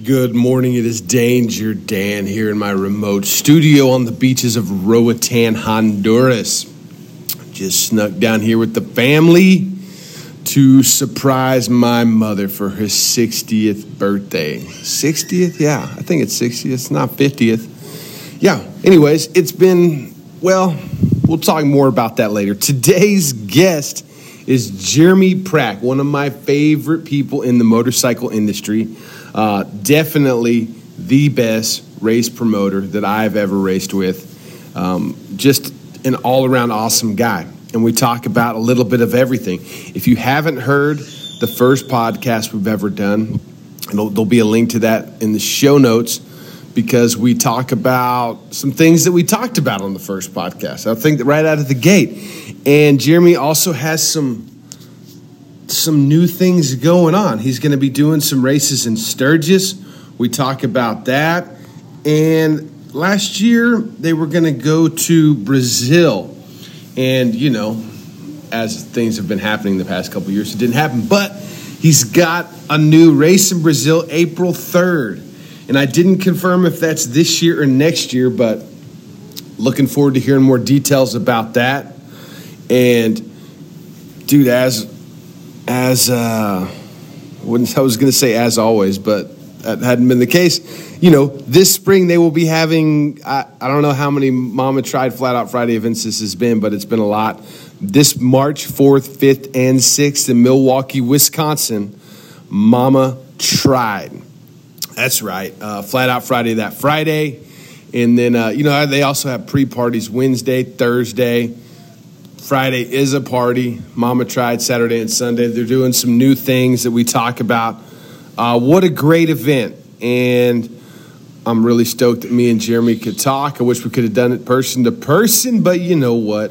Good morning. It is Danger Dan here in my remote studio on the beaches of Roatan, Honduras. Just snuck down here with the family to surprise my mother for her 60th birthday. 60th? Yeah, I think it's 60th. It's not 50th. Yeah, anyways, it's been, well, we'll talk more about that later. Today's guest is Jeremy Prach, one of my favorite people in the motorcycle industry. Uh, definitely the best race promoter that I've ever raced with. Um, just an all around awesome guy. And we talk about a little bit of everything. If you haven't heard the first podcast we've ever done, there'll, be a link to that in the show notes because we talk about some things that we talked about on the first podcast. I think right out of the gate. And Jeremy also has some some new things going on. He's going to be doing some races in Sturgis. We talk about that. And last year, they were going to go to Brazil. And, you know, as things have been happening the past couple years, it didn't happen. But he's got a new race in Brazil April 3rd. And I didn't confirm if that's this year or next year, but looking forward to hearing more details about that. And, dude, as as uh, I was going to say as always, but that hadn't been the case. You know, this spring they will be having. I, I don't know how many Mama Tried Flat Out Friday events this has been, but it's been a lot. This March fourth, fifth, and sixth in Milwaukee, Wisconsin, Mama Tried. That's right, uh, Flat Out Friday that Friday, and then uh, you know they also have pre parties Wednesday, Thursday. Friday is a party. Mama tried Saturday and Sunday. They're doing some new things that we talk about. Uh, what a great event. And I'm really stoked that me and Jeremy could talk. I wish we could have done it person to person, but you know what?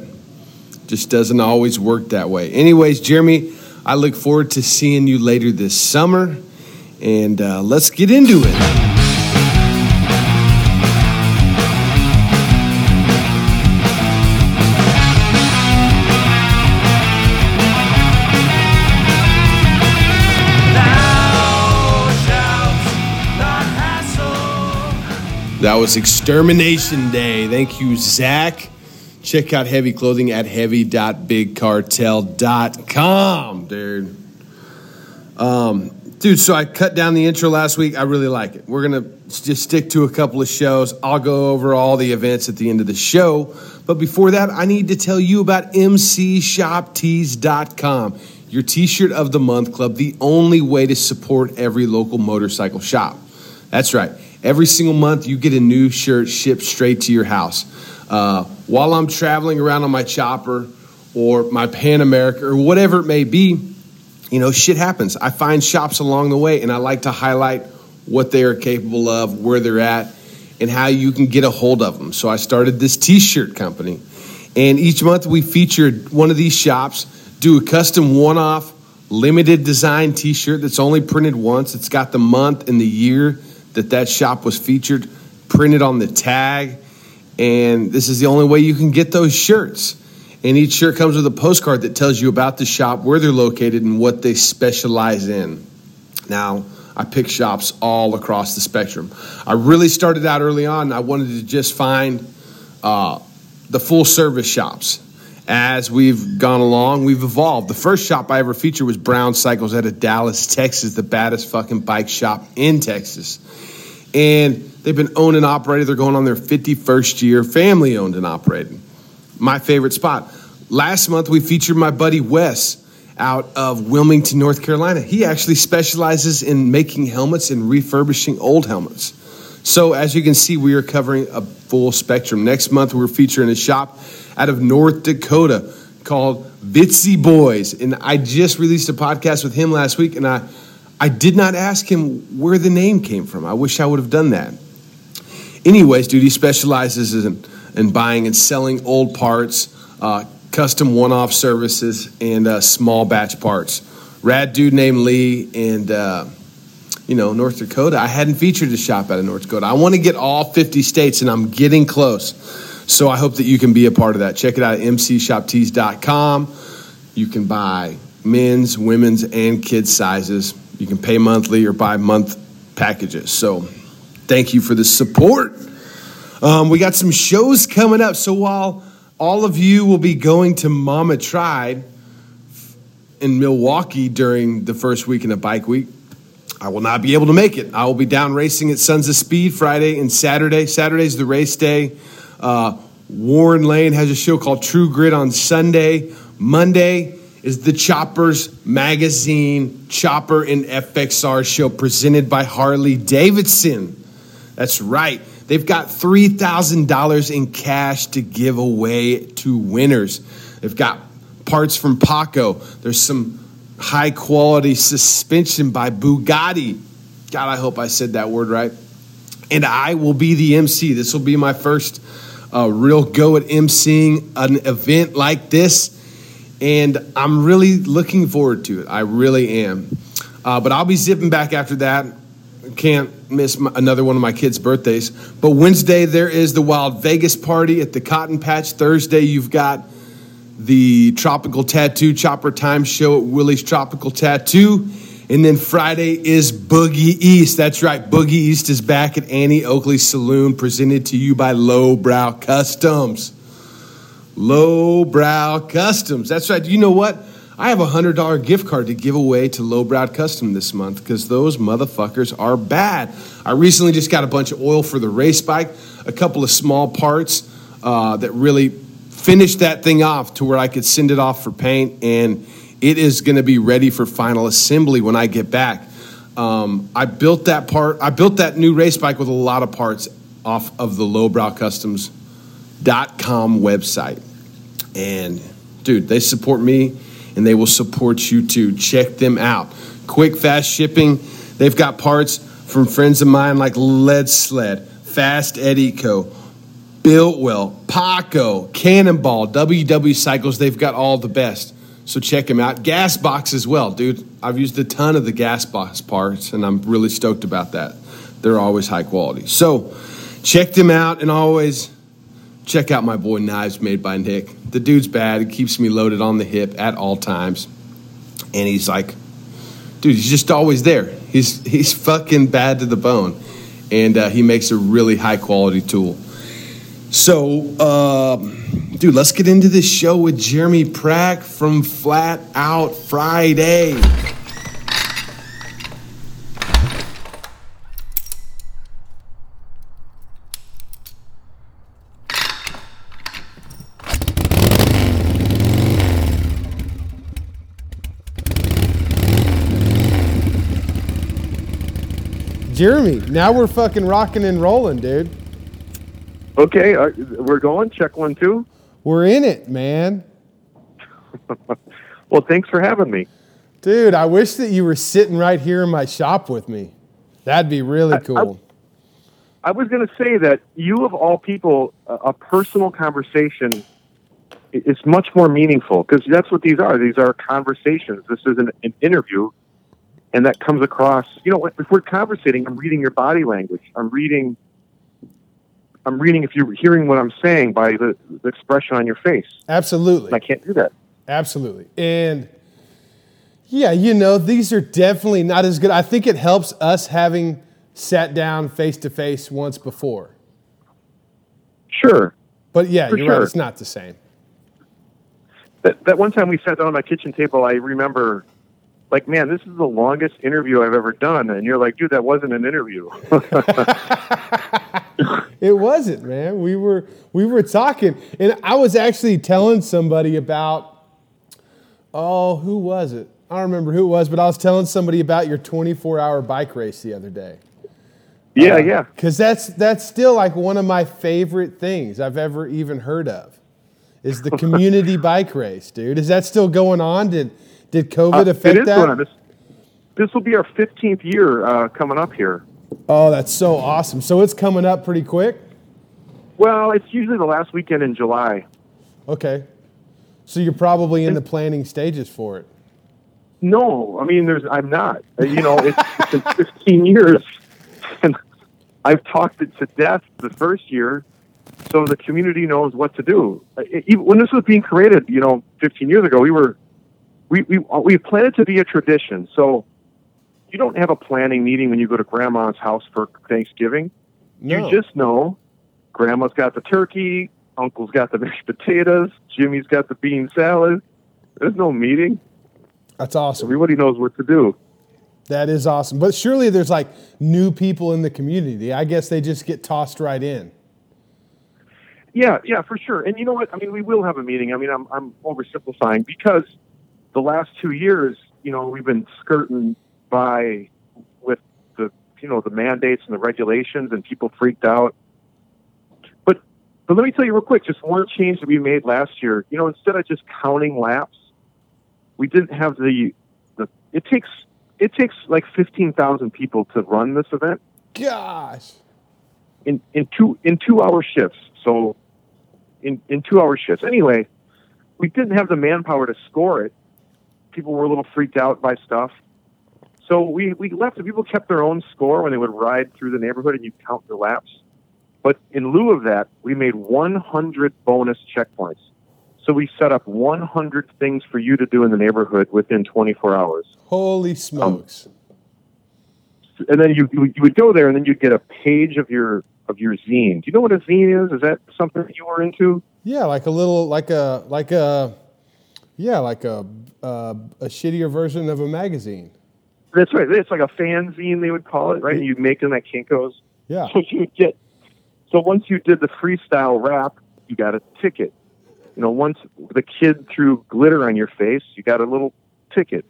Just doesn't always work that way. Anyways, Jeremy, I look forward to seeing you later this summer. And uh, let's get into it. That was Extermination Day. Thank you, Zach. Check out Heavy Clothing at heavy.bigcartel.com, dude. Um, dude, so I cut down the intro last week. I really like it. We're going to just stick to a couple of shows. I'll go over all the events at the end of the show. But before that, I need to tell you about mcshoptees.com, your t shirt of the month club, the only way to support every local motorcycle shop. That's right. Every single month, you get a new shirt shipped straight to your house. Uh, while I'm traveling around on my chopper or my Pan America or whatever it may be, you know, shit happens. I find shops along the way, and I like to highlight what they are capable of, where they're at, and how you can get a hold of them. So I started this t shirt company. And each month we featured one of these shops, do a custom one off limited design t shirt that's only printed once. It's got the month and the year that that shop was featured, printed on the tag. And this is the only way you can get those shirts. And each shirt comes with a postcard that tells you about the shop, where they're located, and what they specialize in. Now, I pick shops all across the spectrum. I really started out early on. I wanted to just find uh, the full service shops. As we've gone along, we've evolved. The first shop I ever featured was Brown Cycles out of Dallas, Texas, the baddest fucking bike shop in Texas and they've been owned and operated. They're going on their 51st year, family owned and operated. My favorite spot. Last month, we featured my buddy Wes out of Wilmington, North Carolina. He actually specializes in making helmets and refurbishing old helmets. So, as you can see, we are covering a full spectrum. Next month, we're featuring a shop out of North Dakota called Vitsy Boys. And I just released a podcast with him last week, and I I did not ask him where the name came from. I wish I would have done that. Anyways, dude, he specializes in, in buying and selling old parts, uh, custom one off services, and uh, small batch parts. Rad dude named Lee, and uh, you know, North Dakota. I hadn't featured a shop out of North Dakota. I want to get all 50 states, and I'm getting close. So I hope that you can be a part of that. Check it out at mcshoptees.com. You can buy men's, women's, and kids sizes. You can pay monthly or buy month packages. So thank you for the support. Um, we got some shows coming up. So while all of you will be going to Mama Tried in Milwaukee during the first weekend of Bike Week, I will not be able to make it. I will be down racing at Sons of Speed Friday and Saturday. Saturday's the race day. Uh, Warren Lane has a show called True Grit on Sunday. Monday is the Choppers Magazine Chopper and FXR show presented by Harley Davidson. That's right. They've got $3,000 in cash to give away to winners. They've got parts from Paco. There's some high quality suspension by Bugatti. God, I hope I said that word right. And I will be the MC. This will be my first uh, real go at MCing an event like this. And I'm really looking forward to it. I really am. Uh, but I'll be zipping back after that. Can't miss my, another one of my kids' birthdays. But Wednesday, there is the Wild Vegas party at the Cotton Patch. Thursday, you've got the Tropical Tattoo Chopper Time show at Willie's Tropical Tattoo. And then Friday is Boogie East. That's right, Boogie East is back at Annie Oakley Saloon, presented to you by Lowbrow Customs. Lowbrow Customs. That's right. You know what? I have a hundred dollar gift card to give away to Lowbrow Custom this month because those motherfuckers are bad. I recently just got a bunch of oil for the race bike, a couple of small parts uh, that really finished that thing off to where I could send it off for paint, and it is going to be ready for final assembly when I get back. Um, I built that part. I built that new race bike with a lot of parts off of the lowbrowcustoms.com website. And dude, they support me and they will support you too. Check them out. Quick, fast shipping. They've got parts from friends of mine like Lead Sled, Fast Co., Biltwell, Paco, Cannonball, WW Cycles. They've got all the best. So check them out. Gas Box as well, dude. I've used a ton of the Gas Box parts, and I'm really stoked about that. They're always high quality. So check them out, and always check out my boy Knives Made by Nick. The dude's bad. He keeps me loaded on the hip at all times, and he's like, dude, he's just always there. He's he's fucking bad to the bone, and uh, he makes a really high quality tool. So, uh, dude, let's get into this show with Jeremy Prach from Flat Out Friday. Jeremy, now we're fucking rocking and rolling, dude. Okay, uh, we're going. Check one, two. We're in it, man. well, thanks for having me. Dude, I wish that you were sitting right here in my shop with me. That'd be really cool. I, I, I was going to say that you, of all people, a, a personal conversation is much more meaningful because that's what these are. These are conversations. This is an, an interview, and that comes across. You know, if we're conversating, I'm reading your body language. I'm reading I'm reading if you're hearing what I'm saying by the, the expression on your face. Absolutely. And I can't do that. Absolutely. And yeah, you know, these are definitely not as good. I think it helps us having sat down face to face once before. Sure. But yeah, For you're sure. right. It's not the same. That, that one time we sat down at my kitchen table, I remember like, man, this is the longest interview I've ever done. And you're like, dude, that wasn't an interview. it wasn't, man. We were we were talking, and I was actually telling somebody about, oh, who was it? I don't remember who it was, but I was telling somebody about your 24 hour bike race the other day. Yeah, uh, yeah. Because that's that's still like one of my favorite things I've ever even heard of, is the community bike race, dude. Is that still going on? Did did COVID uh, affect that? This, this will be our 15th year uh, coming up here. Oh, that's so awesome. So it's coming up pretty quick? Well, it's usually the last weekend in July. Okay. So you're probably in the planning stages for it. No, I mean, there's. I'm not. Uh, you know, it's, it's been 15 years, and I've talked it to death the first year, so the community knows what to do. It, when this was being created, you know, 15 years ago, we were we we we planned it to be a tradition. So you don't have a planning meeting when you go to grandma's house for Thanksgiving. No. You just know grandma's got the turkey, uncle's got the mashed potatoes, Jimmy's got the bean salad. There's no meeting. That's awesome. Everybody knows what to do. That is awesome. But surely there's like new people in the community. I guess they just get tossed right in. Yeah, yeah, for sure. And you know what? I mean, we will have a meeting. I mean, I'm I'm oversimplifying because the last two years, you know, we've been skirting by with the you know the mandates and the regulations, and people freaked out. But but let me tell you real quick, just one change that we made last year. You know, instead of just counting laps, we didn't have the the. It takes it takes like fifteen thousand people to run this event Gosh. in in two in two hour shifts. So in in two hour shifts. Anyway, we didn't have the manpower to score it. People were a little freaked out by stuff. So we, we left it. People kept their own score when they would ride through the neighborhood and you count their laps. But in lieu of that, we made 100 bonus checkpoints. So we set up 100 things for you to do in the neighborhood within 24 hours. Holy smokes. And then you, you you would go there and then you'd get a page of your of your zine. Do you know what a zine is? Is that something that you were into? yeah, like a little, like a, like a, yeah, like a, uh, a shittier version of a magazine. That's right. It's like a fanzine, they would call it, right? And you'd make them at Kinko's. Yeah. So you get. So once you did the freestyle rap, you got a ticket. You know, once the kid threw glitter on your face, you got a little ticket,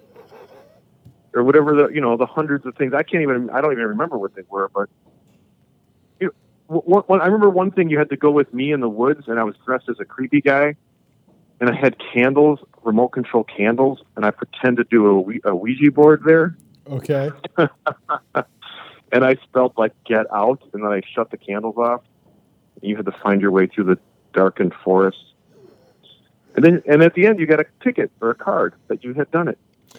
or whatever the you know the hundreds of things. I can't even. I don't even remember what they were, but. You know, one, one, I remember one thing you had to go with me in the woods, and I was dressed as a creepy guy, and I had candles, remote control candles, and I pretended to do a, a Ouija board there Okay. and I spelled like "get out," and then I shut the candles off. You had to find your way through the darkened forest, and then and at the end you got a ticket or a card that you had done it.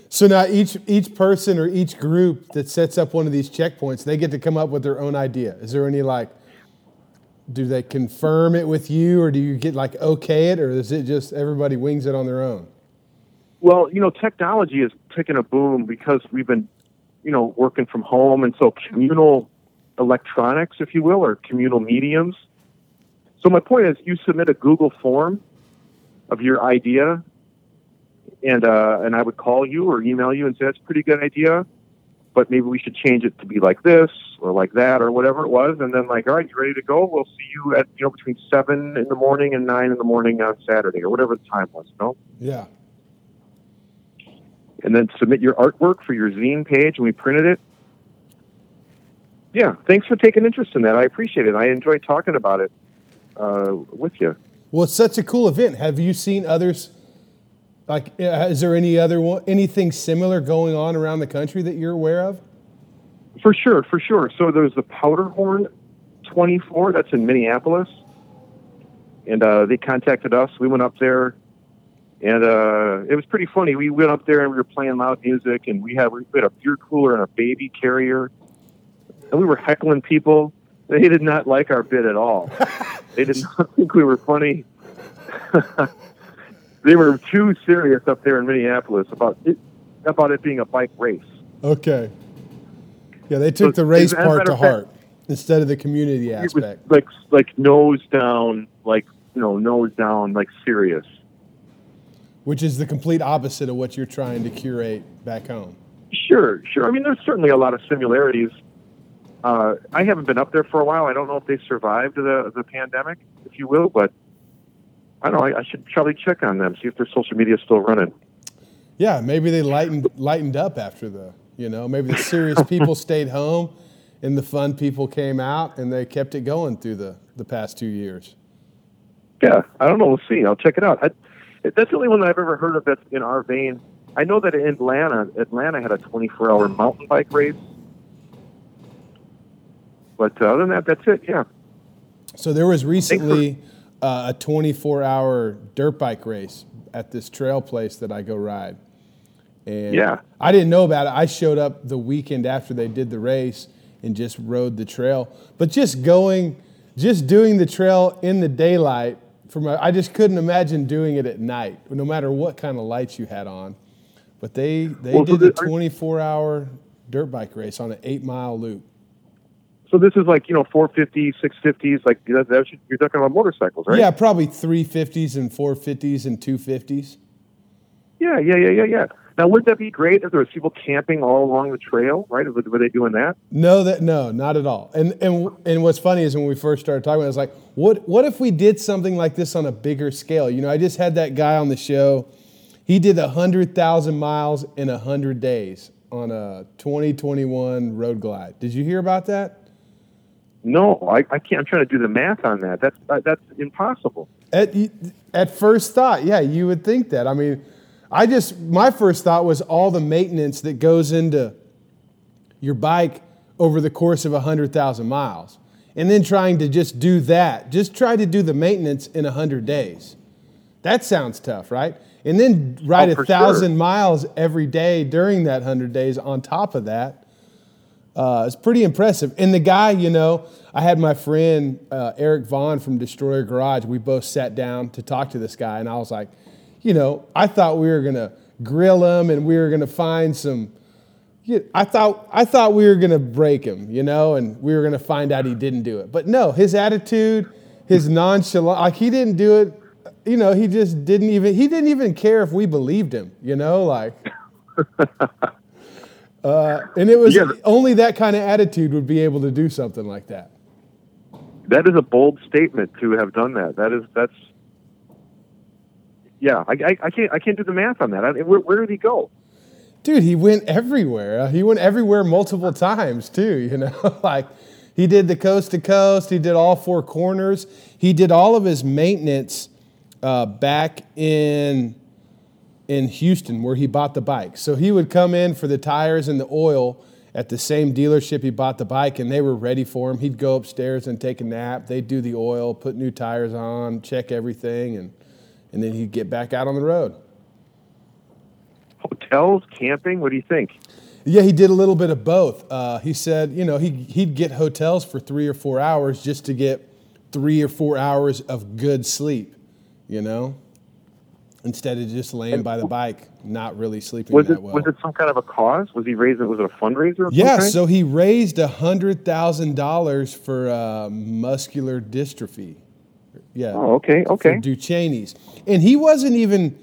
So now each each person or each group that sets up one of these checkpoints, they get to come up with their own idea. Is there any like do they confirm it with you or do you get like okay it or is it just everybody wings it on their own? Well, you know, technology is taking a boom because we've been, you know, working from home, and so communal electronics, if you will, or communal mediums. So my point is, you submit a Google form of your idea, and uh, and I would call you or email you and say that's a pretty good idea, but maybe we should change it to be like this or like that or whatever it was, and then like, all right, you ready to go? We'll see you at you know between seven in the morning and nine in the morning on Saturday or whatever the time was. Know Yeah. And then submit your artwork for your zine page, and we printed it. Yeah, thanks for taking interest in that. I appreciate it. I enjoy talking about it uh, with you. Well, it's such a cool event. Have you seen others? Like, uh, is there any other one, anything similar going on around the country that you're aware of? For sure, for sure. So there's the Powderhorn 24, that's in Minneapolis. And uh, they contacted us. We went up there, and uh, it was pretty funny. We went up there and we were playing loud music, and we had, we had a beer cooler and a baby carrier. And we were heckling people. They did not like our bit at all. they did not think we were funny. they were too serious up there in Minneapolis about it, about it being a bike race. Okay. Yeah, they took So, the race part to fact- heart instead of the community it was aspect. like like nose down, like you know, nose down, like serious. Which is the complete opposite of what you're trying to curate back home. Sure, sure. I mean, there's certainly a lot of similarities. Uh, I haven't been up there for a while. I don't know if they survived the the pandemic, if you will, but I don't know. I, I should probably check on them, see if their social media is still running. Yeah, maybe they lightened lightened up after the, you know, maybe the serious people stayed home and the fun people came out and they kept it going through the, the past two years. Yeah, I don't know. We'll see. I'll check it out. I, that's the only one that I've ever heard of that's in our vein. I know that in Atlanta, Atlanta had a 24-hour mountain bike race, but uh, other than that, that's it. Yeah. So there was recently uh, a 24 hour dirt bike race at this trail place that I go ride. And Yeah. I didn't know about it. I showed up the weekend after they did the race and just rode the trail. But just going, just doing the trail in the daylight, from a, I just couldn't imagine doing it at night, no matter what kind of lights you had on. But they they Well, did the the- 24 hour dirt bike race on an eight mile loop. So this is like you know 450s, 650s, like that, that, you're talking about motorcycles, right? Yeah, probably 350s and 450s and 250s. Yeah, yeah, yeah, yeah, yeah. Now, wouldn't that be great if there was people camping all along the trail? Right? Were they doing that? No, that no, not at all. And and and what's funny is when we first started talking, I was like, what what if we did something like this on a bigger scale? You know, I just had that guy on the show. He did hundred thousand miles in hundred days on a 2021 road glide. Did you hear about that? No, I, I can't. I'm trying to do the math on that. That's uh, that's impossible. At at first thought, yeah, you would think that. I mean, I just my first thought was all the maintenance that goes into your bike over the course of hundred thousand miles, and then trying to just do that. Just try to do the maintenance in hundred days. That sounds tough, right? And then ride Oh, a thousand sure. miles every day during that hundred days on top of that. Uh, it's pretty impressive. And the guy, you know, I had my friend uh, Eric Vaughn from Destroyer Garage. We both sat down to talk to this guy, and I was like, you know, I thought we were gonna grill him and we were gonna find some. I thought I thought we were gonna break him, you know, and we were gonna find out he didn't do it. But no, his attitude, his nonchalant, like he didn't do it. You know, he just didn't even he didn't even care if we believed him. You know, like. Uh, and it was Yeah. only that kind of attitude would be able to do something like that. That is a bold statement to have done that. That is that's. Yeah, I, I, I can't I can't do the math on that. I, where, where did he go? Dude, he went everywhere. Uh, He went everywhere multiple times too. You know, like he did the coast to coast. He did all four corners. He did all of his maintenance uh, back in in Houston where he bought the bike. So he would come in for the tires and the oil at the same dealership he bought the bike, and they were ready for him. He'd go upstairs and take a nap. They'd do the oil, put new tires on, check everything, and and then he'd get back out on the road. Hotels, camping. What do you think? Yeah, he did a little bit of both. Uh, he said, you know, he, he'd get hotels for three or four hours just to get three or four hours of good sleep, you know, instead of just laying by the bike, not really sleeping Was that it well. was it some kind of a cause? Was he raising? Was it a fundraiser? Yeah, so he raised $100,000 for uh, muscular dystrophy. Yeah. Oh, okay, okay. for Duchenne's. And he wasn't even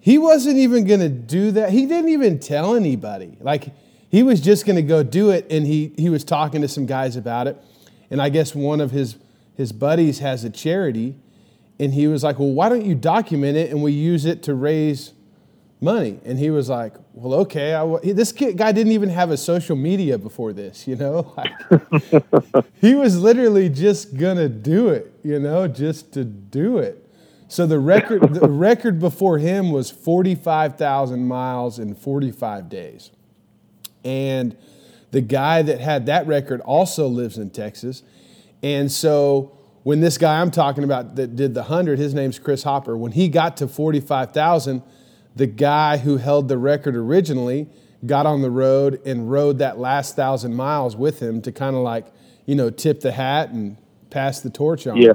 he wasn't even going to do that. He didn't even tell anybody. Like he was just going to go do it and he he was talking to some guys about it. And I guess one of his his buddies has a charity and he was like, "Well, why don't you document it and we use it to raise money?" And he was like, "Well, okay. I, this kid, guy didn't even have a social media before this, you know? Like, he was literally just gonna do it, you know, just to do it. So the record, the record before him was forty-five thousand miles in forty-five days, and the guy that had that record also lives in Texas, and so when this guy I'm talking about that did the hundred, his name's Chris Hopper. When he got to forty-five thousand, the guy who held the record originally got on the road and rode that last thousand miles with him to kind of like, you know, tip the hat and pass the torch on. Yeah.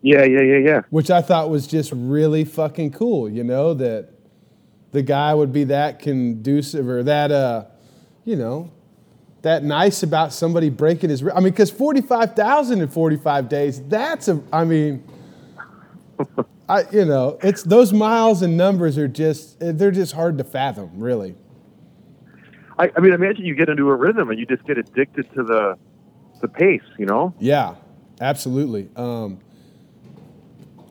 Yeah, yeah, yeah, yeah. Which I thought was just really fucking cool, you know, that the guy would be that conducive or that, uh, you know, that nice about somebody breaking his. re- I mean, because 45,000 in 45 days, that's a, I mean, I, you know, it's those miles and numbers are just, they're just hard to fathom, really. I, I mean, imagine you get into a rhythm and you just get addicted to the the pace. You know. Yeah, absolutely. Um,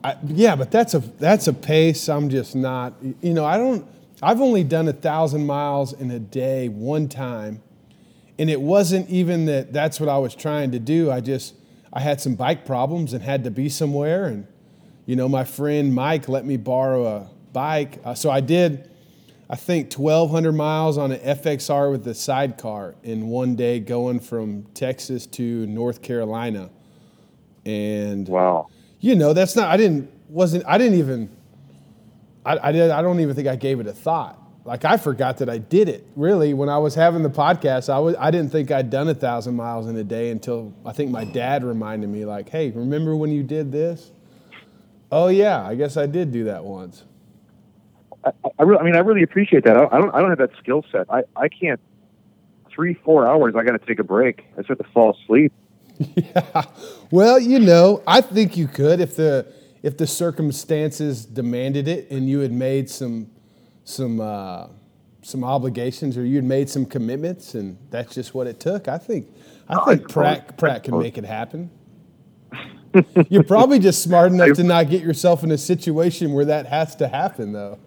I, yeah, but that's a that's a pace. I'm just not. You know, I don't. I've only done a thousand miles in a day one time, and it wasn't even that. That's what I was trying to do. I just I had some bike problems and had to be somewhere, and you know, my friend Mike let me borrow a bike, uh, so I did. I think 1,200 miles on an FXR with a sidecar in one day, going from Texas to North Carolina, and Wow. you know that's not. I didn't wasn't. I didn't even. I, I did. I don't even think I gave it a thought. Like I forgot that I did it. Really, when I was having the podcast, I was. I didn't think I'd done a thousand miles in a day until I think my dad reminded me. Like, hey, remember when you did this? Oh yeah, I guess I did do that once. I, I, really, I mean, I really appreciate that. I, I don't, I don't have that skill set. I, I can't, three, four hours, I got to take a break. I have to fall asleep. Yeah. Well, you know, I think you could if the if the circumstances demanded it and you had made some some uh, some obligations or you had made some commitments and that's just what it took. I think I Oh, I think Pratt Pratt can make it happen. You're probably just smart enough to not get yourself in a situation where that has to happen, though.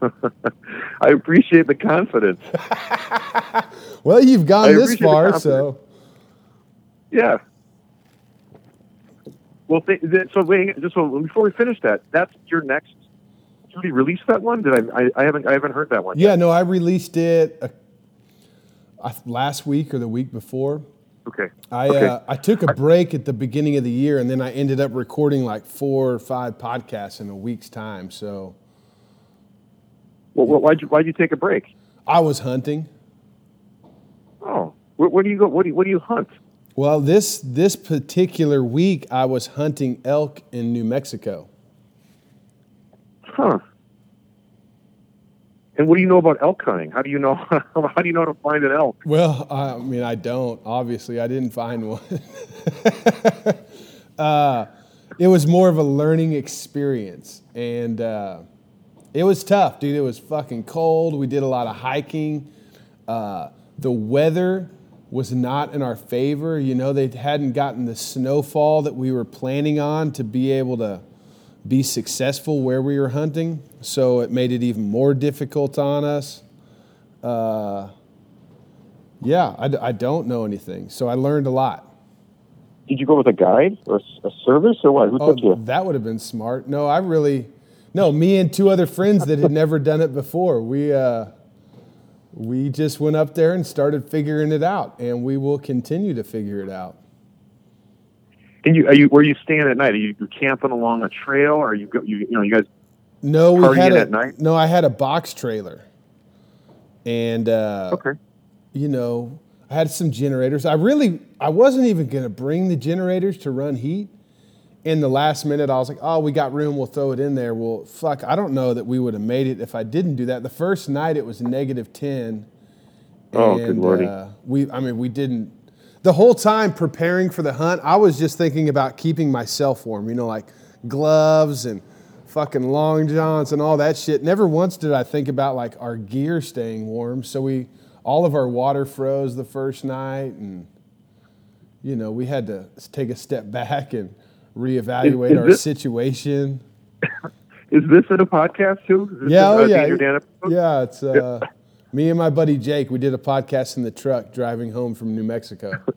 I appreciate the confidence. Well, you've gone I this far, so Yeah. Well, th- th- so wait, just so, before we finish that, that's your next. Did you release that one? Did I, I? I haven't. I haven't heard that one. yeah. No, I released it uh, last week or the week before. Okay. I okay. uh, I took a break at the beginning of the year, and then I ended up recording like four or five podcasts in a week's time. So well, why'd you Why'd you take a break? I was hunting. Oh, where, where do you go? What do you, What do you hunt? Well, this this particular week, I was hunting elk in New Mexico. Huh. And what do you know about elk hunting? How do you know? How do you know to find an elk? Well, I mean, I don't. Obviously, I didn't find one. uh, it was more of a learning experience, and uh, it was tough, dude. It was fucking cold. We did a lot of hiking. Uh, the weather was not in our favor. You know, they hadn't gotten the snowfall that we were planning on to be able to be successful where we were hunting. So it made it even more difficult on us. Uh, yeah, I don't know anything. So I learned a lot. Did you go with a guide or a service or what? Who Oh, took you? that would have been smart. No, I really, no, me and two other friends that had never done it before. We, uh, we just went up there and started figuring it out, and we will continue to figure it out. And you are you where you staying at night? Are you, camping along a trail, or are you go, you you know you guys? No, we had a, at night? no. I had a box trailer, and uh, Okay. you know, I had some generators. I really, I wasn't even going to bring the generators to run heat. In the last minute, I was like, "Oh, we got room. We'll throw it in there." Well, fuck, I don't know that we would have made it if I didn't do that. The first night, it was negative ten. Oh, good and, lordy. Uh, we, I mean, we didn't. The whole time preparing for the hunt, I was just thinking about keeping myself warm. You know, like gloves and fucking long johns and all that shit. Never once did I think about like our gear staying warm. So we, all of our water froze the first night, and you know, we had to take a step back and reevaluate Is- is our this- situation. Is this in a podcast too? Yeah, oh yeah, yeah. It's uh, me and my buddy Jake. We did a podcast in the truck driving home from New Mexico.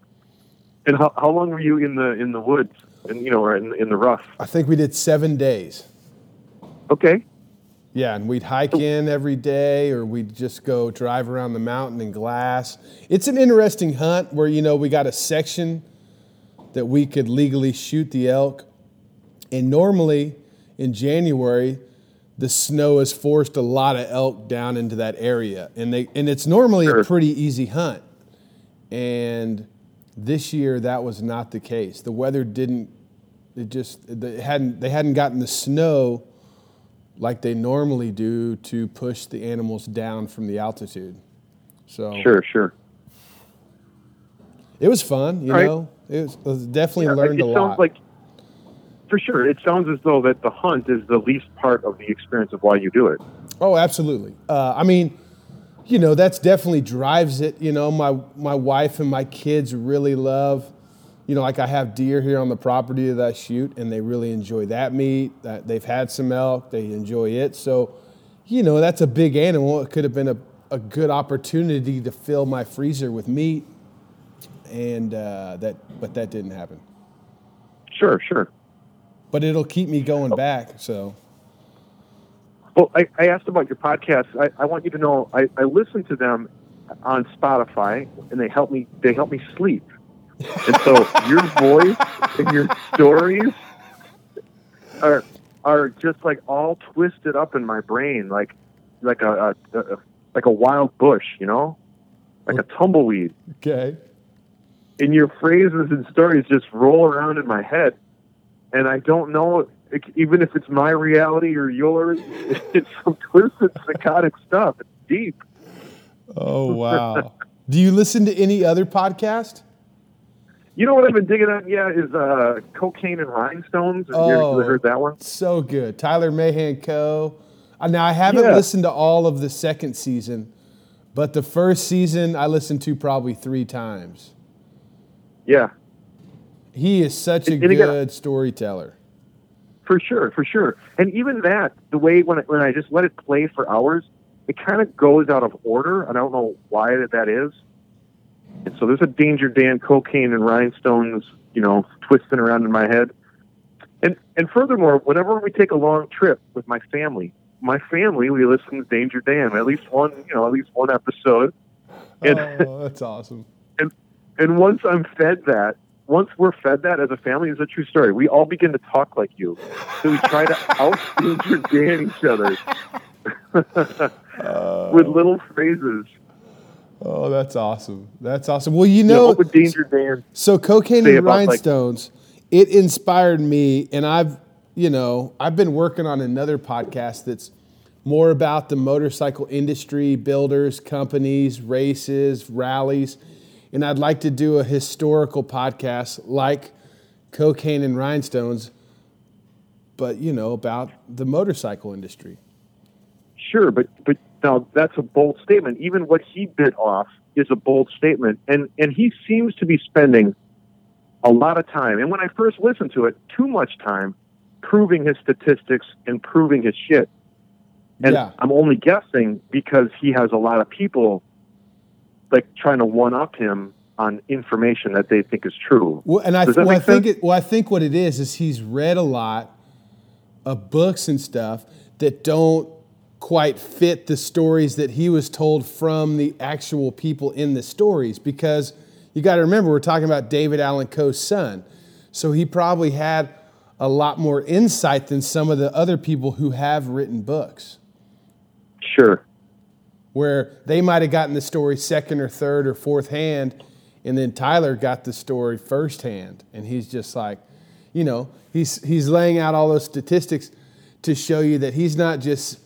And how, how long were you in the in the woods and you know or in in the rough? I think we did seven days. Okay. Yeah, and we'd hike in every day, or we'd just go drive around the mountain in glass. It's an interesting hunt where you know we got a section that we could legally shoot the elk, and normally in January, the snow has forced a lot of elk down into that area, and they and it's normally a pretty easy hunt. And this year, that was not the case. The weather didn't. It just they hadn't they hadn't gotten the snow like they normally do to push the animals down from the altitude. So Sure, sure. it was fun, you All right. know. It was, it was definitely Yeah, learned a lot. like for sure. It sounds as though that the hunt is the least part of the experience of why you do it. Oh, absolutely. Uh, I mean, you know, that's definitely drives it. You know, my my wife and my kids really love. You know, like I have deer here on the property that I shoot, and they really enjoy that meat. That they've had some elk, they enjoy it. So, you know, that's a big animal. It could have been a, a good opportunity to fill my freezer with meat, and uh, that, but that didn't happen. Sure, sure. But it'll keep me going oh. back. So, Well, I, I asked about your podcast. I, I want you to know I, I listen to them on Spotify, and they help me. They help me sleep. And so your voice and your stories are are just like all twisted up in my brain, like like a, a, a like a wild bush, you know, like a tumbleweed. okay. And your phrases and stories just roll around in my head, and I don't know it, even if it's my reality or yours. It's some twisted psychotic stuff. It's deep. Oh wow. Do you listen to any other podcast? You know what I've been digging on? Yeah, is uh, cocaine and rhinestones. Have you Oh. ever heard that one? So good. Tyler Mahan Coe. Uh, Now, I haven't Yeah. listened to all of the second season, but the first season I listened to probably three times. Yeah, He is such a And- and again- good storyteller. for sure, for sure. And even that, the way when I, when I just let it play for hours, it kind of goes out of order. I don't know why that that is. And so there's a Danger Dan, cocaine and rhinestones, you know, twisting around in my head. And and furthermore, whenever we take a long trip with my family, my family we listen to Danger Dan at least one, you know, at least one episode. And oh, that's awesome. And and once I'm fed that, once we're fed that as a family, it's a true story. We all begin to talk like you. So we try to out danger Dan each other uh, with little phrases. Oh, that's awesome. That's awesome. Well, you know, what Danger Dan? So cocaine and about, like- rhinestones, it inspired me, and I've you know I've been working on another podcast that's more about the motorcycle industry, builders, companies, races, rallies, and I'd like to do a historical podcast like cocaine and rhinestones, but you know about the motorcycle industry. Sure, but but now that's a bold statement. Even what he bit off is a bold statement, and and he seems to be spending a lot of time. And when I first listened to it, too much time proving his statistics and proving his shit. And Yeah. I'm only guessing because he has a lot of people like trying to one up him on information that they think is true. Well, and I, well, I think it, well, I think what it is is he's read a lot of books and stuff that don't quite fit the stories that he was told from the actual people in the stories. Because you got to remember, we're talking about David Allan Coe's son, so he probably had a lot more insight than some of the other people who have written books Sure. Where they might have gotten the story second or third or fourth hand, and then Tyler got the story firsthand. and he's just like, you know, he's he's laying out all those statistics to show you that he's not just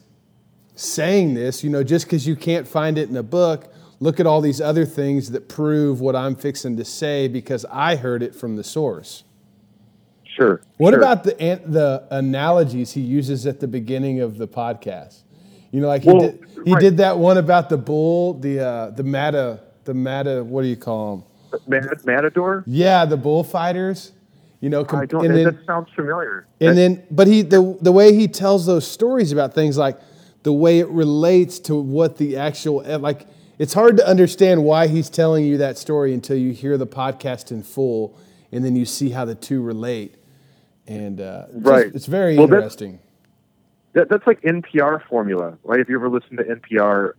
saying this, you know, just because you can't find it in a book. Look at all these other things that prove what I'm fixing to say because I heard it from the source. Sure. What sure. about the the analogies he uses at the beginning of the podcast? You know, like he Well, did he right. did that one about the bull, the uh, the mata, the mata. What do you call them? Mad- Matador? Yeah, the bullfighters. You know, com- I don't. and then, that sounds familiar. and then, but he the the way he tells those stories about things like the way it relates to what the actual eh, like. It's hard to understand why he's telling you that story until you hear the podcast in full, and then you see how the two relate. And uh, Right. it's very Well, interesting. That, that's like NPR formula, right? If you ever listen to NPR,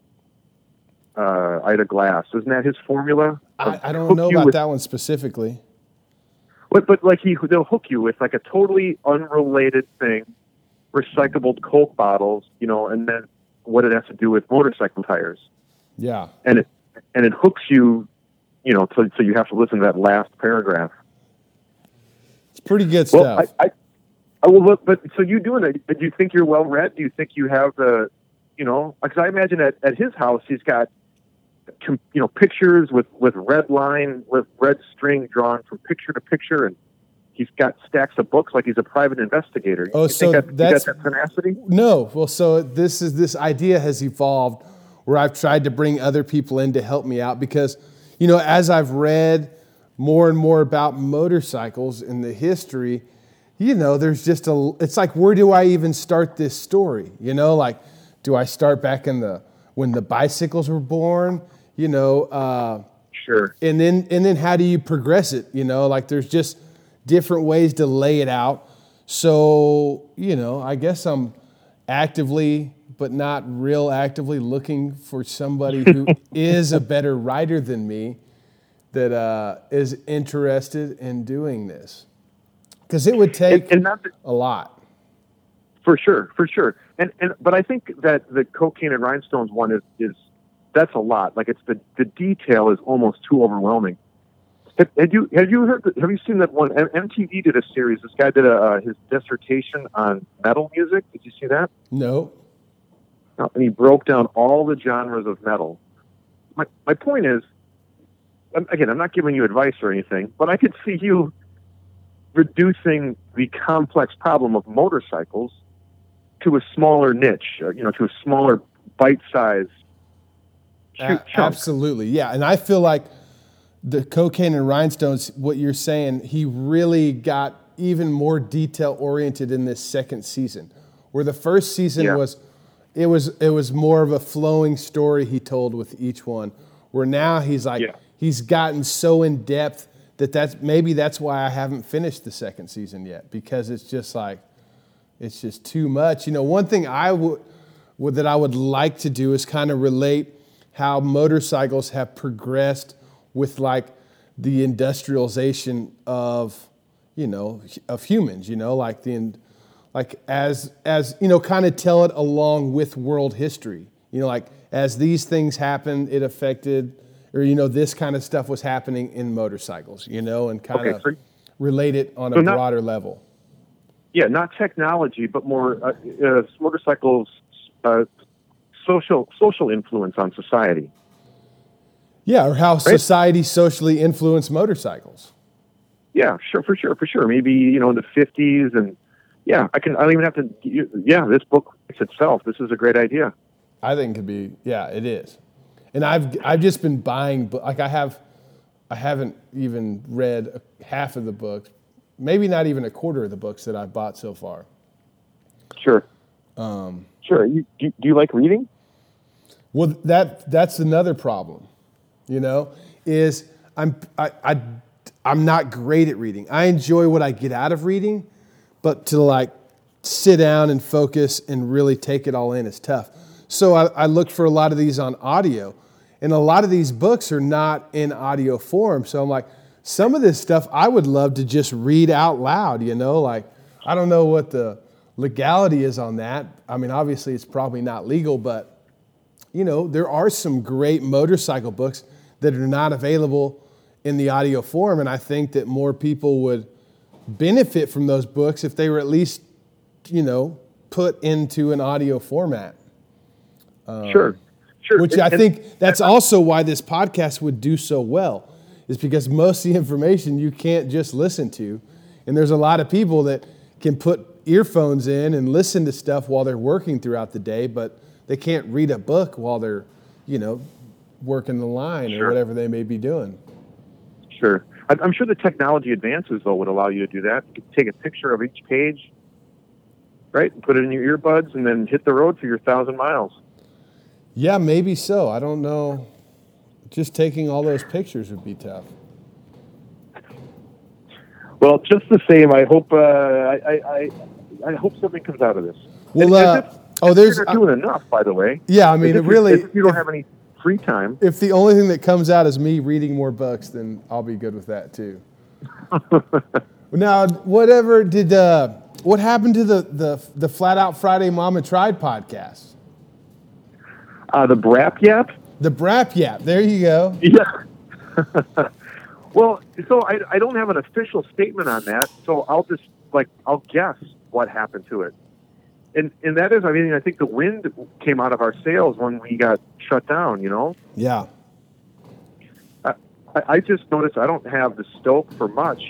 uh, Ira Glass, isn't that his formula? I, I don't know about with- that one specifically. But but like he they'll hook you with like a totally unrelated thing, recyclable Coke bottles, you know, and then what it has to do with motorcycle tires, Yeah. and it and it hooks you, you know, so so you have to listen to that last paragraph. It's pretty good Well, stuff. I, I, I will look, but so you doing it? Do you think you're well read? Do you think you have the, you know, because I imagine at, at his house he's got, you know, pictures with with red line with red string drawn from picture to picture, and he's got stacks of books like he's a private investigator. Oh, you so think that, you that's- got that tenacity? no. Well, so this is this idea has evolved where I've tried to bring other people in to help me out because, you know, as I've read more and more about motorcycles and the history, you know, there's just a. It's like where do I even start this story? You know, like do I start back in the when the bicycles were born? You know. Uh, Sure. and then and then how do you progress it you know like there's just different ways to lay it out so you know i guess i'm actively but not real actively looking for somebody who is a better writer than me that uh, is interested in doing this because it would take And, and that, a lot For sure, for sure. And and but I think that the cocaine and rhinestones one is is that's a lot. Like it's the the detail is almost too overwhelming. Have, had you have you heard? Have you seen that one? MTV did a series. This guy did a uh, his dissertation on metal music. Did you see that? no No, And he broke down all the genres of metal. My my point is, again, I'm not giving you advice or anything, but I could see you reducing the complex problem of motorcycles to a smaller niche, uh, you know, to a smaller bite size. A- absolutely, yeah. And I feel like the cocaine and rhinestones. What you're saying, he really got even more detail oriented in this second season, where the first season Yeah. was, it was it was more of a flowing story he told with each one. Where now he's like Yeah. he's gotten so in depth that that's maybe that's why I haven't finished the second season yet because it's just like it's just too much. You know, one thing I would, that I would like to do is kind of relate how motorcycles have progressed with like the industrialization of you know of humans. You know, like the like as as you know, kind of tell it along with world history. You know, like as these things happened, it affected, or you know, this kind of stuff was happening in motorcycles. You know, and kind Okay, of for- relate it on a not- broader level. yeah, not technology, but more uh, uh, motorcycles' uh, social social influence on society. Yeah, or how society socially influenced motorcycles. Yeah, sure, for sure, for sure. Maybe you know in the fifties, and yeah, I can. I don't even have to. Yeah, this book writes itself. This is a great idea. I think it could be. Yeah, it is. And I've I've just been buying like I have, I haven't even read half of the books, maybe not even a quarter of the books that I've bought so far. Sure. Um, sure. You, do, do you like reading? Well, that that's another problem, you know, is I'm I, I I'm not great at reading. I enjoy what I get out of reading, but to like sit down and focus and really take it all in is tough. So I, I look for a lot of these on audio, and a lot of these books are not in audio form. So I'm like, some of this stuff I would love to just read out loud. You know, like I don't know what the legality is on that. I mean, obviously it's probably not legal, but you know, there are some great motorcycle books that are not available in the audio form. And I think that more people would benefit from those books if they were at least, you know, put into an audio format. Um, sure. Sure. Which I think that's also why this podcast would do so well, is because most of the information you can't just listen to. And there's a lot of people that can put earphones in and listen to stuff while they're working throughout the day, but they can't read a book while they're, you know, working the line or whatever they may be doing. Sure. I'm I'm sure the technology advances though would allow you to do that. You could take a picture of each page, right, and put it in your earbuds, and then hit the road for your thousand miles. Yeah, maybe so. I don't know. Just taking all those pictures would be tough. Well, just the same, I hope uh, I, I, I I hope something comes out of this. Well, uh, if- oh, there's- you're not doing enough, by the way. Yeah, I mean, it really. if you don't have any free time. if the only thing that comes out is me reading more books, then I'll be good with that too. now, whatever did uh, what happened to the the the Flat Out Friday Mama Tried podcast? Uh, the Brap Yap. The Brap Yap. There you go. Yeah. well, so I, I don't have an official statement on that, so I'll just like I'll guess what happened to it. And and that is, I mean, I think the wind came out of our sails when we got shut down. You know, Yeah. I, I just noticed I don't have the stoke for much.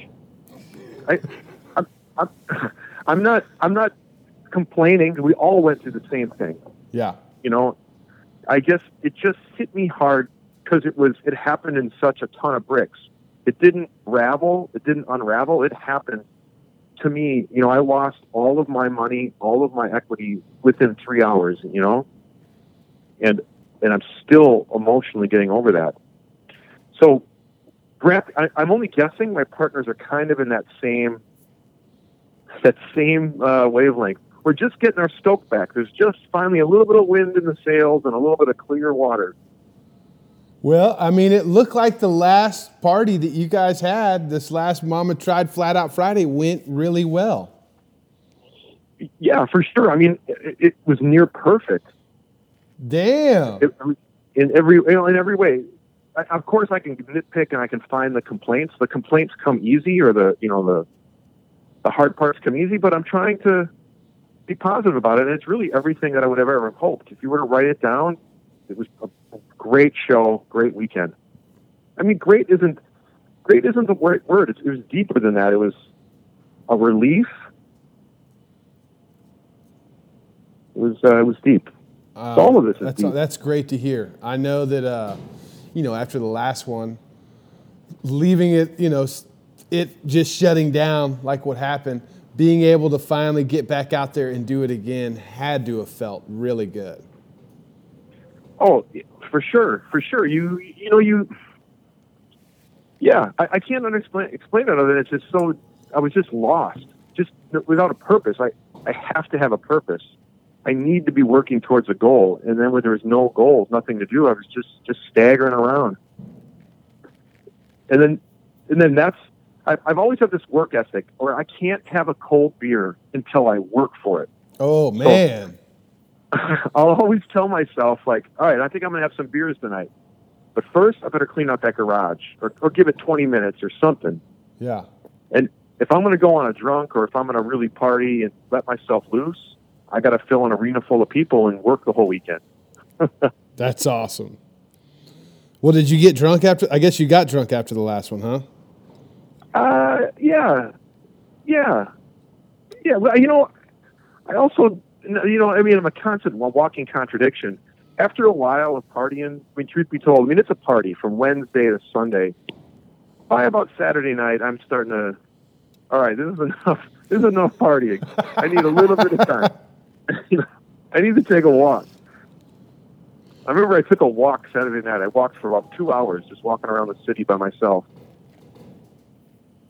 I, I'm, I'm, I'm not I'm not complaining. We all went through the same thing. Yeah. you know, I guess it just hit me hard because it was it happened in such a ton of bricks. It didn't ravel, it didn't unravel. It happened to me. You know, I lost all of my money, all of my equity within three hours. You know, and and I'm still emotionally getting over that. So, Brett, I, I'm only guessing. My partners are kind of in that same that same uh, wavelength we're just getting our stoke back. There's just finally a little bit of wind in the sails and a little bit of clear water. Well, I mean, it looked like the last party that you guys had, this last Mama Tried Flat Out Friday, went really well. Yeah, for sure. I mean, it, it was near perfect Damn. it, in every you know, in every way. I, of course, I can nitpick and I can find the complaints. The complaints come easy, or the you know the the hard parts come easy. But I'm trying to be positive about it. And it's really everything that I would have ever hoped. If you were to write it down, it was a great show, great weekend. I mean, great isn't great isn't the right word. It, it was deeper than that. It was a relief. It was uh, it was deep. Uh, all of this is that's deep. that's great to hear. I know that uh, you know after the last one, leaving it, you know, it just shutting down like what happened, being able to finally get back out there and do it again had to have felt really good. Oh, for sure, for sure. You you know you. Yeah, I, I can't understand explain it other than it's just so. I was just lost, just without a purpose. I I have to have a purpose. I need to be working towards a goal, and then when there was no goals, nothing to do, I was just just staggering around. And then, and then that's. I've always had this work ethic, where I can't have a cold beer until I work for it. Oh man, I'll always tell myself, like, all right, I think I'm going to have some beers tonight. But first, I better clean out that garage or, or give it 20 minutes or something. yeah, And if I'm going to go on a drunk or if I'm going to really party and let myself loose, I got to fill an arena full of people and work the whole weekend. that's awesome. Well, did you get drunk after? I guess you got drunk after the last one, huh? Uh, yeah, yeah, yeah. Well, you know, I also, you know, I mean, I'm a constant walking contradiction. After a while of partying, I mean, truth be told, I mean, it's a party from Wednesday to Sunday. By about Saturday night, I'm starting to. All right, this is enough. This is enough partying. I need a little bit of time. I need to take a walk. I remember I took a walk Saturday night. I walked for about two hours, just walking around the city by myself.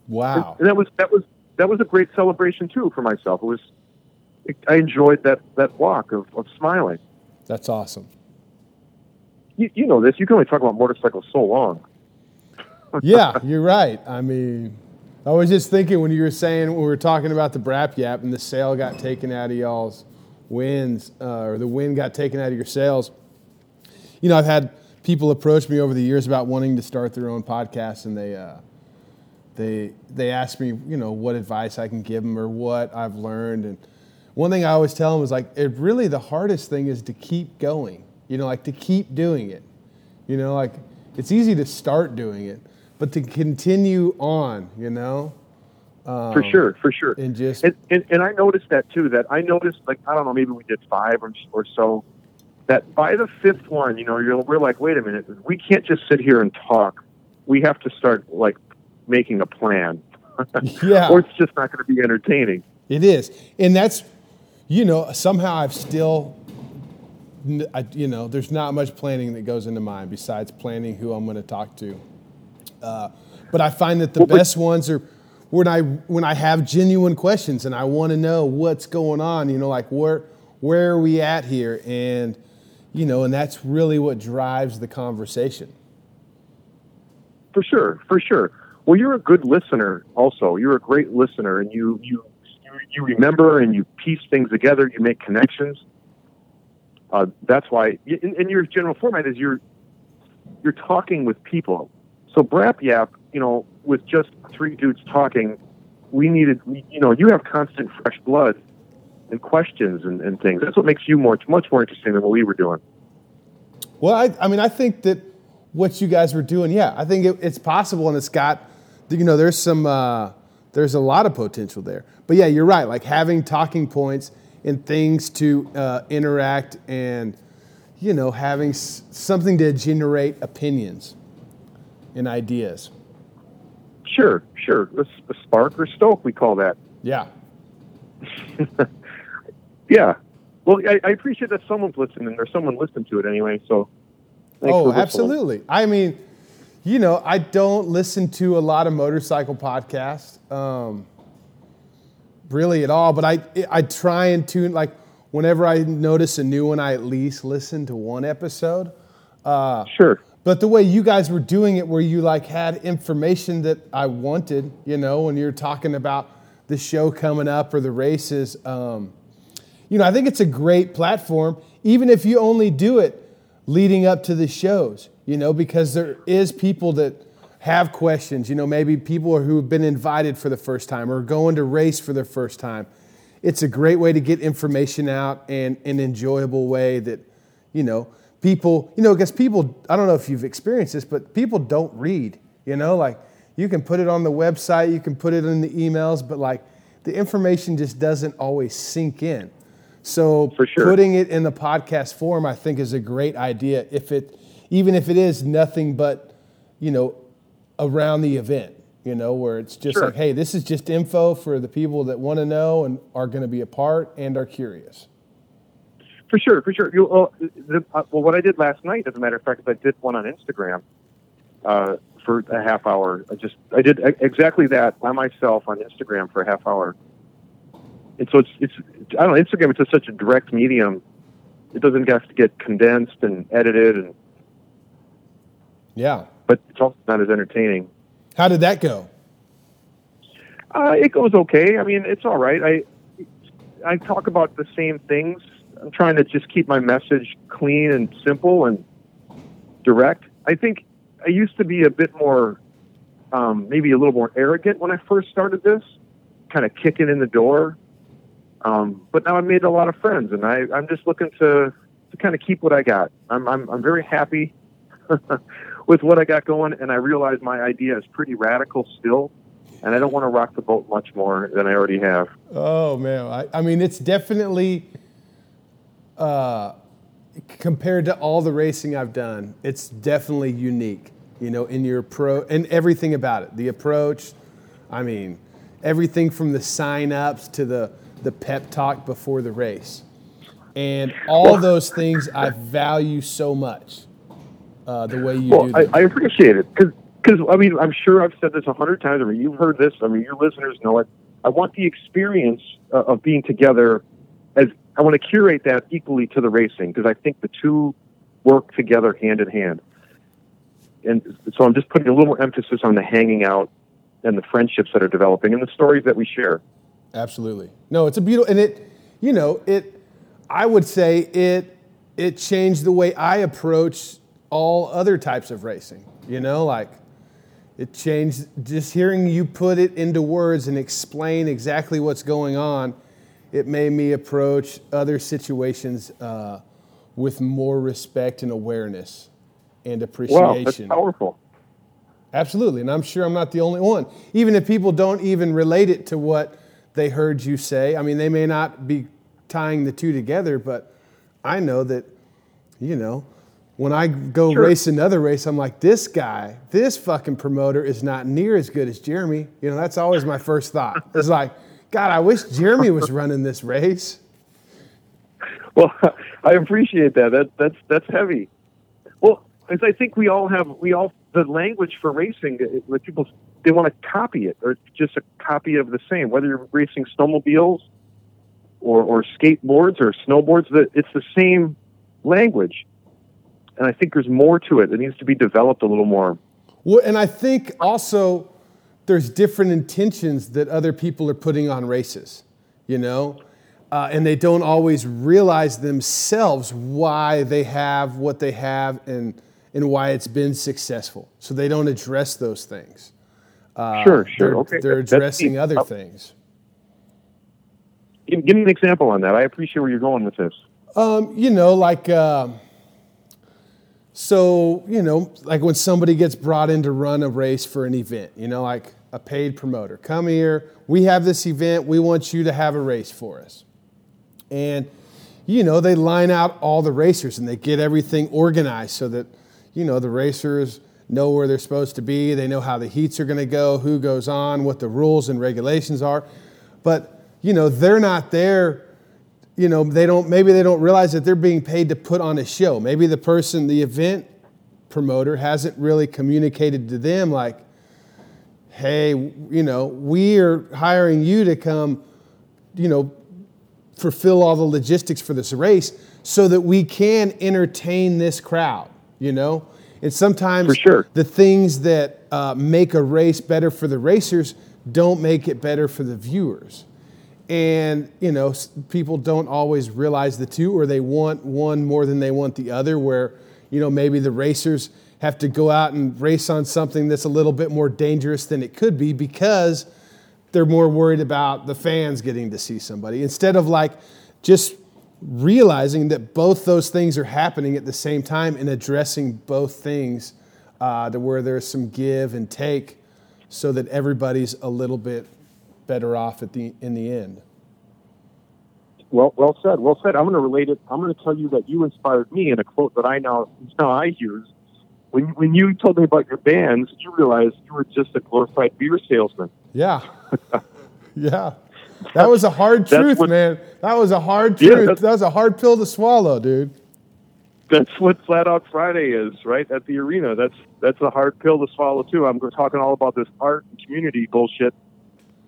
Wow. And that was that was that was a great celebration too for myself. It was I enjoyed that that walk of, of smiling. That's awesome. You, you know this. You can only talk about motorcycles so long. yeah, you're right. I mean, I was just thinking when you were saying when we were talking about the Brap Yap and the sale got taken out of y'all's wins, uh, or the win got taken out of your sales. You know, I've had people approach me over the years about wanting to start their own podcast, and they uh, they they ask me, you know, what advice I can give them or what I've learned. And one thing I always tell them is like, it really the hardest thing is to keep going. You know, like to keep doing it. You know, like it's easy to start doing it, but to continue on. You know, For um, sure, for sure. and just And, and and I noticed that too. That I noticed, like I don't know, maybe we did five or, or so. That by the fifth one, you know, you're, we're like, wait a minute, we can't just sit here and talk. We have to start like making a plan, yeah. or it's just not going to be entertaining. It is, and that's, you know, somehow I've still, I, you know, there's not much planning that goes into mine besides planning who I'm going to talk to. Uh, but I find that the Well, but- best ones are when I when I have genuine questions and I want to know what's going on. You know, like where where are we at here, and you know, and that's really what drives the conversation. For sure, for sure. Well, you're a good listener. Also, you're a great listener, and you you you remember and you piece things together. You make connections. Uh, that's why, and, your general format is you're you're talking with people. So Brap Yap, you know, with just three dudes talking, we needed, you know, you have constant fresh blood and questions and, and things. That's what makes you more much more interesting than what we were doing. Well, I, I mean, I think that what you guys were doing, yeah, I think it, it's possible, and it's got, you know, there's some, uh, there's a lot of potential there. But yeah, you're right. Like having talking points and things to uh, interact, and you know, having s- something to generate opinions and ideas. Sure, sure. A, a spark or stoke, we call that. Yeah, Yeah. Well, I, I appreciate that someone's listening or someone listened to it anyway. So, oh, absolutely. I mean, you know, I don't listen to a lot of motorcycle podcasts, um, really at all. But I, I try and tune like whenever I notice a new one, I at least listen to one episode. Uh, Sure. but the way you guys were doing it, where you like had information that I wanted, you know, when you're talking about the show coming up or the races, um, you know, I think it's a great platform, even if you only do it leading up to the shows, you know, because there is people that have questions, you know, maybe people who have been invited for the first time or going to race for the first time. It's a great way to get information out and an enjoyable way that, you know, people, you know, because people, I don't know if you've experienced this, but people don't read, you know, like you can put it on the website, you can put it in the emails, but like the information just doesn't always sink in. So sure. putting it in the podcast form, I think, is a great idea. If it, even if it is nothing but, you know, around the event, you know, where it's just Sure. like, hey, this is just info for the people that want to know and are going to be a part and are curious. For sure, for sure. You, well, the, uh, well, what I did last night, as a matter of fact, is I did one on Instagram uh, for a half hour. I just I did exactly that by myself on Instagram for a half hour. And so it's it's I don't know Instagram. It's just such a direct medium. It doesn't have to get condensed and edited, and Yeah. but it's also not as entertaining. How did that go? Uh, it goes okay. I mean, it's all right. I I talk about the same things. I'm trying to just keep my message clean and simple and direct. I think I used to be a bit more, um, maybe a little more arrogant when I first started this, kind of kicking in the door. Um, but now I've made a lot of friends, and I, I'm just looking to to kind of keep what I got. I'm I'm, I'm very happy with what I got going, and I realize my idea is pretty radical still and I don't want to rock the boat much more than I already have. Oh man, I, I mean it's definitely uh, compared to all the racing I've done, it's definitely unique. You know, in your pro and everything about it, the approach. I mean, everything from the sign ups to the the pep talk before the race, and all those things I value so much. Uh, the way you Well, do I. I appreciate it because I mean I'm sure I've said this a hundred times. I mean you've heard this. I mean your listeners know it. I want the experience uh, of being together as I want to curate that equally to the racing because I think the two work together hand in hand. And so I'm just putting a little more emphasis on the hanging out and the friendships that are developing and the stories that we share. Absolutely. No, it's a beautiful, and it, you know, it. I would say it. It changed the way I approach all other types of racing. You know, like it changed just hearing you put it into words and explain exactly what's going on. It made me approach other situations uh, with more respect and awareness and appreciation. Wow, that's powerful. Absolutely, and I'm sure I'm not the only one. Even if people don't even relate it to what they heard you say, I mean, they may not be tying the two together, but I know that, you know, when I go Sure. race another race, I'm like, this guy, this fucking promoter is not near as good as Jeremy. You know, that's always my first thought. It's like, God, I wish Jeremy was running this race. Well, I appreciate that. That that's that's heavy. Well, as I think we all have, we all the language for racing. When people they want to copy it, or just a copy of the same. Whether you're racing snowmobiles, or or skateboards or snowboards, that it's the same language. And I think there's more to it. It needs to be developed a little more. Well, and I think also there's different intentions that other people are putting on races, you know, uh, and they don't always realize themselves why they have what they have and and why it's been successful. So they don't address those things. Uh, Sure, sure. They're, Okay, they're addressing other Uh, things. Give, give me an example on that. I appreciate where you're going with this. Um, you know, like, uh, so, you know, like when somebody gets brought in to run a race for an event, you know, like a paid promoter, come here, we have this event, we want you to have a race for us. And, you know, they line out all the racers and they get everything organized so that, you know, the racers know where they're supposed to be, they know how the heats are going to go, who goes on, what the rules and regulations are. But, you know, they're not there you know they don't maybe they don't realize that they're being paid to put on a show. Maybe the person the event promoter hasn't really communicated to them like hey you know we are hiring you to come you know fulfill all the logistics for this race so that we can entertain this crowd you know? And sometimes For sure. the things that uh, make a race better for the racers don't make it better for the viewers. And you know people don't always realize the two or they want one more than they want the other where you know maybe the racers have to go out and race on something that's a little bit more dangerous than it could be because they're more worried about the fans getting to see somebody. Instead of like just realizing that both those things are happening at the same time and addressing both things uh, to where there's some give and take so that everybody's a little bit better off at the in the end. Well, well said. Well said. I'm going to relate it. I'm going to tell you that you inspired me in a quote that I now now I use. When when you told me about your bands, you realized you were just a glorified beer salesman. Yeah, yeah. That was a hard truth, what- man. That was a hard truth. that's- that was a hard pill to swallow, dude. That's what Flat Out Friday is, right? At the arena. That's that's a hard pill to swallow too. I'm talking all about this art and community bullshit,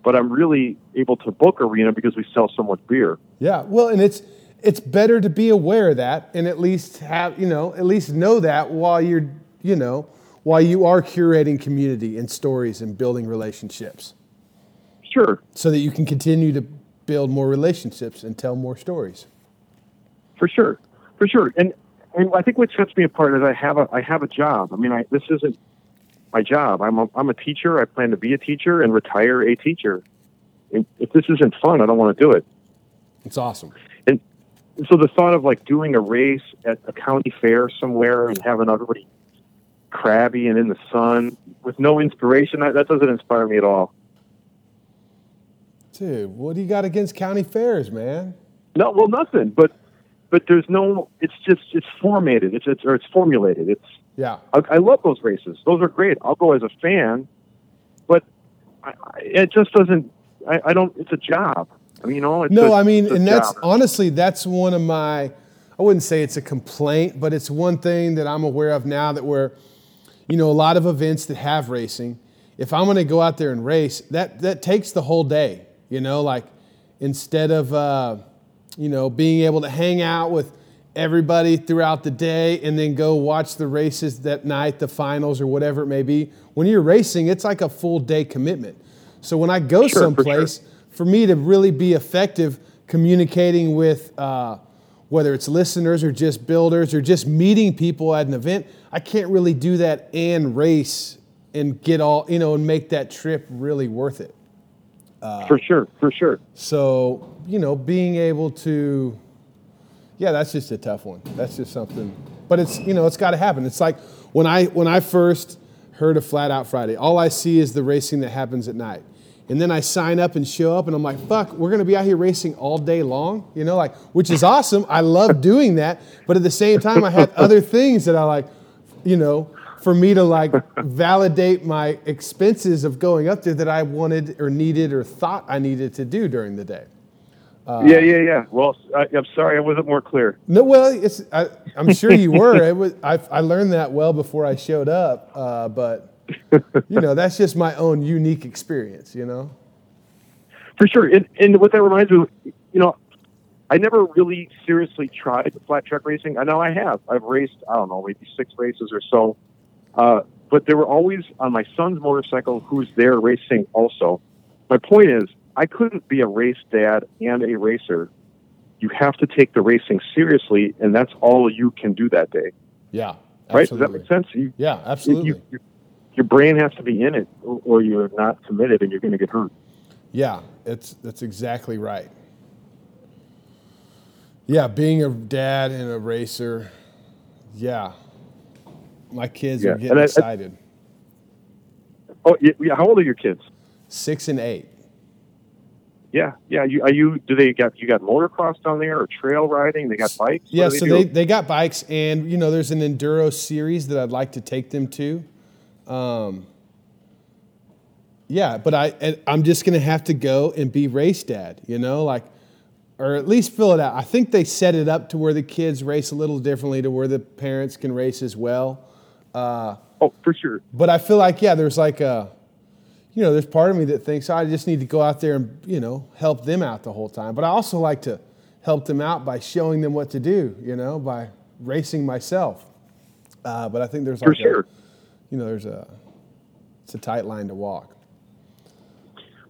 but I'm really able to book arena because we sell so much beer. Yeah, well, and it's it's better to be aware of that and at least have you know at least know that while you're you know while you are curating community and stories and building relationships, Sure, so that you can continue to build more relationships and tell more stories. for sure, for sure. And and I think what sets me apart is I have a I have a job. I mean, I this isn't my job. I'm a, I'm a teacher. I plan to be a teacher and retire a teacher. And if this isn't fun, I don't want to do it. It's awesome. And so the thought of like doing a race at a county fair somewhere and having everybody crabby and in the sun with no inspiration, that, that doesn't inspire me at all. Dude, what do you got against county fairs, man? No, well, nothing. But but there's no. It's just it's formatted. It's it's or it's formulated. It's Yeah. I, I love those races. Those are great. I'll go as a fan, but I, I, it just doesn't. I, I don't. It's a job. I mean, you know. It's No, a- I mean, and that's job. honestly, that's one of my, I wouldn't say it's a complaint, but it's one thing that I'm aware of now that we're, you know, a lot of events that have racing, if I'm going to go out there and race, that, that takes the whole day, you know, like instead of, uh, you know, being able to hang out with everybody throughout the day and then go watch the races that night, the finals or whatever it may be. When you're racing, it's like a full day commitment. So when I go Sure, for sure. someplace, for me to really be effective communicating with uh, whether it's listeners or just builders or just meeting people at an event, I can't really do that and race and get all, you know, and make that trip really worth it. Uh, for sure, for sure. So, you know, being able to, yeah, that's just a tough one. That's just something, but it's, you know, it's got to happen. It's like when I, when I first heard of Flat Out Friday, all I see is the racing that happens at night. And then I sign up and show up and I'm like, fuck, we're going to be out here racing all day long, you know, like, which is awesome. I love doing that. But at the same time, I had other things that I like, you know, for me to like validate my expenses of going up there that I wanted or needed or thought I needed to do during the day. Uh, yeah, yeah, yeah. Well, I, I'm sorry, I wasn't more clear. No, well, it's, I, I'm sure you were. It was, I, I learned that well before I showed up, uh, but you know, that's just my own unique experience, you know? For sure. And, and what that reminds me of, you know, I never really seriously tried flat track racing. I know I have. I've raced, I don't know, maybe six races or so. Uh, but they were always on my son's motorcycle, who's there racing also. My point is, I couldn't be a race dad and a racer. You have to take the racing seriously, and that's all you can do that day. Yeah. Right? Does that absolutely. make sense? You, Yeah, absolutely. you, you, your brain has to be in it, or, or you're not committed and you're going to get hurt. Yeah, it's that's exactly right. Yeah, being a dad and a racer, yeah. My kids Yeah, are getting I- I- excited. Oh, yeah. How old are your kids? Six and eight. Yeah, yeah. You are you? Do they got you got motocross down there or trail riding? They got bikes. What Yeah, do so do? they, they got bikes, and you know, there's an enduro series that I'd like to take them to. Um, yeah, but I I'm just gonna have to go and be race dad, you know, like, or at least fill it out. I think they set it up to where the kids race a little differently, to where the parents can race as well. Uh, oh, for sure. but I feel like yeah, there's like a, you know, there's part of me that thinks I just need to go out there and you know help them out the whole time. But I also like to help them out by showing them what to do, you know, by racing myself. Uh, but I think there's For like a- sure. you know, there's a it's a tight line to walk.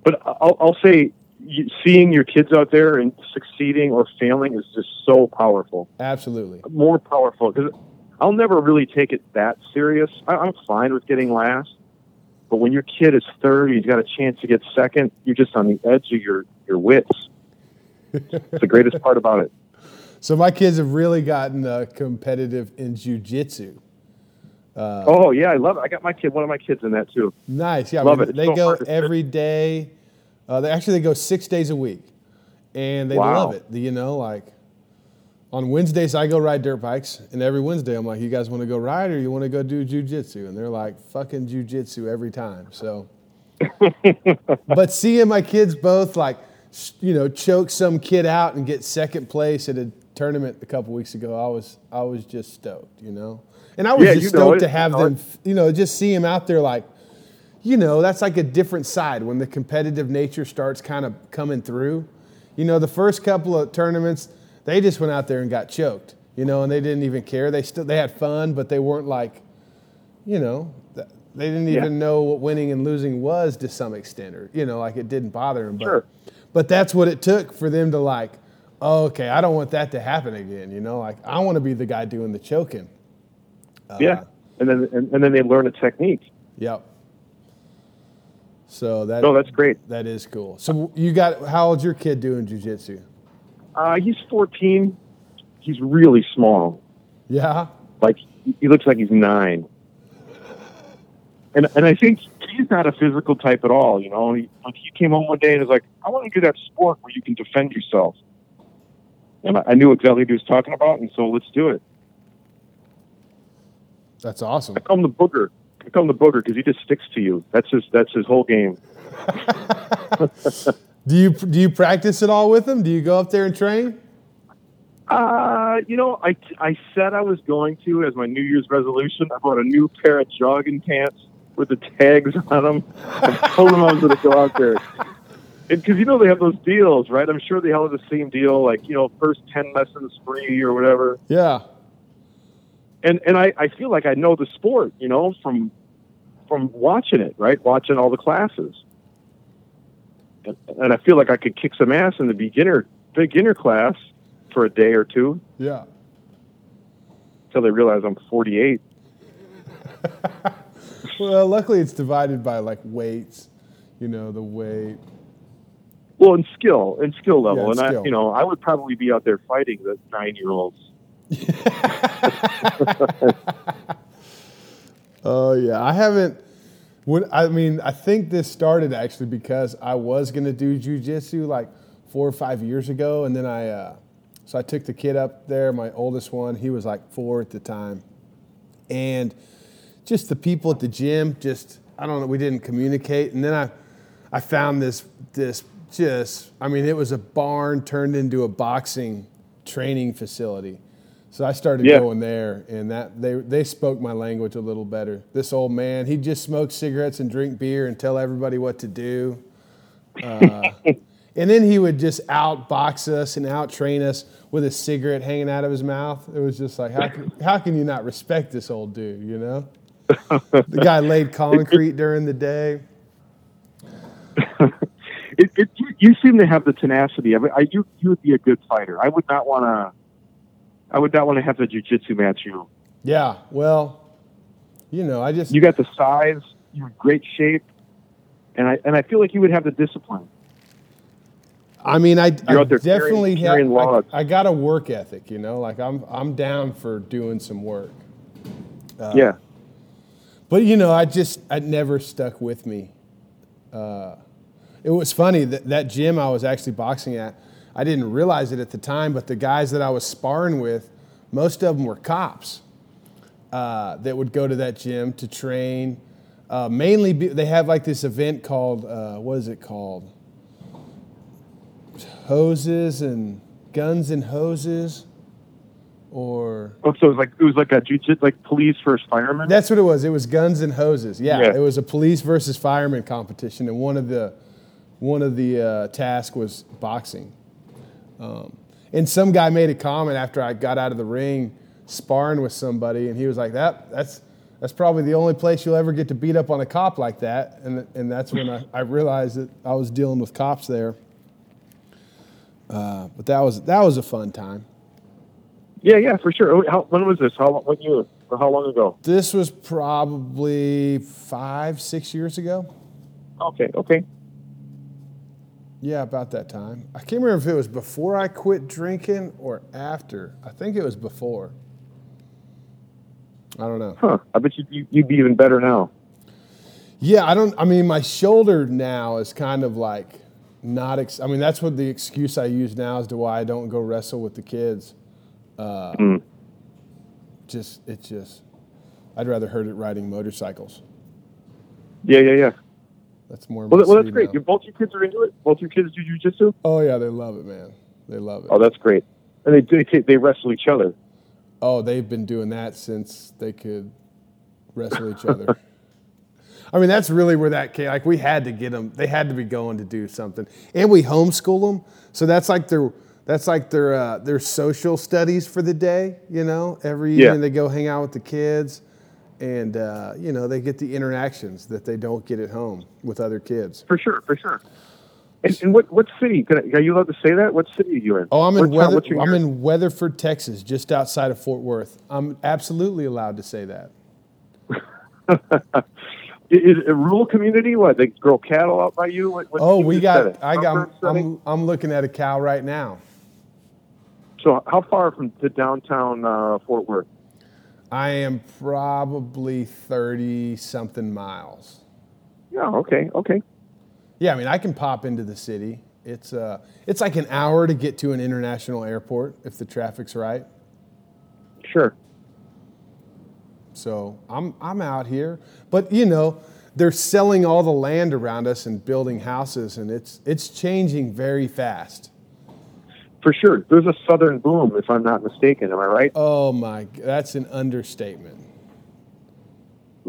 But I'll, I'll say, you, seeing your kids out there and succeeding or failing is just so powerful. Absolutely. More powerful because I'll never really take it that serious. I, I'm fine with getting last, but when your kid is third, he's got a chance to get second. You're just on the edge of your your wits. it's the greatest part about it. So my kids have really gotten uh, competitive in jujitsu. oh yeah, I love it. I got my kid, one of my kids in that too. Nice, yeah. I Love mean, it. They so go every day. Uh, they actually they go six days a week, and they Wow. love it. You know, like on Wednesdays I go ride dirt bikes, and every Wednesday I'm like, "You guys want to go ride or you want to go do jujitsu?" And they're like, "Fucking jujitsu every time." So, but seeing my kids both like, you know, choke some kid out and get second place at a tournament a couple weeks ago, I was I was just stoked, you know. And I was Yeah, just stoked to have you them, you know, just see him out there like you know, that's like a different side when the competitive nature starts kind of coming through. You know, the first couple of tournaments, they just went out there and got choked, you know, and they didn't even care. They still they had fun, but they weren't like, you know, they didn't Yeah. even know what winning and losing was to some extent, or you know, like it didn't bother them. But, Sure. but that's what it took for them to like, oh, okay, I don't want that to happen again. You know, like I want to be the guy doing the choking. Uh, yeah, and then and, and then they learn a technique. Yep. So that No, that's great. That is cool. So you got how old's your kid doing jujitsu? Uh, he's 14. He's really small. Yeah. Like he looks like he's nine. And and I think he's not a physical type at all. You know, he, like he came home one day and was like, "I want to do that sport where you can defend yourself." And I, I knew exactly what he was talking about, and so let's do it. That's awesome. I call him the booger. I call him the booger because he just sticks to you. That's his. That's his whole game. Do you do you practice it all with them? Do you go up there and train? Uh, you know, I, I said I was going to as my New Year's resolution. I bought a new pair of jogging pants with the tags on them. I told them I was going to go out there. Because, you know, they have those deals, right? I'm sure they all have the same deal, like, you know, first 10 lessons free or whatever. Yeah. And and I, I feel like I know the sport, you know, from from watching it, right? Watching all the classes. And, and I feel like I could kick some ass in the beginner beginner class for a day or two Yeah. until they realize I'm 48. Well, luckily it's divided by like weights. You know the weight. Well, in skill, and skill level, Yeah, and skill. I, you know, I would probably be out there fighting the nine-year-olds. Oh yeah, I haven't. I mean, I think this started actually because I was gonna do jujitsu like four or five years ago, and then I, uh, so I took the kid up there, my oldest one. He was like four at the time, and just the people at the gym, just I don't know, we didn't communicate, and then I, I found this this just I mean, it was a barn turned into a boxing training facility. So I started Yeah. going there, and that they they spoke my language a little better. This old man, he'd just smoke cigarettes and drink beer and tell everybody what to do. Uh, and then he would just outbox us and out train us with a cigarette hanging out of his mouth. It was just like, how can, how can you not respect this old dude? You know, the guy laid concrete during the day. It, it, you, you seem to have the tenacity. I mean, I, you, you would be a good fighter. I would not want to. I would not want to have to jujitsu match you. Yeah, well, you know, I just You got the size. You're in great shape, and I and I feel like you would have the discipline. I mean, I, I there carrying- definitely have. carrying I. I got a work ethic, you know. Like I'm, I'm down for doing some work. Uh, yeah. But you know, I just, I never stuck with me. Uh, it was funny that that gym I was actually boxing at. I didn't realize it at the time, but the guys that I was sparring with, most of them were cops uh, that would go to that gym to train. Uh, mainly, be, they have like this event called, uh, what is it called? Hoses and guns and hoses, or Oh, so it was like it was like a jujitsu, like police versus firemen. That's what it was. It was guns and hoses. Yeah, Yeah. it was a police versus fireman competition, and one of the one of the uh, tasks was boxing. Um, and some guy made a comment after I got out of the ring, sparring with somebody, and he was like, "That that's that's probably the only place you'll ever get to beat up on a cop like that." And and that's when I, I realized that I was dealing with cops there. Uh, but that was that was a fun time. yeah, yeah, for sure. Oh, How, when was this? How long? What year? How long ago? This was probably five, six years ago. Okay, okay. Yeah, about that time. I can't remember if it was before I quit drinking or after. I think it was before. I don't know. Huh. I bet you, you, you'd be even better now. Yeah, I don't. I mean, my shoulder now is kind of like not. Ex- I mean, that's what the excuse I use now as to why I don't go wrestle with the kids. Uh, Mm. Just it's just, I'd rather hurt it riding motorcycles. Yeah, yeah, yeah. That's more. Well, well that's great. now. Your, both your kids are into it. Both your kids do jujitsu. Oh yeah, they love it, man. They love it. Oh, that's great. And they they they wrestle each other. Oh, they've been doing that since they could wrestle each other. I mean, that's really where that came. Like, we had to get them. They had to be going to do something, and we homeschool them. So that's like their that's like their uh, their social studies for the day. You know, every Yeah. evening they go hang out with the kids, and uh, you know they get the interactions that they don't get at home with other kids. For sure, for sure. And, and what what city? Can I, are you allowed to say that? What city are you in? Oh, I'm in Weather, I'm year? in Weatherford, Texas, just outside of Fort Worth. I'm absolutely allowed to say that. Is it a rural community? What they grow cattle out by you? What, what Oh, we got. it. I got. I'm, I'm looking at a cow right now. So how far from to downtown uh, Fort Worth? I am probably thirty something miles. Yeah. Okay. Okay. Yeah, I mean, I can pop into the city. It's uh, it's like an hour to get to an international airport if the traffic's right. Sure. So I'm I'm out here, but you know, they're selling all the land around us and building houses, and it's it's changing very fast. For sure. There's a southern boom, if I'm not mistaken. Am I right? Oh my, that's an understatement.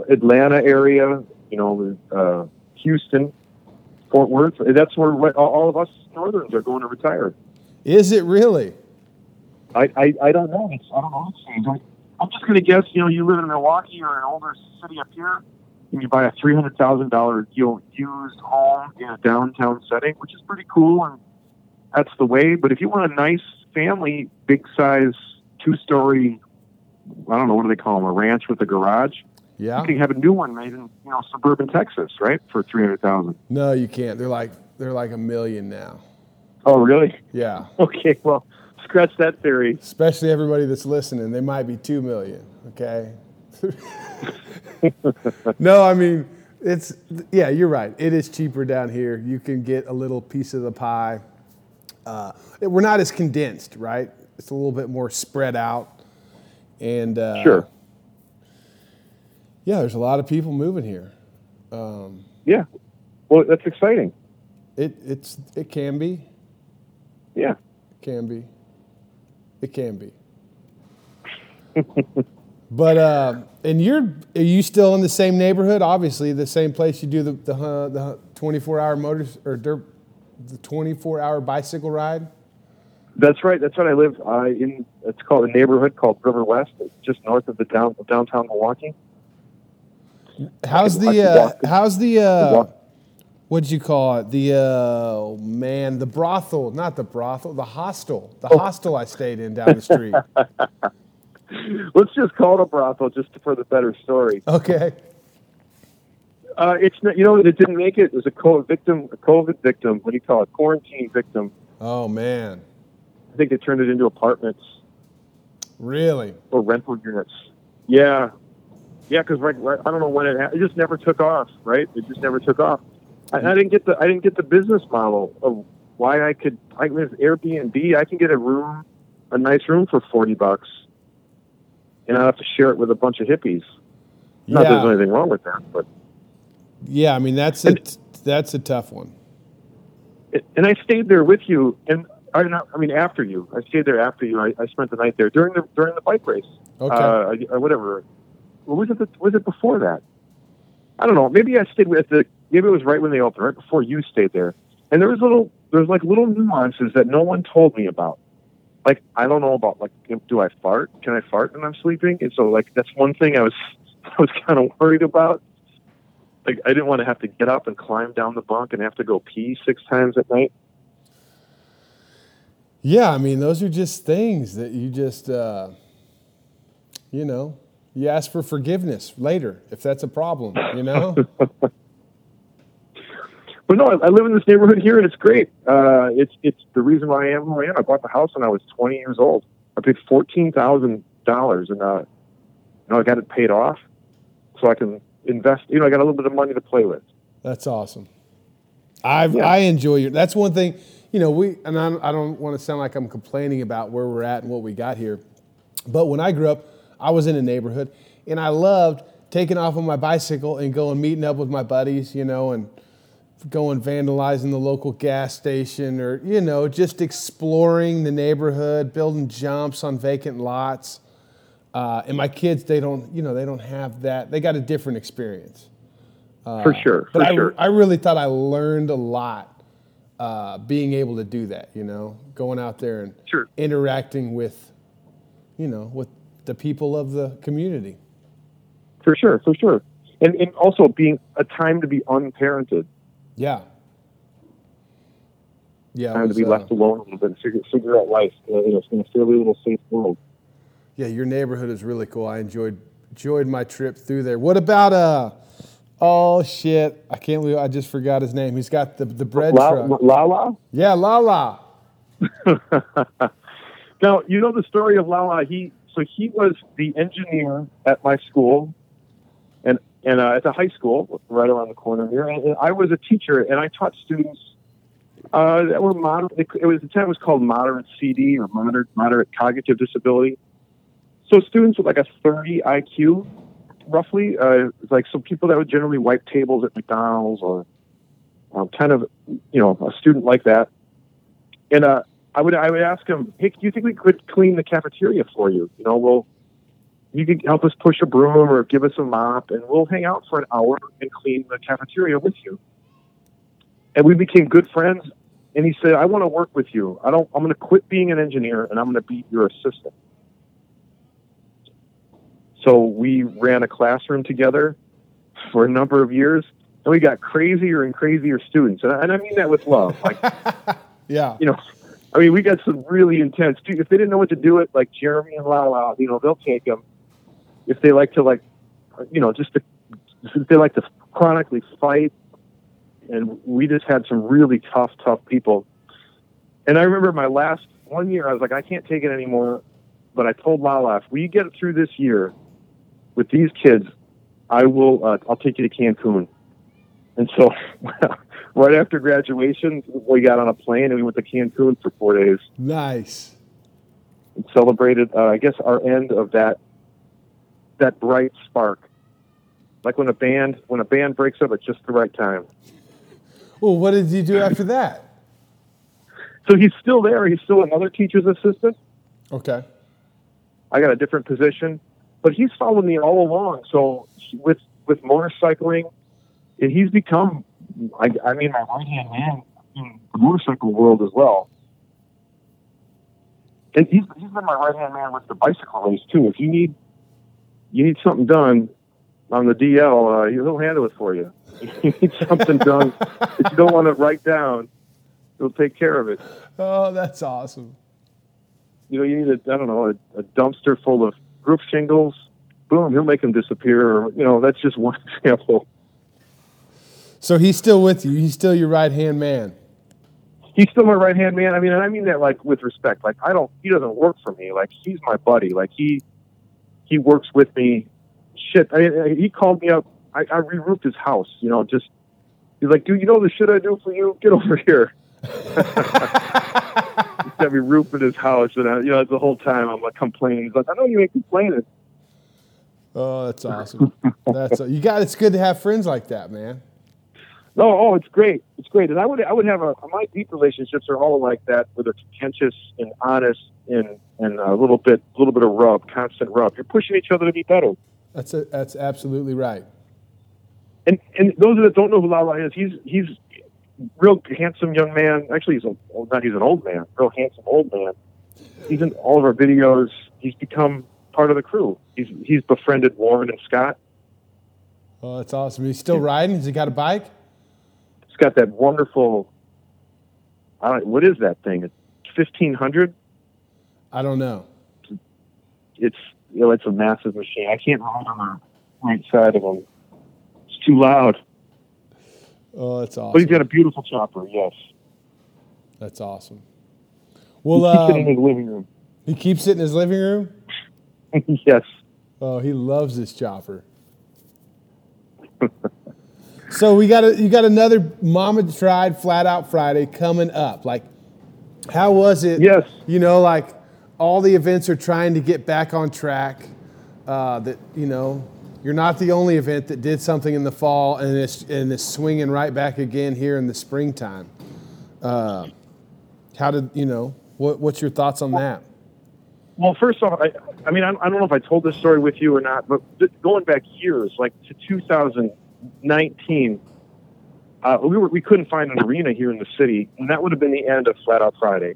Atlanta area. You know, uh, Houston, Fort Worth. That's where all of us Northerns are going to retire. Is it really? I, I, I don't know. It's, I don't know. It's changed. I- I'm just going to guess. You know, you live in Milwaukee or an older city up here, and you buy a three hundred thousand dollar you know, used home in a downtown setting, which is pretty cool, and that's the way. But if you want a nice family, big size, two story, I don't know what do they call them, a ranch with a garage, Yeah. you can have a new one made in you know suburban Texas, right, for three hundred thousand. No, you can't. They're like they're like a million now. Oh, really? Yeah. Okay. Well, scratch that theory. Especially everybody that's listening, they might be two million. Okay. no, I mean it's yeah, you're right. It is cheaper down here. You can get a little piece of the pie. Uh, we're not as condensed, right? It's a little bit more spread out, and uh, Sure. Yeah, there's a lot of people moving here. Yeah. Well, that's exciting. It it's it can be. Yeah. It can be. It can be. but uh, and you're are you still in the same neighborhood? Obviously, the same place you do the the, uh, the 24 hour motors or dirt, the 24 hour bicycle ride. That's right. That's right. I live uh, in. It's called a neighborhood called River West, It's just north of the down downtown Milwaukee. How's the uh, how's the uh, what'd you call it? The uh, man, the brothel, not the brothel, the hostel, the Oh. hostel I stayed in down the street. Let's just call it a brothel, just for the better story. Okay. Uh, it's not, you know it didn't make it. It was a COVID victim, a COVID victim. What do you call it? Quarantine victim. Oh man, I think they turned it into apartments really? or rental units. Yeah, yeah. Because right, right, I don't know when it. Ha- it just never took off. Right? It just never took off. I, I didn't get the. I didn't get the business model of why I could. I with Airbnb. I can get a room, a nice room for forty bucks, and I have to share it with a bunch of hippies. Not that Yeah. there's anything wrong with that, but Yeah, I mean that's a that's a tough one. and I stayed there with you, and I not, I mean after you. I stayed there after you. I, I spent the night there during the during the bike race. Okay. Uh, or whatever. Or was it the, was it before that? I don't know. Maybe I stayed with the. Maybe it was right when they opened, right before you stayed there. And there was little there's like little nuances that no one told me about. Like I don't know about like do I fart? Can I fart when I'm sleeping? And so like that's one thing I was I was kind of worried about. Like I didn't want to have to get up and climb down the bunk and have to go pee six times at night. Yeah, I mean those are just things that you just uh, you know you ask for forgiveness later if that's a problem. You know. but no, I, I live in this neighborhood here, and it's great. Uh, it's it's the reason why I am who I am. I bought the house when I was 20 years old. I paid fourteen thousand dollars, and uh, you know, I got it paid off, so I can invest. You know, I got a little bit of money to play with. That's awesome. I Yeah. I enjoy your. That's one thing. You know, we and I, I don't want to sound like I'm complaining about where we're at and what we got here, but when I grew up, I was in a neighborhood, and I loved taking off on my bicycle and going meeting up with my buddies. You know, and going vandalizing the local gas station, or you know, just exploring the neighborhood, building jumps on vacant lots. Uh, and my kids, they don't, you know, they don't have that. They got a different experience. for sure, for But I, sure. I really thought I learned a lot uh, being able to do that. You know, going out there and Sure. interacting with, you know, with the people of the community. for sure, for sure. And and also being a time to be unparented, Yeah. Yeah. time to be uh, left alone a little bit, and figure figure out life. Uh, you know, in a fairly little safe world. Yeah, your neighborhood is really cool. I enjoyed enjoyed my trip through there. What about uh? Oh shit! I can't believe I just forgot his name. He's got the the bread La- truck. Lala. Yeah, Lala. Now you know the story of Lala. He so he was the engineer at my school, and and uh, at the high school right around the corner here. And I was a teacher, and I taught students uh, that were moderate. It was the time it was called moderate CD or moderate moderate cognitive disability. So students with like a 30 IQ, roughly, uh, like some people that would generally wipe tables at McDonald's or um, kind of, you know, a student like that. And uh, I would I would ask him, hey, do you think we could clean the cafeteria for you? You know, well, you can help us push a broom or give us a mop, and we'll hang out for an hour and clean the cafeteria with you. And we became good friends. And he said, I want to work with you. I don't. I'm going to quit being an engineer, and I'm going to be your assistant. So we ran a classroom together for a number of years, and we got crazier and crazier students. And I, and I mean that with love. Like Yeah. you know, I mean, we got some really intense. Dude, if they didn't know what to do it, like Jeremy and Lala, you know, they'll take them. If they like to, like, you know, just to, if they like to chronically fight, and we just had some really tough, tough people. And I remember my last one year, I was like, I can't take it anymore. But I told Lala, if we get through this year with these kids, I will. Uh, I'll take you to Cancun. And so, right after graduation, we got on a plane and we went to Cancun for four days Nice. and celebrated, uh, I guess, our end of that that bright spark. Like when a band when a band breaks up at just the right time. Well, what did you do after that? So he's still there. He's still another teacher's assistant. Okay. I got a different position, but he's followed me all along. So with with motorcycling, he's become, I, I mean, my right hand man in the motorcycle world as well. And he's he's been my right hand man with the bicycle race too. If you need you need something done on the DL, uh, he'll handle it for you. you need something done that you don't want to write down, he'll take care of it. Oh, that's awesome. you know, you need a, I don't know, a, a dumpster full of roof shingles. Boom, he'll make them disappear. Or, you know, that's just one example. So he's still with you. He's still your right hand man. He's still my right hand man. I mean, and I mean that like with respect. Like I don't, he doesn't work for me. Like he's my buddy. Like he, he works with me. Shit, I mean, he called me up. I, I re-roofed his house. You know, just he's like, dude, you know the shit I do for you? Get over here. Got me roofing his house, and I, you know, the whole time I'm like complaining. He's like, I know you ain't complaining. Oh, that's awesome. that's uh, you got. It's good to have friends like that, man. No, oh, it's great. It's great. And I would, I would have a, my deep relationships are all like that, where they're contentious and honest and, and a little bit, a little bit of rub, constant rub. You're pushing each other to be better. That's a, that's absolutely right. And, and those that don't know who Lala is, he's, he's real handsome young man. Actually, he's a, not, he's an old man, real handsome old man. He's in all of our videos. He's become part of the crew. He's, he's befriended Warren and Scott. Oh, that's awesome. He's still riding. Has he got a bike? He's got that wonderful, I don't, what is that thing? It's 1500. I don't know. it's you know, it's a massive machine. I can't ride on the right side of them. It's too loud. Oh, that's awesome. But he's got a beautiful chopper. Yes. That's awesome. Well, he keeps it in um, his living room. he keeps it in his living room. yes. Oh, he loves this chopper. so we got a, you got another Mama Tried Flat Out Friday coming up. Like, how was it? Yes. You know, like all the events are trying to get back on track. Uh, that you know, you're not the only event that did something in the fall and it's and it's swinging right back again here in the springtime. Uh, how did you know? What, what's your thoughts on that? Well, first off, I, I mean, I, I don't know if I told this story with you or not, but going back years, like to 2019, uh, we were we couldn't find an arena here in the city, and that would have been the end of Flat Out Friday.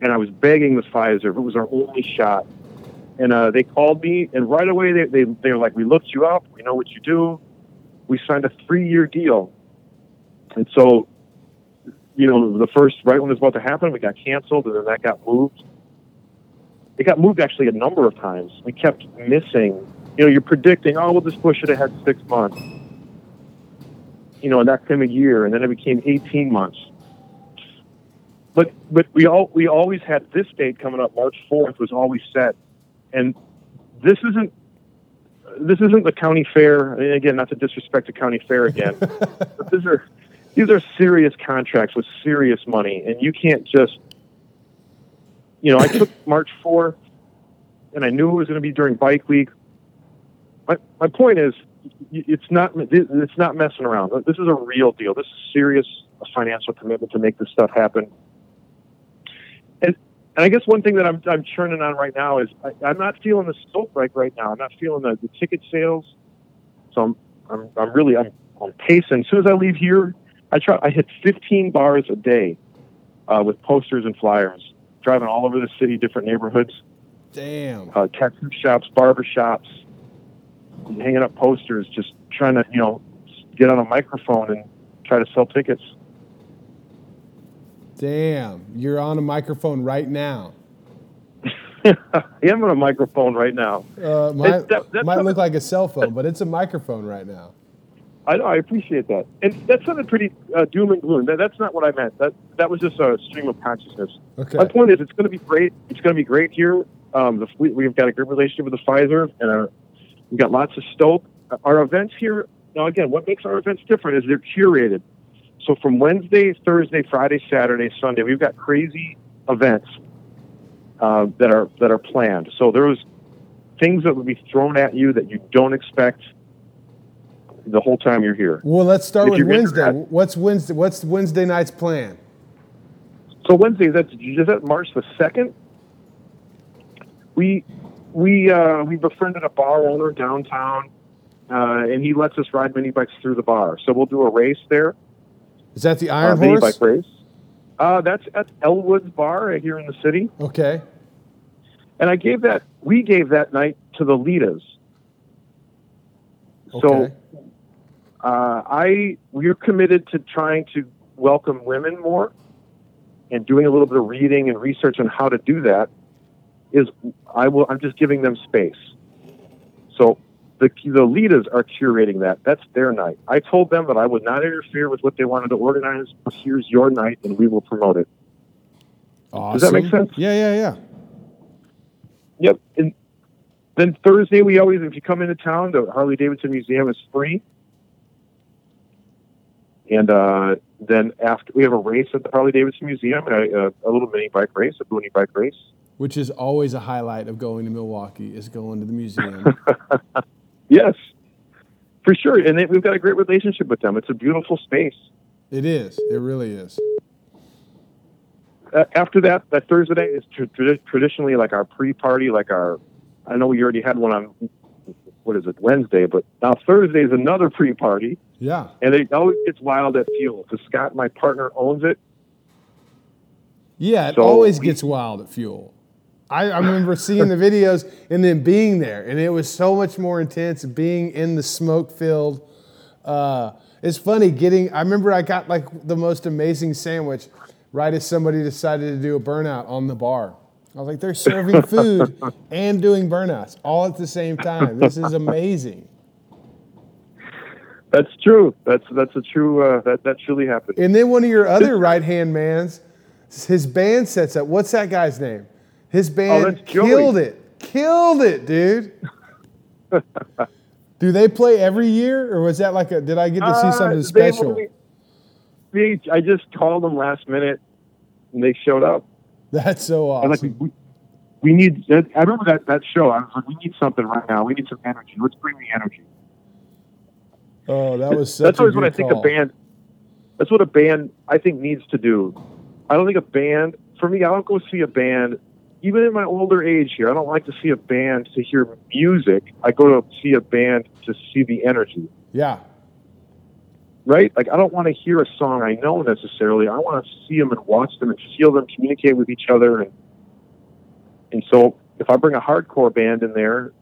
And I was begging the Fiserv; it was our only shot. And uh, they called me, and right away they, they they were like, "We looked you up. We know what you do. We signed a three-year deal." And so, you know, the first right when it was about to happen, we got canceled, and then that got moved it got moved actually a number of times. We kept missing. You know, you're predicting, oh, we'll just push it ahead six months. You know, and that came a year, and then it became 18 months. But but we all we always had this date coming up. March 4th was always set, and this isn't this isn't the county fair. And again, not to disrespect the county fair again, but these are these are serious contracts with serious money, and you can't just you know, I took March 4th, and I knew it was going to be during Bike Week. My my point is, it's not it's not messing around. This is a real deal. This is serious financial commitment to make this stuff happen. And and I guess one thing that I'm I'm churning on right now is I, I'm not feeling the stoke break right now. I'm not feeling the, the ticket sales. So I'm I'm I'm really I'm on pacing. As soon as I leave here, I try I hit 15 bars a day uh, with posters and flyers driving all over the city, different neighborhoods. Damn. Uh, tattoo shops, barber shops, hanging up posters, just trying to, you know, get on a microphone and try to sell tickets. Damn. You're on a microphone right now. I am on a microphone right now. Uh, might that- might look like a cell phone, but it's a microphone right now. I know, I appreciate that. And that sounded pretty uh, doom and gloom. That, that's not what I meant. That that was just a stream of consciousness. Okay. My point is, it's going to be great. It's going to be great here. Um, the, we, we've got a good relationship with the Fiserv, and our, we've got lots of stoke. Our events here, now again, what makes our events different is they're curated. So from Wednesday, Thursday, Friday, Saturday, Sunday, we've got crazy events uh, that are that are planned. So there's things that would be thrown at you that you don't expect the whole time you're here. Well, let's start If with Wednesday. that- What's Wednesday? What's Wednesday night's plan? So Wednesday, that's is that March the second. We we uh, we befriended a bar owner downtown, uh, and he lets us ride mini bikes through the bar. So we'll do a race there, Is that the uh, Iron mini Horse? bike race. Uh, that's at Elwood's Bar right here in the city, Okay. and I gave that we gave that night to the Litas. So Okay. uh, I we're committed to trying to welcome women more and doing a little bit of reading and research on how to do that is I will I'm just giving them space. So the the leaders are curating that. That's their night. I told them that I would not interfere with what they wanted to organize. Here's your night, and we will promote it. Awesome. that make sense? Yeah, yeah, yeah. Yep. And then Thursday, we always, if you come into town, the Harley Davidson Museum is free. And uh, then after we have a race at the Harley Davidson Museum, a, a, a little mini bike race, a boonie bike race. Which is always a highlight of going to Milwaukee is going to the museum. Yes, for sure. And they, we've got a great relationship with them. It's a beautiful space. it is. It really is. Uh, after that, that Thursday night is tr- tradi- traditionally like our pre-party, like our. I know we already had one on what is it Wednesday, but now Thursday is another pre-party. Yeah. and it always gets wild at Fuel because Scott, my partner, owns it. Yeah, it So always we- gets wild at Fuel. I, I remember seeing the videos and then being there, and it was so much more intense being in the smoke filled. Uh, it's funny getting. I remember I got like the most amazing sandwich right as somebody decided to do a burnout on the bar. I was like, they're serving food and doing burnouts all at the same time. This is amazing. That's true. That's that's a true. Uh, that that truly happened. And then one of your other right hand mans, his band sets up. What's that guy's name? His band Oh, that's Joey. killed it. Killed it, dude. Do they play every year, or was that like a? Did I get to see Uh, something they special? only- they- I just called them last minute, and they showed up. That's so awesome. like, we, we need. I remember that that show. I was like, we need something right now. We need some energy. Let's bring the energy. Oh, that was such That's always what I think call. a band. That's what a band I think needs to do. I don't think a band. For me, I don't go see a band. Even in my older age here, I don't like to see a band to hear music. I go to see a band to see the energy. Yeah, right? Like I don't want to hear a song I know necessarily. I want to see them and watch them and feel them communicate with each other. And and so if I bring a hardcore band in there,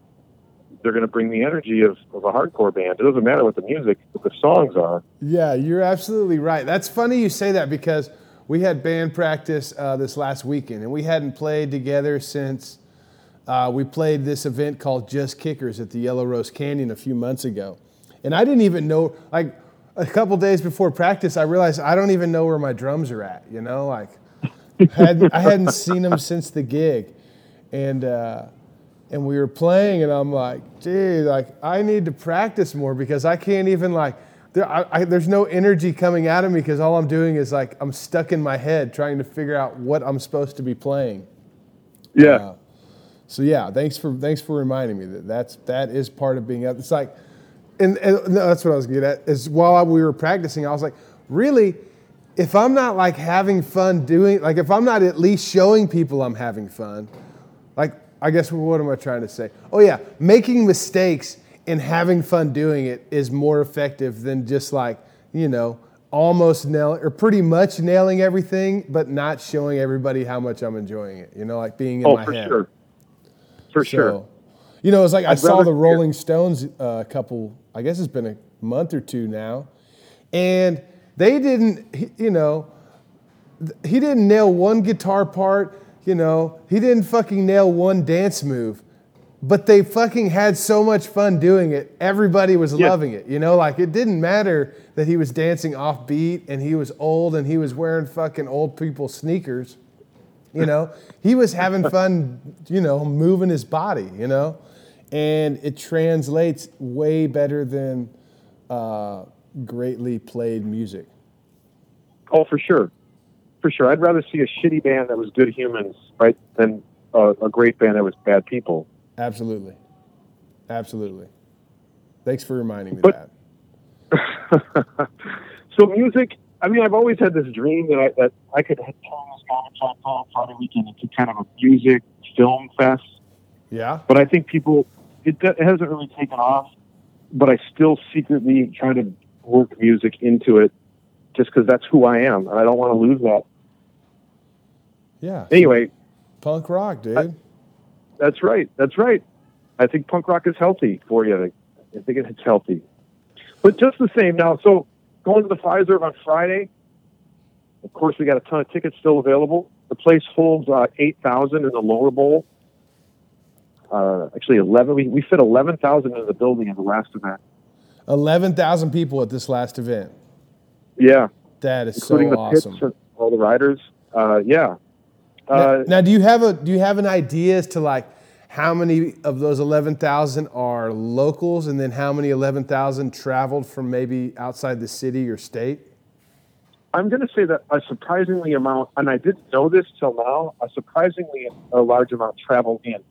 they're going to bring the energy of, of a hardcore band. It doesn't matter what the music, what the songs are. yeah, you're absolutely right. That's funny you say that because we had band practice uh, this last weekend, and we hadn't played together since uh, we played this event called Just Kickers at the Yellow Rose Canyon a few months ago. And I didn't even know, like, a couple days before practice, I realized I don't even know where my drums are at. You know, like, hadn't, I hadn't seen them since the gig, and uh, and we were playing, and I'm like, dude, like, I need to practice more because I can't even like. There, I, I, there's no energy coming out of me because all I'm doing is like I'm stuck in my head trying to figure out what I'm supposed to be playing. Yeah. Uh, so yeah, thanks for thanks for reminding me that that's that is part of being up. It's like, and, and no, that's what I was getting at. Is while we were practicing, I was like, really, if I'm not like having fun doing, like if I'm not at least showing people I'm having fun, like I guess what am I trying to say? Oh yeah, making mistakes and having fun doing it is more effective than just like you know almost nail or pretty much nailing everything, but not showing everybody how much I'm enjoying it. You know, like being in oh, my for head. sure. For sure. You know, it's like I I'd saw rather the Rolling Stones uh, a couple, I guess it's been a month or two now, and they didn't, you know, he didn't nail one guitar part, you know, he didn't fucking nail one dance move, but they fucking had so much fun doing it. Everybody was Yeah. loving it, you know, like it didn't matter that he was dancing off beat and he was old and he was wearing fucking old people sneakers. You know, he was having fun, you know, moving his body, you know, and it translates way better than uh, greatly played music. Oh, for sure. For sure. I'd rather see a shitty band that was good humans, right, than uh, a great band that was bad people. Absolutely. Absolutely. Thanks for reminding me But- that. so music. I mean, I've always had this dream that I that I could turn this Comic Con Friday weekend into kind of a music film fest. Yeah. But I think people it, it hasn't really taken off. But I still secretly try to work music into it, just because that's who I am, and I don't want to lose that. Yeah. Anyway, Punk rock, dude. That's right. That's right. I think punk rock is healthy for you. I think it's healthy. But just the same now, so going to the Fiserv on Friday, of course, we got a ton of tickets still available. The place holds uh, 8,000 in the lower bowl. Uh, actually, 11. We, we fit 11,000 in the building in the last event. 11,000 people at this last event. Yeah, That is so including the awesome. pits and all the riders. Uh, yeah. Now, Uh, now, do you have a do you have an idea as to like how many of those eleven thousand are locals, and then how many eleven thousand traveled from maybe outside the city or state? I'm going to say that a surprisingly amount, and I didn't know this till now, a surprisingly a large amount traveled in.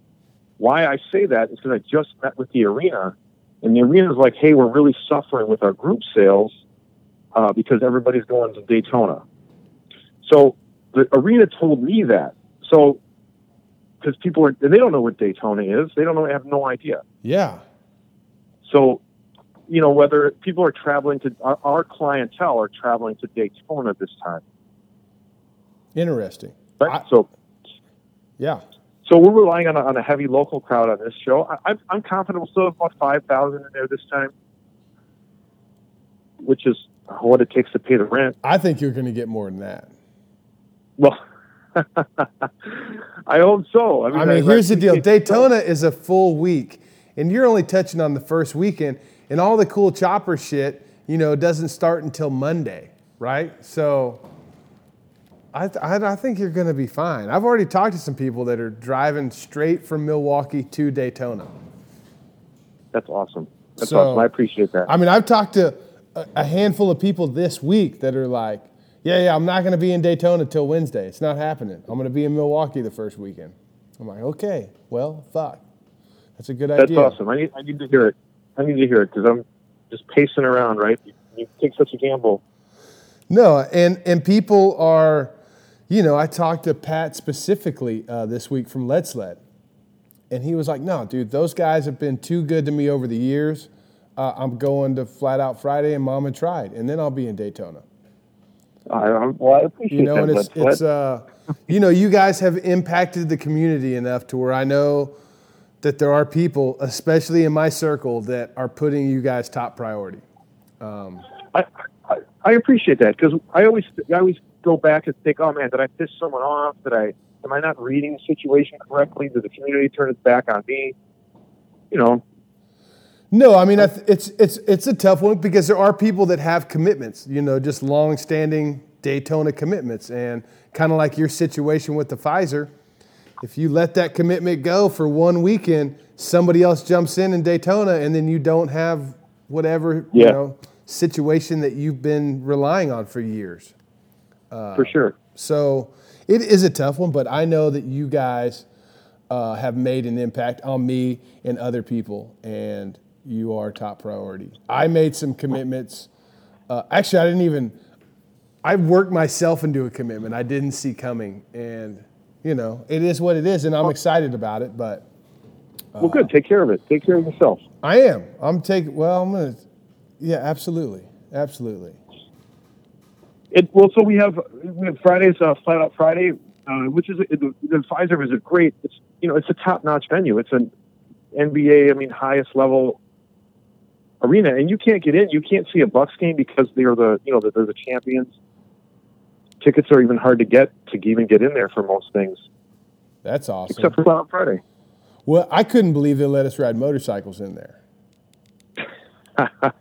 Why I say that is because I just met with the arena, and the arena is like, hey, we're really suffering with our group sales uh, because everybody's going to Daytona. So the arena told me that. So because people are, and they don't know what Daytona is, they don't know, they have no idea. Yeah, So, you know, whether people are traveling to our, our clientele are traveling to Daytona this time, interesting. right? I- so Yeah, So we're relying on a, on a heavy local crowd on this show. I, I'm, I'm confident we'll still have about 5,000 in there this time, which is what it takes to pay the rent. I think you're going to get more than that. Well, I hope so. I mean, I mean, here's the deal: Daytona is a full week, and you're only touching on the first weekend, and all the cool chopper shit you know, doesn't start until Monday, right? So I, th- I, I think you're going to be fine. I've already talked to some people that are driving straight from Milwaukee to Daytona. That's awesome. That's So- awesome. I appreciate that. I mean, I've talked to a, a handful of people this week that are like, yeah, yeah, I'm not going to be in Daytona till Wednesday. It's not happening. I'm going to be in Milwaukee the first weekend. I'm like, okay, well, fuck. That's a good That's idea. awesome. I need, I need to hear it. I need to hear it because I'm just pacing around, right? You, you take such a gamble. No, and and people are, you know, I talked to Pat specifically uh, this week from Let's Let, and he was like, "No, dude, those guys have been too good to me over the years. Uh, I'm going to Flat Out Friday and Mama Tried, and then I'll be in Daytona." I, well, I appreciate You know, that. and it's it's uh, you know, you guys have impacted the community enough to where I know that there are people, especially in my circle, that are putting you guys top priority. I, I, I appreciate that because I always I always go back and think, oh man, did I piss someone off? Did I am I not reading the situation correctly? Did the community turn its back on me? You know, No, I mean I th- it's it's it's a tough one because there are people that have commitments, you know, just long-standing Daytona commitments, and kind of like your situation with the Fiserv. If you let that commitment go for one weekend, somebody else jumps in in Daytona, and then you don't have whatever you know situation that you've been relying on for years. for sure. So it is a tough one, but I know that you guys uh, have made an impact on me and other people, and you are top priority. I made some commitments. Uh, actually, I didn't even. I worked myself into a commitment I didn't see coming, and you know it is what it is, and I'm excited about it. But Well, good. Take care of it. Take care of yourself. I am. I'm taking. Well, I'm gonna. Yeah, absolutely, absolutely. It, well, so we have we have Fridays, uh, Flat Out Friday, uh, which is the, the Fiserv is a great. It's you know it's a top notch venue. It's an NBA, I mean highest level arena, and you can't get in. You can't see a Bucks game because they're the you know they're, they're the champions. Tickets are even hard to get to even get in there for most things, That's awesome. except for Flat Friday. well, I couldn't believe they let us ride motorcycles in there.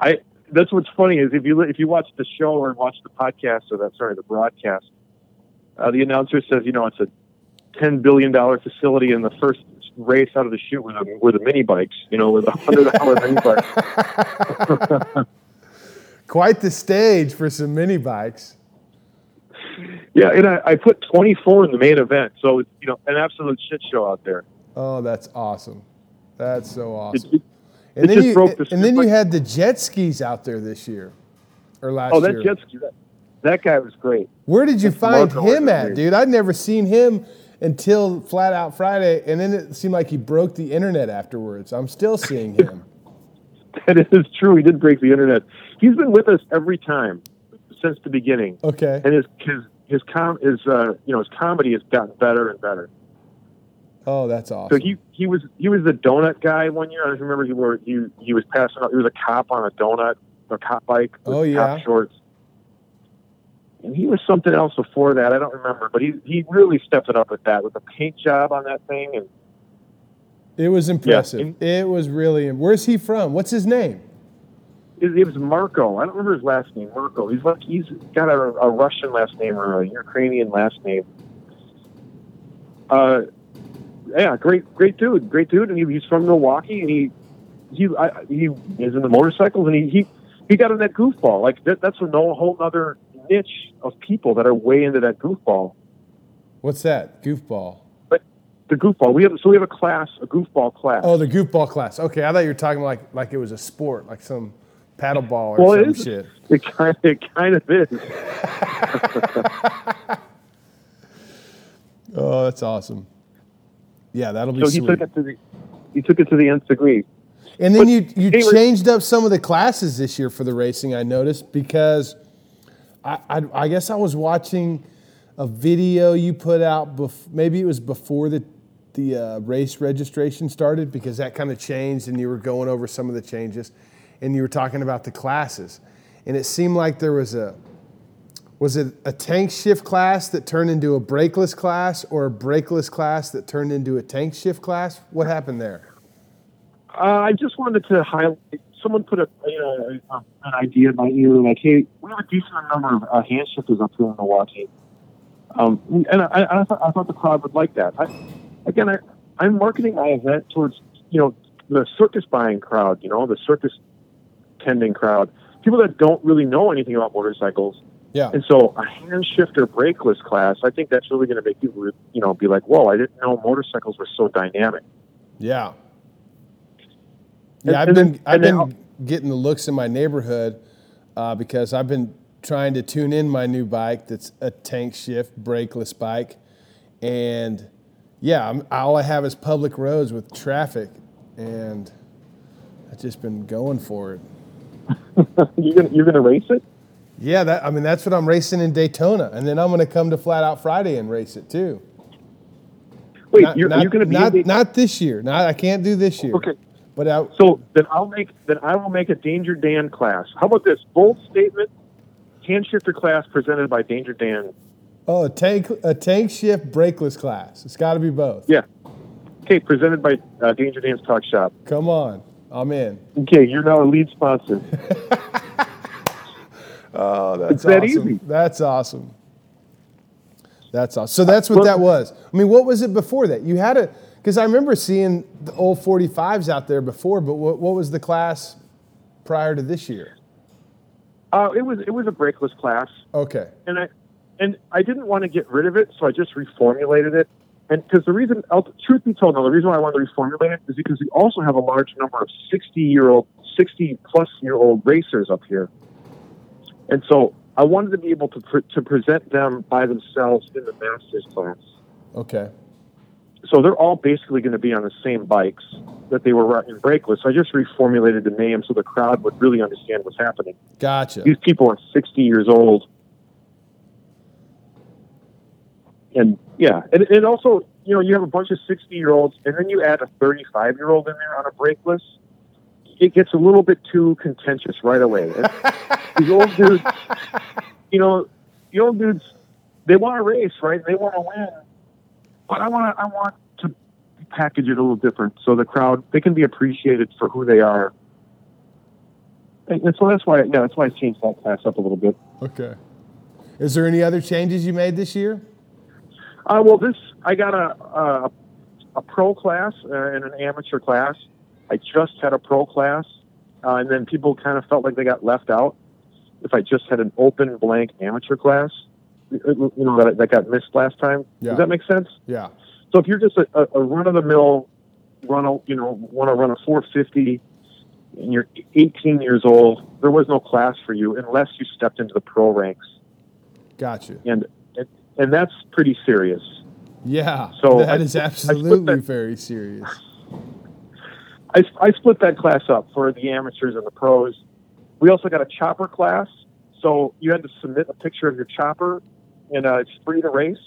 I that's what's funny is if you if you watch the show or watch the podcast or that sorry the broadcast, uh, the announcer says you know it's a ten billion dollar facility and the first race out of the chute were the, were the mini bikes you know with the hundred dollar mini bikes. Quite the stage for some mini bikes. Yeah, and I, I put twenty four in the main event, so it's you know an absolute shit show out there. Oh, that's awesome. That's so awesome. it, And it then you broke the and then you had the jet skis out there this year or last oh that year. jet ski that, that guy was great. Where did you That's find him at, dude? I'd never seen him until Flat Out Friday, and then it seemed like he broke the internet afterwards. I'm still seeing him. That is true. He did break the internet. He's been with us every time since the beginning. Okay. and his his his com his uh you know his comedy has gotten better and better. Oh, that's awesome. So awesome. he he was he was the donut guy one year. I remember he were he he was passing out. He was a cop on a donut, a cop bike with Oh, yeah. cop shorts. And he was something else before that. I don't remember, but he he really stepped it up with that with the paint job on that thing. And It was impressive. and- it was really. Where's he from? What's his name? it, it was Marco. I don't remember his last name. Marco. He's like he's got a, a Russian last name or a Ukrainian last name. Uh, yeah, great, great dude, great dude, and he, he's from Milwaukee, and he he I, he is in the motorcycles, and he he, he got in that goofball. Like that, that's a no, whole other niche of people that are way into that goofball. What's that? Goofball. But the goofball, we have so we have a class, a goofball class. Oh, the goofball class. Okay, I thought you were talking like like it was a sport, like some paddleball or well, some it shit. It kind, it kind of is. Oh, that's awesome. Yeah, that'll be So he took it to the he took it to the nth degree. And then But you you anyway- changed up some of the classes this year for the racing. I noticed because I I, guess I was watching a video you put out. Bef- maybe it was before the the uh, race registration started because that kind of changed, and you were going over some of the changes, and you were talking about the classes, and it seemed like there was a was it a tank shift class that turned into a brakeless class, or a brakeless class that turned into a tank shift class? What happened there? Uh, I just wanted to highlight someone put a you know a, an idea in my ear like, hey, we have a decent number of uh, hand shifters up here in Milwaukee, um, and I, I, thought, I thought the crowd would like that. I, again, I, I'm marketing my event towards you know the circus buying crowd, you know, the circus tending crowd, people that don't really know anything about motorcycles. Yeah. And so a hand shifter brakeless class, I think that's really going to make people, you know, be like, "Whoa, I didn't know motorcycles were so dynamic." Yeah. Yeah, I've been I've been getting the looks in my neighborhood uh, because I've been trying to tune in my new bike that's a tank shift brakeless bike, and yeah, I'm, all I have is public roads with traffic, and I've just been going for it. you're gonna you're gonna race it. Yeah, that I mean that's what I'm racing in Daytona, and then I'm going to come to Flat Out Friday and race it too. Wait, Not, you're, not, you're gonna be not, not this year. Not I can't do this year. okay. But I, So then I'll make then I will make a Danger Dan class. How about this bold statement? Hand shifter class presented by Danger Dan. oh a tank a tank shift brakeless class. It's got to be both. Yeah. Okay, presented by uh, Danger Dan's Talk Shop. Come on, I'm in. Okay, you're now a lead sponsor. Oh, that's It's that awesome. easy. That's awesome. That's awesome. So that's what that was. I mean, what was it before that? You had a because I remember seeing the old 45s out there before, but what, what was the class prior to this year? Uh, it was it was a brakeless class, Okay. and I and I didn't want to get rid of it, so I just reformulated it. And because the reason, truth be told, now the reason why I wanted to reformulate it is because we also have a large number of sixty year old, sixty plus year old racers up here, and so I wanted to be able to pre- to present them by themselves in the masters class. Okay. So they're all basically going to be on the same bikes that they were riding in brakeless. So I just reformulated the name so the crowd would really understand what's happening. Gotcha. These people are 60 years old. And yeah, and, and also, you know, you have a bunch of 60 year olds, and then you add a 35 year old in there on a brakeless. It gets a little bit too contentious right away. These old dudes, you know, the old dudes, they want to race, right? They want to win. But I want to, I want to package it a little different so the crowd, they can be appreciated for who they are. And and so that's why, yeah, that's why I changed that class up a little bit. Okay. Is there any other changes you made this year? Uh, well, this I got a a, a pro class uh, and an amateur class. I just had a pro class, uh, and then people kind of felt like they got left out. If I just had an open blank amateur class, Uh, you know that that got missed last time. Yeah. Does that make sense? Yeah. So if you're just a, a, a run of the mill, run a you know want to run a 450, and you're 18 years old, there was no class for you unless you stepped into the pro ranks, Gotcha. and and, and that's pretty serious. Yeah. So that I- is absolutely that- very serious. I, I split that class up for the amateurs and the pros. We also got a chopper class, so you had to submit a picture of your chopper, and uh, it's free to race.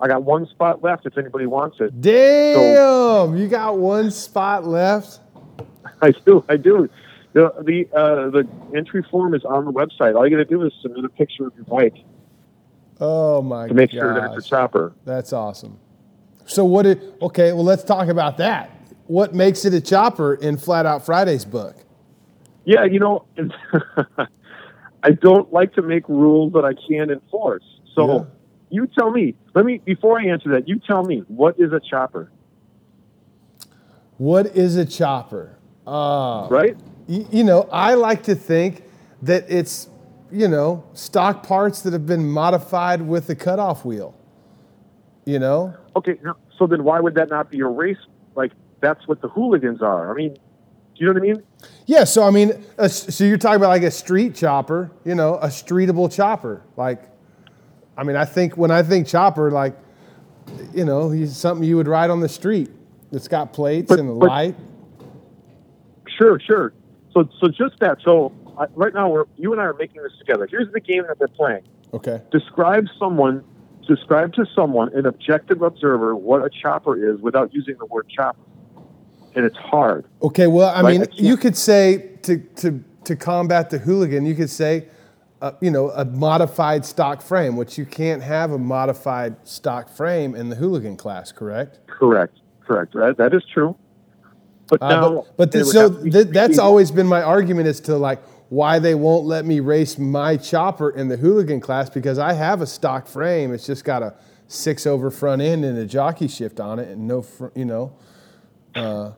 I got one spot left if anybody wants it. Damn, you got one spot left. I do, I do. The the uh, the entry form is on the website. All you got to do is submit a picture of your bike Oh my to make gosh. sure that it's a chopper. That's awesome. So what it okay, well let's talk about that. What makes it a chopper in Flat Out Friday's book? Yeah, you know, I don't like to make rules that I can't enforce. So Yeah. you tell me. Let me before I answer that. You tell me what is a chopper, What is a chopper? Uh, right? y- you know, I like to think that it's, you know, stock parts that have been modified with the cutoff wheel. You know? Okay, so then why would that not be a race? Like that's what the hooligans are. I mean, do you know what I mean? Yeah, so I mean, a, so you're talking about like a street chopper, you know, a streetable chopper. Like, I mean, I think when I think chopper, like, you know, he's something you would ride on the street. It's got plates But- and a light. Sure, sure. So, so just that. So I, right now, we're you and I are making this together. Here's the game that they're playing. Okay. Describe someone. Describe to someone, an objective observer, what a chopper is without using the word chopper. And it's hard. Okay. Well, I Right, mean, I you could say to to to combat the hooligan, you could say, uh, you know, a modified stock frame, which you can't have a modified stock frame in the hooligan class, correct? Correct. Correct. Right. That is true. But Uh, now, but but so th- that's always been my argument as to like why they won't let me race my chopper in the hooligan class because I have a stock frame. It's just got a six over front end and a jockey shift on it and no fr- you know uh,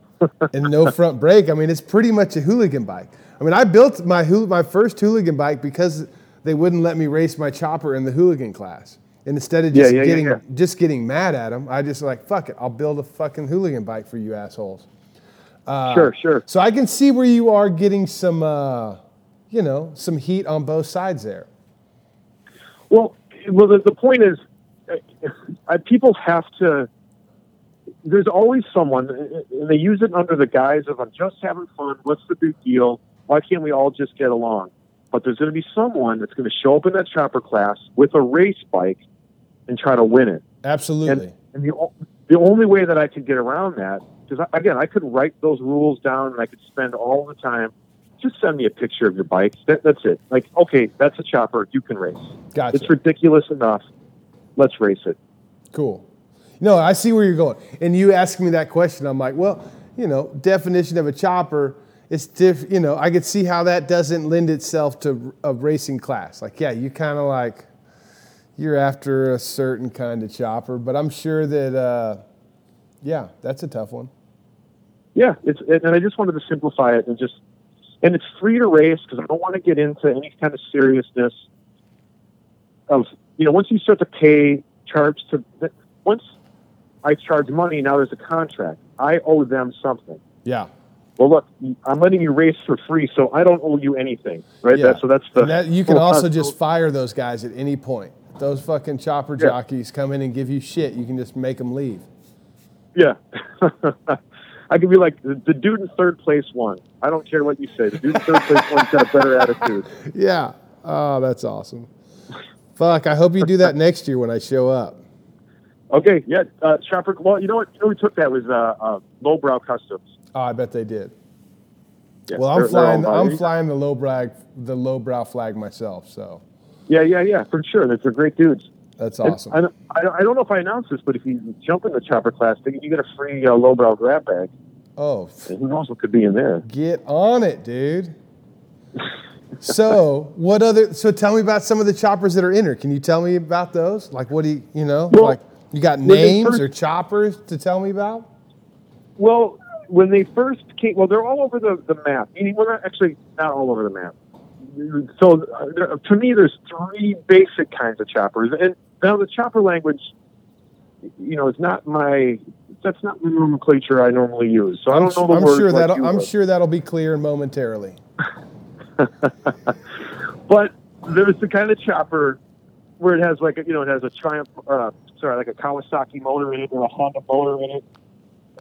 and no front brake. I mean, it's pretty much a hooligan bike. I mean, I built my my first hooligan bike because they wouldn't let me race my chopper in the hooligan class. And instead of just yeah, yeah, getting yeah. just getting mad at them, I just like fuck it. I'll build a fucking hooligan bike for you assholes. sure, sure. So I can see where you are getting some, uh, you know, some heat on both sides there. Well, well, the, the point is, uh, uh, people have to. There's always someone, uh, and they use it under the guise of "I'm just having fun. What's the big deal? Why can't we all just get along?" But there's going to be someone that's going to show up in that chopper class with a race bike and try to win it. Absolutely. And, and the the only way that I could get around that, because again, I could write those rules down and I could spend all the time. Just send me a picture of your bike. That, that's it. Like, okay, that's a chopper. You can race. Gotcha. It's ridiculous enough. Let's race it. Cool. No, I see where you're going. And you asked me that question. I'm like, well, you know, definition of a chopper. It's diff. You know, I could see how that doesn't lend itself to a racing class. Like, yeah, you kind of like you're after a certain kind of chopper, but I'm sure that, uh, yeah, that's a tough one. Yeah, it's and I just wanted to simplify it and just and it's free to race because I don't want to get into any kind of seriousness of you know once you start to pay charge to once I charge money now there's a contract I owe them something. Yeah. Well, look, I'm letting you race for free, so I don't owe you anything, right? Yeah. That, so that's the that, you can also just fire those guys at any point. Those fucking chopper Yeah. jockeys come in and give you shit, you can just make them leave. Yeah. I could be like, the, the dude in third place won. I don't care what you say. The dude in third place won's got a better attitude. Yeah. Oh, that's awesome. Fuck, I hope you do that next year when I show up. Okay, yeah. Uh, Chopper, well, you know what? You know who took that was uh, uh, Lowbrow Customs. Oh, I bet they did. Yeah, Well, I'm they're- they're flying. I'm flying the low brag, the lowbrow flag myself. So Yeah, yeah, yeah, for sure. They're, they're great dudes. that's And awesome. I, I, I don't know if I announced this, but if you jump in the Chopper class, you get a free uh, Lowbrow grab bag. Oh, And who knows what could be in there? get on it, dude. So, what other? So, tell me about some of the choppers that are in her. Can you tell me about those? Like, what do you, you know, Well, like you got names first- or choppers to tell me about? Well, when they first came, well, they're all over the, the map. Meaning, well, not actually not all over the map. So, uh, there, to me, there's three basic kinds of choppers, and now the chopper language, you know, is not my. That's not the nomenclature I normally use. So I don't know the I'm words sure like that I'm would. sure that'll be clear momentarily. But there's the kind of chopper where it has like a, you know it has a Triumph, uh, sorry, like a Kawasaki motor in it or a Honda motor in it.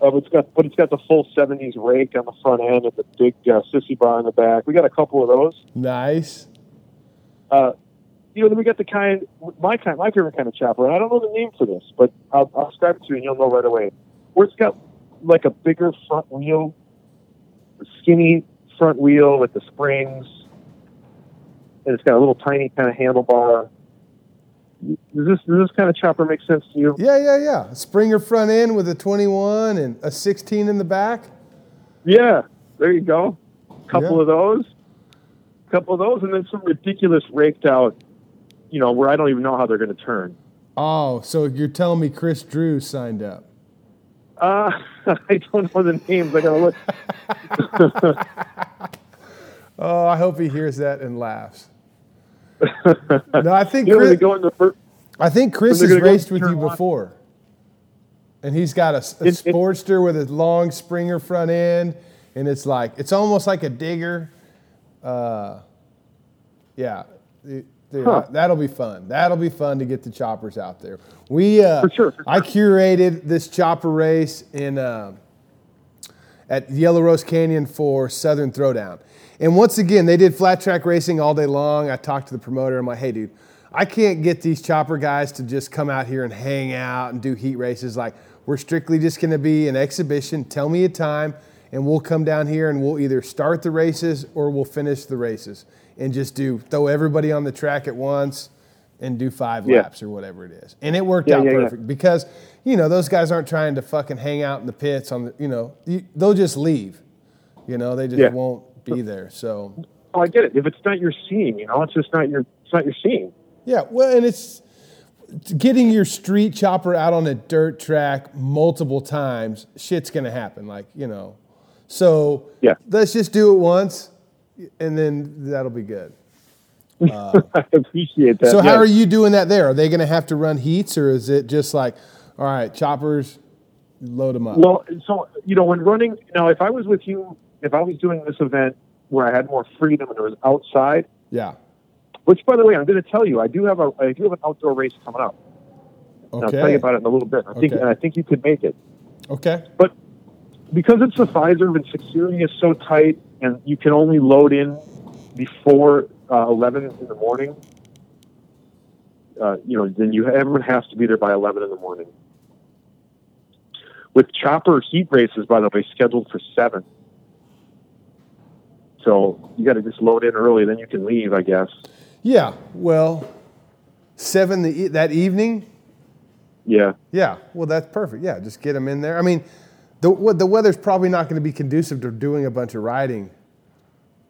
Uh, it's got, but it's got the full '70s rake on the front end and the big uh, sissy bar in the back. We got a couple of those. Nice. Uh, you know, then we got the kind, my kind, my favorite kind of chopper, and I don't know the name for this, but I'll, I'll describe it to you and you'll know right away. Where it's got like a bigger front wheel, skinny front wheel with the springs, and it's got a little tiny kind of handlebar. Does this does this kind of chopper make sense to you? Yeah, yeah, yeah. Springer front end with a 21 and a 16 in the back. Yeah, there you go. Couple Yeah. of those, couple of those, and then some ridiculous raked out. You know, where I don't even know how they're going to turn. Oh, so you're telling me Chris Drew signed up? Uh, I don't know the names. I gotta look. Oh, I hope he hears that and laughs. no, I think You know, Chris, go the first. I think Chris has they're gonna go raced with you before, and he's got a, a It- it- Sportster with a long Springer front end, and it's like it's almost like a digger. Uh, yeah, It- dude, Huh. that'll be fun. That'll be fun to get the choppers out there. We, uh, For sure, for I curated this chopper race in. Uh, at Yellow Rose Canyon for Southern Throwdown. And once again, they did flat track racing all day long. I talked to the promoter. I'm like, hey, dude, I can't get these chopper guys to just come out here and hang out and do heat races. Like, we're strictly just going to be an exhibition. Tell me a time, and we'll come down here and we'll either start the races or we'll finish the races and just do throw everybody on the track at once. and do five Yeah. laps or whatever it is. And it worked Yeah, out yeah, perfect because, you know, those guys aren't trying to fucking hang out in the pits on the, you know, you, they'll just leave. You know, they just won't be there. So, Oh, I get it. If it's not your scene, you know, it's just not your it's not your scene. yeah, well, and it's getting your street chopper out on a dirt track multiple times, shit's to happen. Like, you know, so Yeah. let's just do it once and then that'll be good. I appreciate that. So how are you doing that there? Are they going to have to run heats, or is it just like, all right, choppers, load them up? Well, so you know, when running now, if I was with you, if I was doing this event where I had more freedom and it was outside, yeah. which by the way, I'm going to tell you, I do have a I do have an outdoor race coming up. And I'll tell you about it in a little bit. I think Okay. and I think you could make it, Okay. but because it's the Fiserv and security is so tight, and you can only load in before uh, 11 in the morning. Uh, you know, then you everyone has to be there by 11 in the morning. With chopper heat races, by the way, scheduled for seven. So you got to just load in early, then you can leave, I guess. Yeah. Well, seven the, that evening. Yeah. Yeah. Well, that's perfect. Yeah. Just get them in there. I mean, the the weather's probably not going to be conducive to doing a bunch of riding.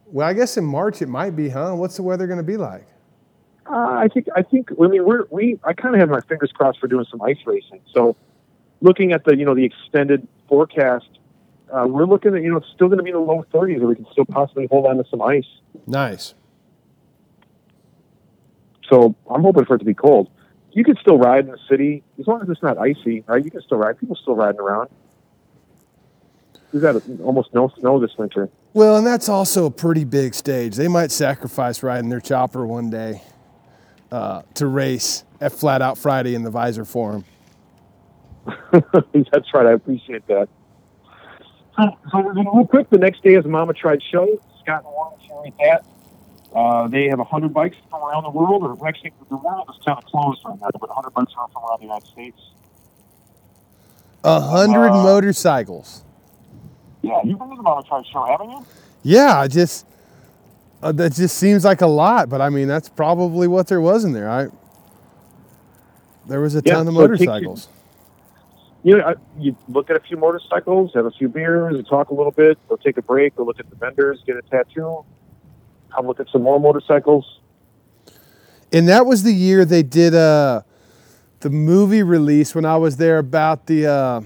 Well, I guess in March it might be, huh? What's the weather going to be like? Uh, I think I think I mean we're we I kind of have my fingers crossed for doing some ice racing. So looking at the you know the extended forecast, uh, we're looking at you know it's still going to be in the low 30s, or we can still possibly hold on to some ice. Nice. So I'm hoping for it to be cold. You can still ride in the city as long as it's not icy, right? You can still ride. People still riding around. We've got almost no snow this winter. Well, and that's also a pretty big stage. They might sacrifice riding their chopper one day uh, to race at Flat Out Friday in the Fiserv Forum. That's right. I appreciate that. So, so real quick, the next day is Mama Tried Show. Scott and Warren at that. Uh, they have 100 bikes from around the world, or actually, the world is kind of closed right now, but 100 bikes are from around the United States. A hundred Uh, motorcycles. Yeah, you've been to the Mama Tried Show, haven't you? Yeah, I just uh, that just seems like a lot, but I mean that's probably what there was in there. I there was a Yeah, ton of so motorcycles. You know, you look at a few motorcycles, have a few beers, and talk a little bit. Go take a break. Go look at the vendors, get a tattoo. Come look at some more motorcycles. And that was the year they did uh, the movie release when I was there about the uh,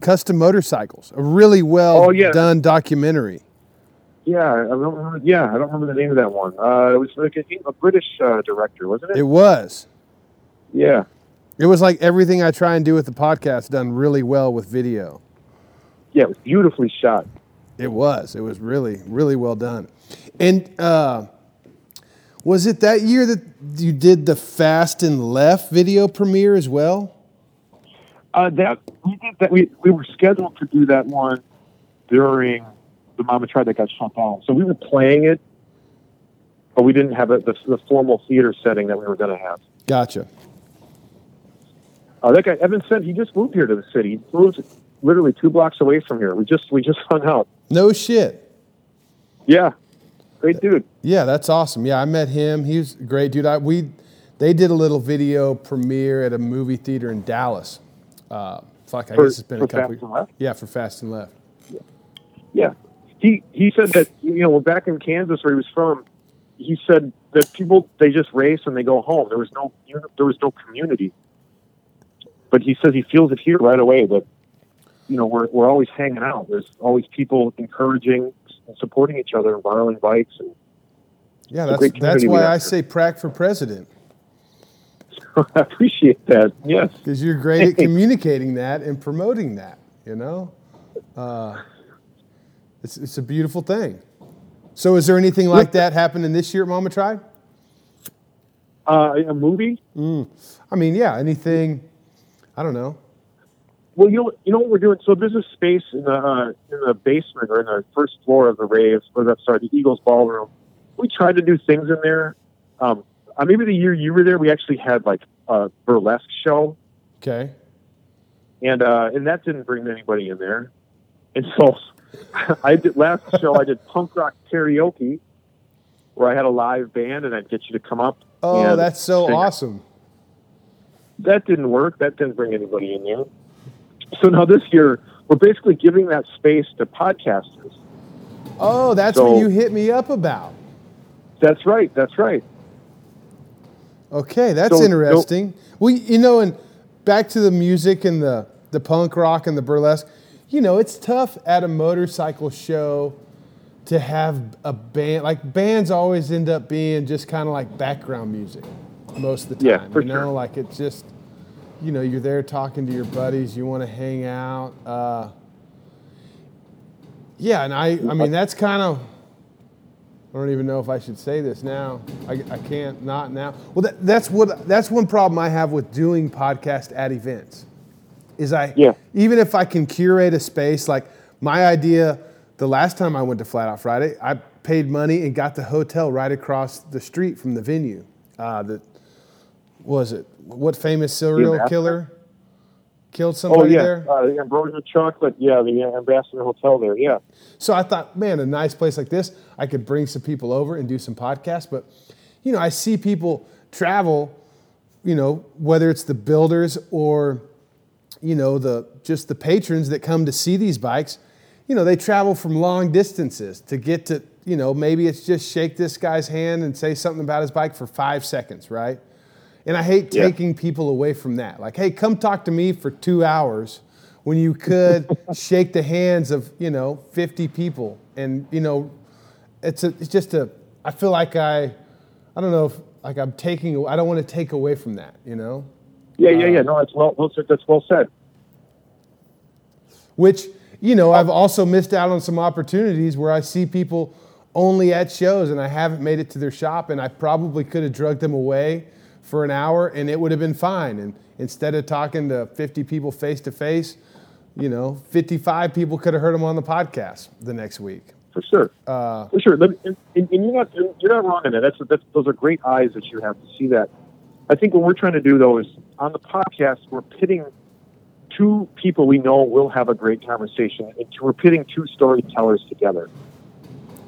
custom motorcycles. A really well Oh, yeah. done documentary. Yeah, I don't remember. Yeah, I don't remember the name of that one. Uh, it was like a, a British uh, director, wasn't it? It was. yeah. It was like everything I try and do with the podcast done really well with video. Yeah, it was beautifully shot. It was. It was really, really well done. And uh, was it that year that you did the Fast and Left video premiere as well? Uh, that we did that. We we were scheduled to do that one during the Mama Tried that got shut down. So we were playing it, but we didn't have a, the, the formal theater setting that we were going to have. Gotcha. Uh, that guy Evan said he just moved here to the city. He moved literally two blocks away from here. We just we just hung out. No shit. Yeah, great dude. Yeah, that's awesome. Yeah, I met him. He was a great dude. I, we they did a little video premiere at a movie theater in Dallas. Uh, fuck, I For- guess it's been a couple. Fast and Left? Yeah, for Fast and Left. Yeah, he he said that you know back in Kansas where he was from, he said that people they just race and they go home. There was no there was no community. But he says he feels it here right away that you know we're we're always hanging out. There's always people encouraging and supporting each other and borrowing bikes and Yeah, that's that's why I say Prach for president I appreciate that. Yes. because you're great at communicating that and promoting that. You know, uh, it's it's a beautiful thing. So, is there anything like that happening this year at Mama Tried? Uh, a movie? I mean, yeah, anything. I don't know. Well, you know, you know what we're doing. So there's a space in the uh, in the basement or in the first floor of the Raves, or the, sorry, the Eagles ballroom. We tried to do things in there. Um, uh, maybe the year you were there, we actually had like a burlesque show, Okay. and uh, and that didn't bring anybody in there. And so, I did last show. I did punk rock karaoke, where I had a live band, and I'd get you to come up Oh, that's so awesome. That didn't work. That didn't bring anybody in there. So now this year, we're basically giving that space to podcasters. Oh, that's So- what you hit me up about. That's right. That's right. Okay, that's So, interesting. Well, you know, and back to the music and the the punk rock and the burlesque. You know, it's tough at a motorcycle show to have a band. Like bands always end up being just kind of like background music most of the Yeah, time. for you know, sure. like it's just you know you're there talking to your buddies. You want to hang out. Uh, yeah, and I I mean that's kind of I don't even know if I should say this now. I, I can't not now. Well, that, that's what that's one problem I have with doing podcast at events. Is I Yeah. even if I can curate a space like my idea the last time I went to Flat Out Friday, I paid money and got the hotel right across the street from the venue. Uh, the was it what famous serial killer killed Oh somebody yeah, there? uh, the Ambrosia Chocolate. Yeah, the Ambassador Hotel there. Yeah. So I thought, man, a nice place like this, I could bring some people over and do some podcasts. But, you know, I see people travel, you know, whether it's the builders or, you know, the just the patrons that come to see these bikes, you know, they travel from long distances to get to, you know, maybe it's just shake this guy's hand and say something about his bike for five seconds, right? And I hate Yeah. taking people away from that. Like, hey, come talk to me for two hours when you could shake the hands of, you know, 50 people. And, you know, it's, a, it's just a, I feel like I, I don't know if, like I'm taking, I don't want to take away from that, you know? Yeah, yeah, yeah. Um, no, that's well, well said- that's well said. Which, you know, I've also missed out on some opportunities where I see people only at shows and I haven't made it to their shop and I probably could have drugged them away for an hour and it would have been fine. And instead of talking to 50 people face to face, you know, 55 people could have heard him on the podcast the next week. For sure. Uh, For sure. Let me- And, and you're not you're not wrong in that. That's, that's those are great eyes that you have to see that. I think what we're trying to do though is on the podcast we're pitting two people we know will have a great conversation, and we're pitting two storytellers together.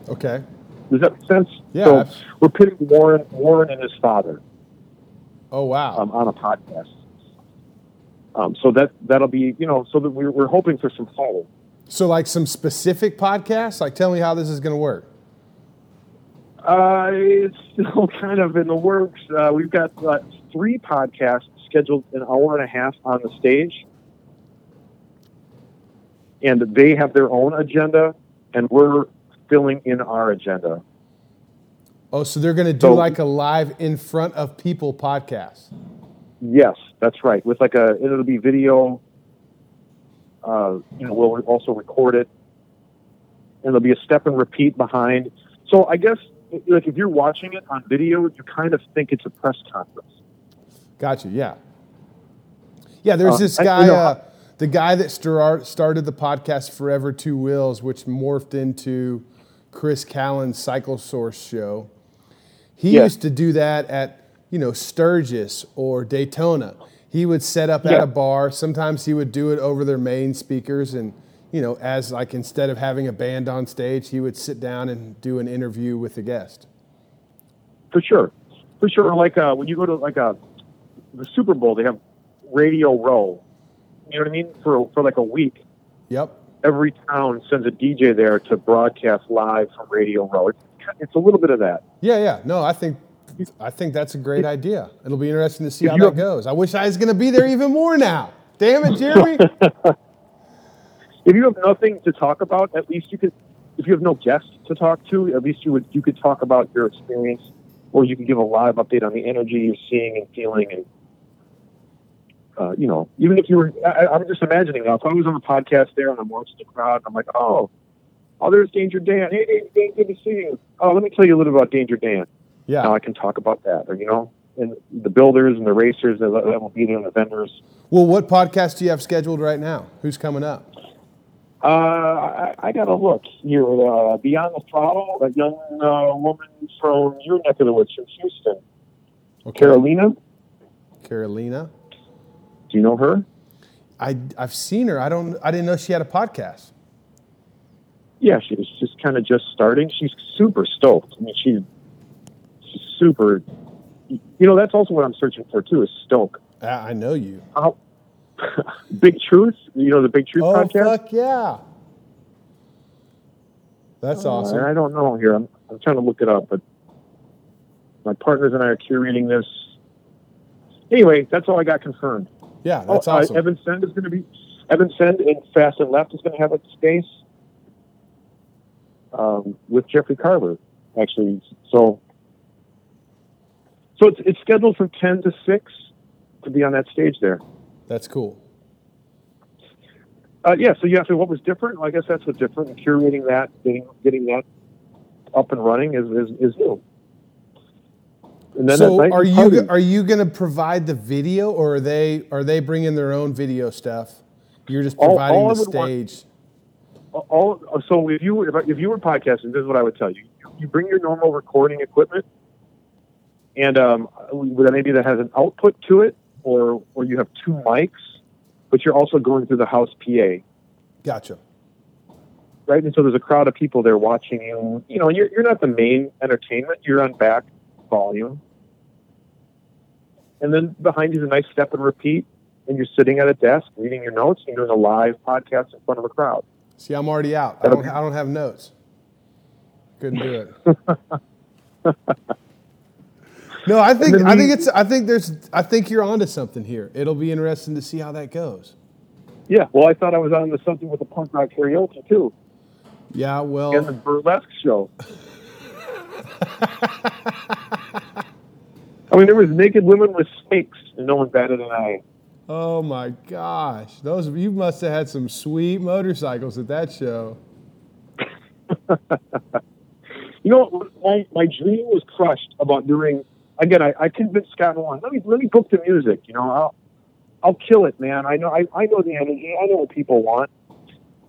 okay. Does that make sense? Yeah, So we're pitting Warren Warren and his father Oh, wow. um, on a podcast. Um, so that that'll be you know so that we're, we're hoping for some follow. so, like some specific podcasts? Like, tell me how this is going to work. Uh, it's still kind of in the works. Uh, we've got uh, three podcasts scheduled an hour and a half on the stage, and they have their own agenda, and we're filling in our agenda. Oh, so they're going to do So- like a live in front of people podcast. Yes, that's right. With like a, it'll be video. Uh, you know, we'll also record it, and there'll be a step and repeat behind. So I guess, like, if you're watching it on video, you kind of think it's a press conference. Gotcha. Yeah. Yeah. There's Uh, this I- you guy, know, uh, the guy that star- started the podcast Forever Two Wheels, which morphed into Chris Callen's Cycle Source show. He Yeah. used to do that at you know Sturgis or Daytona. He would set up at a bar. Sometimes he would do it over their main speakers, and you know, as like instead of having a band on stage, he would sit down and do an interview with the guest. For sure, for sure. Like uh, when you go to like a the Super Bowl, they have Radio Row. You know what I mean? For for like a week, Yep. every town sends a DJ there to broadcast live from Radio Row. It's, it's a little bit of that. Yeah, yeah. No, I think I think that's a great idea. It'll be interesting to see how that goes. I wish I was going to be there even more now. Damn it, Jeremy. If you have nothing to talk about, at least you could. If you have no guests to talk to, at least you would you could talk about your experience, or you could give a live update on the energy you're seeing and feeling, and uh, you know, even if you were, I, I'm just imagining now. If I was on a podcast there and I'm watching the crowd, I'm like, oh, oh, there's Danger Dan. Hey, Danger Dan, good to see you. Oh, let me tell you a little about Danger Dan. yeah. Now I can talk about that, or you know, and the builders and the racers that, that will be there, and the vendors. Well, what podcast do you have scheduled right now? Who's coming up? Uh, I, I got to look here. Uh, Beyond the Throttle, a young uh, woman from your neck of the woods, from Houston, Okay. Carolina. Carolina. Do you know her? I I've seen her. I don't. I didn't know she had a podcast. Yeah, she's just kind of just starting. She's super stoked. I mean, she's she's super you know, that's also what I'm searching for too. Is Stoke. I I know you. How, Big Truth. You know the Big Truth Oh podcast. fuck yeah! That's Uh, awesome. I don't know here. I'm, I'm trying to look it up, but my partners and I are curating this. Anyway, that's all I got confirmed. Yeah, that's oh, uh, awesome. Evan Send is going to be Evan Send in Fast and Left is going to have a space um, with Jeffrey Carver, actually. So, so it's it's scheduled from ten to six to be on that stage there. That's cool. Uh, yeah. So you asked me what was different. Well, I guess that's what's different. Curating that, getting getting that up and running is is, is new. And then so are you party. are you going to provide the video, or are they are they bringing their own video stuff? You're just providing all I the would want- stage. All so if you were if, if you were podcasting, this is what I would tell you: you bring your normal recording equipment, and um, maybe that has an output to it, or or you have two mics, but you're also going through the house PA, Gotcha. right? And so there's a crowd of people there watching you. You know, you're you're not the main entertainment; you're on back volume, and then behind you is a nice step and repeat. And you're sitting at a desk reading your notes and doing a live podcast in front of a crowd. See, I'm already out. I don't I don't have notes. Couldn't do it. no, I think I think it's I think there's I think you're onto something here. It'll be interesting to see how that goes. Yeah, well, I thought I was onto something with the punk rock karaoke too, Yeah, well, and the burlesque show. I mean, there was naked women with snakes, and no one batted an eye. Oh my gosh, those you must have had some sweet motorcycles at that show. You know, my my dream was crushed about doing. Again, I, I convinced Scott Warren. Let me let me book the music. You know, I'll I'll kill it, man. I know I, I know the energy. I know what people want.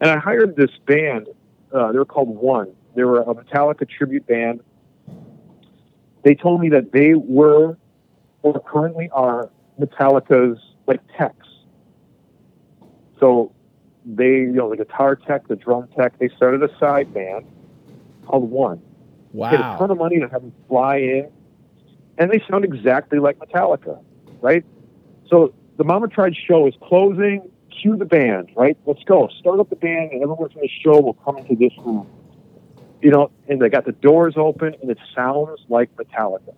And I hired this band. Uh, they were called One. They were a Metallica tribute band. They told me that they were or currently are Metallica's like techs. So they, you know, the guitar tech, the drum tech, they started a side band called One Wow. paid a ton of money to have them fly in, and they sound exactly like Metallica, right? So the Mama Tried show is closing. Cue the band, right? Let's go. Start up the band, and everyone from the show will come into this room. You know, and they got the doors open, and it sounds like Metallica.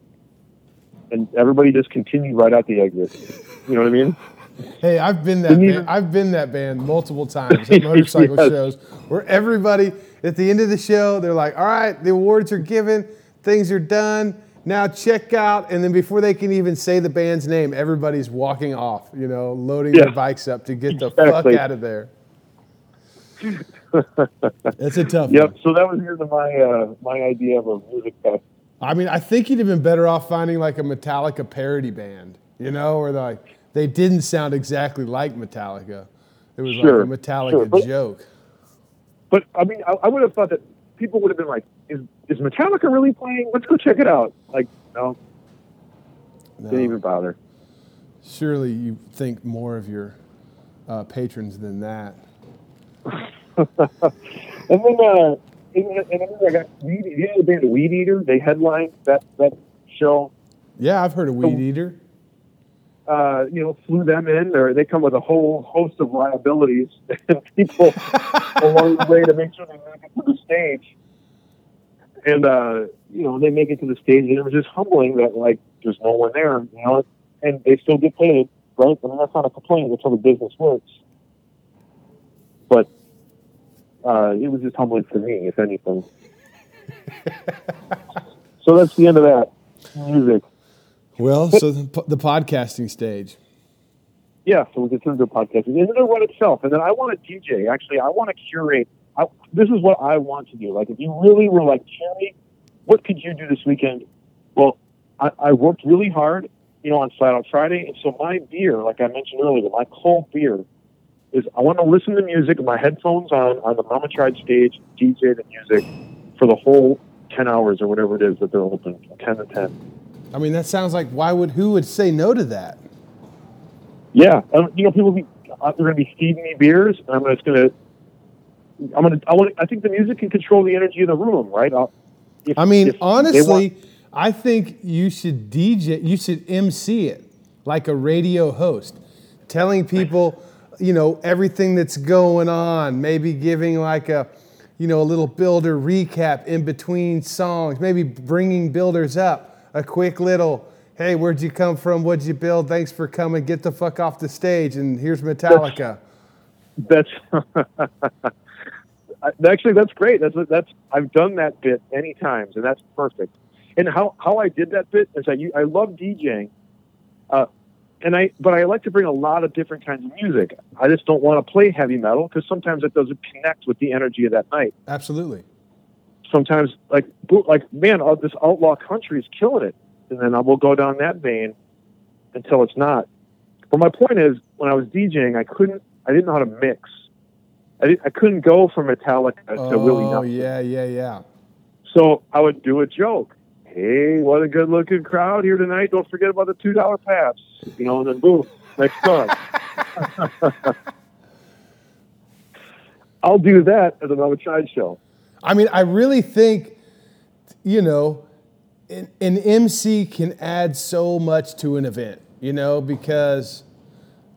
And everybody just continued right out the exit. You know what I mean? Hey, I've been that band, I've been that band multiple times at motorcycle Yes. shows where everybody at the end of the show they're like, "All right, the awards are given, things are done. Now check out." And then before they can even say the band's name, everybody's walking off, you know, loading their bikes up to get the Exactly. fuck out of there. That's a tough Yep. one. So that was here's my uh, my idea of a music fest. I mean, I think you'd have been better off finding like a Metallica parody band, you know, or like they didn't sound exactly like Metallica. It was Sure, like a Metallica sure, but- joke. But I mean, I, I would have thought that people would have been like, "Is is Metallica really playing? Let's go check it out." Like, no, No. didn't even bother. Surely you think more of your uh, patrons than that. And then, uh, and, and I got Weed. You know the band Weed Eater? They headlined that that show. Yeah, I've heard of Weed Eater. Uh, you know, flew them in. Or they come with a whole host of liabilities and people along the way to make sure they make it to the stage. And uh, you know, they make it to the stage, and it was just humbling that like there's no one there. You know, and they still get paid, right? I mean, that's not a complaint. That's how the business works. But uh, it was just humbling for me, if anything. so that's the end of that music. Well, so the, the podcasting stage. Yeah, so we can turn to a podcast. And then run itself. And then I want to DJ. Actually, I want to curate. I, this is what I want to do. Like, if you really were like, Jeremy, what could you do this weekend? Well, I, I worked really hard, you know, on Out Friday. And so my beer, like I mentioned earlier, my cold beer is I want to listen to music with my headphones on on the Mama Tried stage, DJ the music for the whole 10 hours or whatever it is that they're open, 10 to 10. I mean, that sounds like why would who would say no to that? Yeah, um, you know, people be uh, they're going to be feeding me beers, and I'm just going to. I'm going to. I want. I think the music can control the energy in the room, right? I'll, if, I mean, honestly, I think you should DJ, you should MC it like a radio host, telling people, you know, everything that's going on, maybe giving like a, you know, a little builder recap in between songs, maybe bringing builders up, a quick little, hey, where'd you come from? What'd you build? Thanks for coming. Get the fuck off the stage. And here's Metallica. That's actually that's great. That's that's I've done that bit many times, and that's perfect. And how how I did that bit is I I love DJing, uh, and I but I like to bring a lot of different kinds of music. I just don't want to play heavy metal because sometimes it doesn't connect with the energy of that night. Absolutely. Sometimes like like man, oh, this outlaw country is killing it, and then I will go down that vein until it's not. But my point is, when I was DJing, I couldn't I didn't know how to mix. I, I couldn't go from Metallica oh, to Willie oh, Nelson. Oh yeah, yeah, yeah. So I would do a joke. Hey, what a good looking crowd here tonight. Don't forget about the $2 pass. You know, and then boom, next song. I'll do that as another side show. I mean, I really think, you know, an, an MC can add so much to an event, you know, because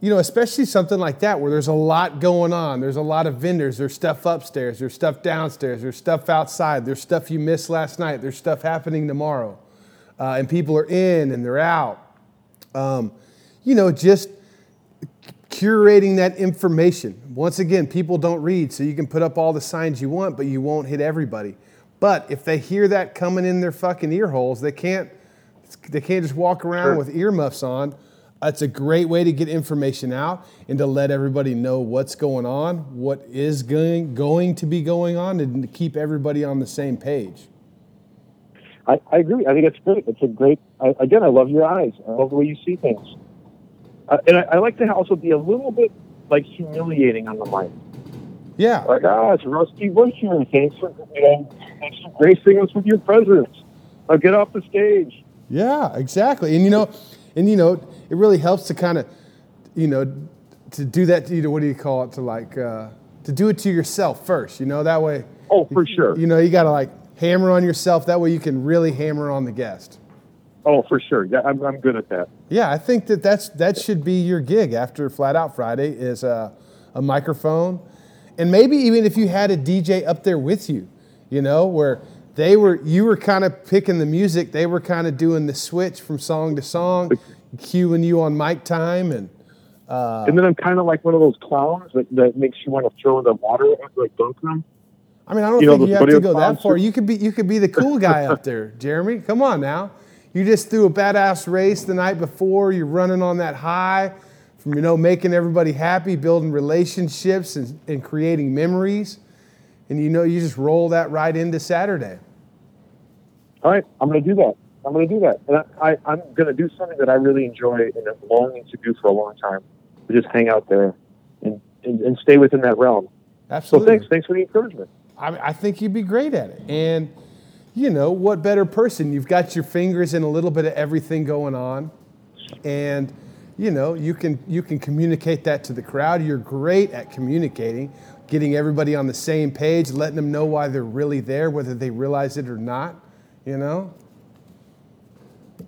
you know, especially something like that where there's a lot going on. There's a lot of vendors. There's stuff upstairs. There's stuff downstairs. There's stuff outside. There's stuff you missed last night. There's stuff happening tomorrow. Uh, and people are in and they're out. Um, you know, just curating that information. Once again, people don't read, so you can put up all the signs you want, but you won't hit everybody. But if they hear that coming in their fucking ear holes, they can't, they can't just walk around sure. with earmuffs on it's a great way to get information out and to let everybody know what's going on, what is going, going to be going on, and to keep everybody on the same page. I, I agree. I think it's great. It's a great, I, again, I love your eyes. I love the way you see things. Uh, and I, I, like to also be a little bit like humiliating on the mic. Yeah. Like, ah, it's Rusty Bush here. Thanks for, you know, thanks for gracing us with your presence. Now get off the stage. Yeah, exactly. And, you know, and, you know, it really helps to kind of, you know, to do that, you know, what do you call it? To like, uh, to do it to yourself first, you know, that way. Oh, for sure. You know, you got to like hammer on yourself. That way you can really hammer on the guest. Oh, for sure. Yeah, I'm, I'm good at that. Yeah, I think that that's, that should be your gig after Flat Out Friday is a, a microphone. And maybe even if you had a DJ up there with you, you know, where they were, you were kind of picking the music, they were kind of doing the switch from song to song cueing you on mic time and. Uh, and then I'm kind of like one of those clowns that, that makes you want to throw in the water after I dunk them. I mean, I don't you think know, you have to go that far. You could be you could be the cool guy up there, Jeremy. Come on now. You just threw a badass race the night before. You're running on that high from you know making everybody happy, building relationships, and, and creating memories. And you know you just roll that right into Saturday. All right, I'm going to do that. I'm going to do that. And I, I, am going to do something that I really enjoy and am longing to do for a long time. To just hang out there and, and, and stay within that realm. Absolutely. So thanks. Thanks for the encouragement. I, I think you'd be great at it. And, you know, what better person? You've got your fingers in a little bit of everything going on. And, you know, you can, you can communicate that to the crowd. You're great at communicating, getting everybody on the same page, letting them know why they're really there, whether they realize it or not, you know?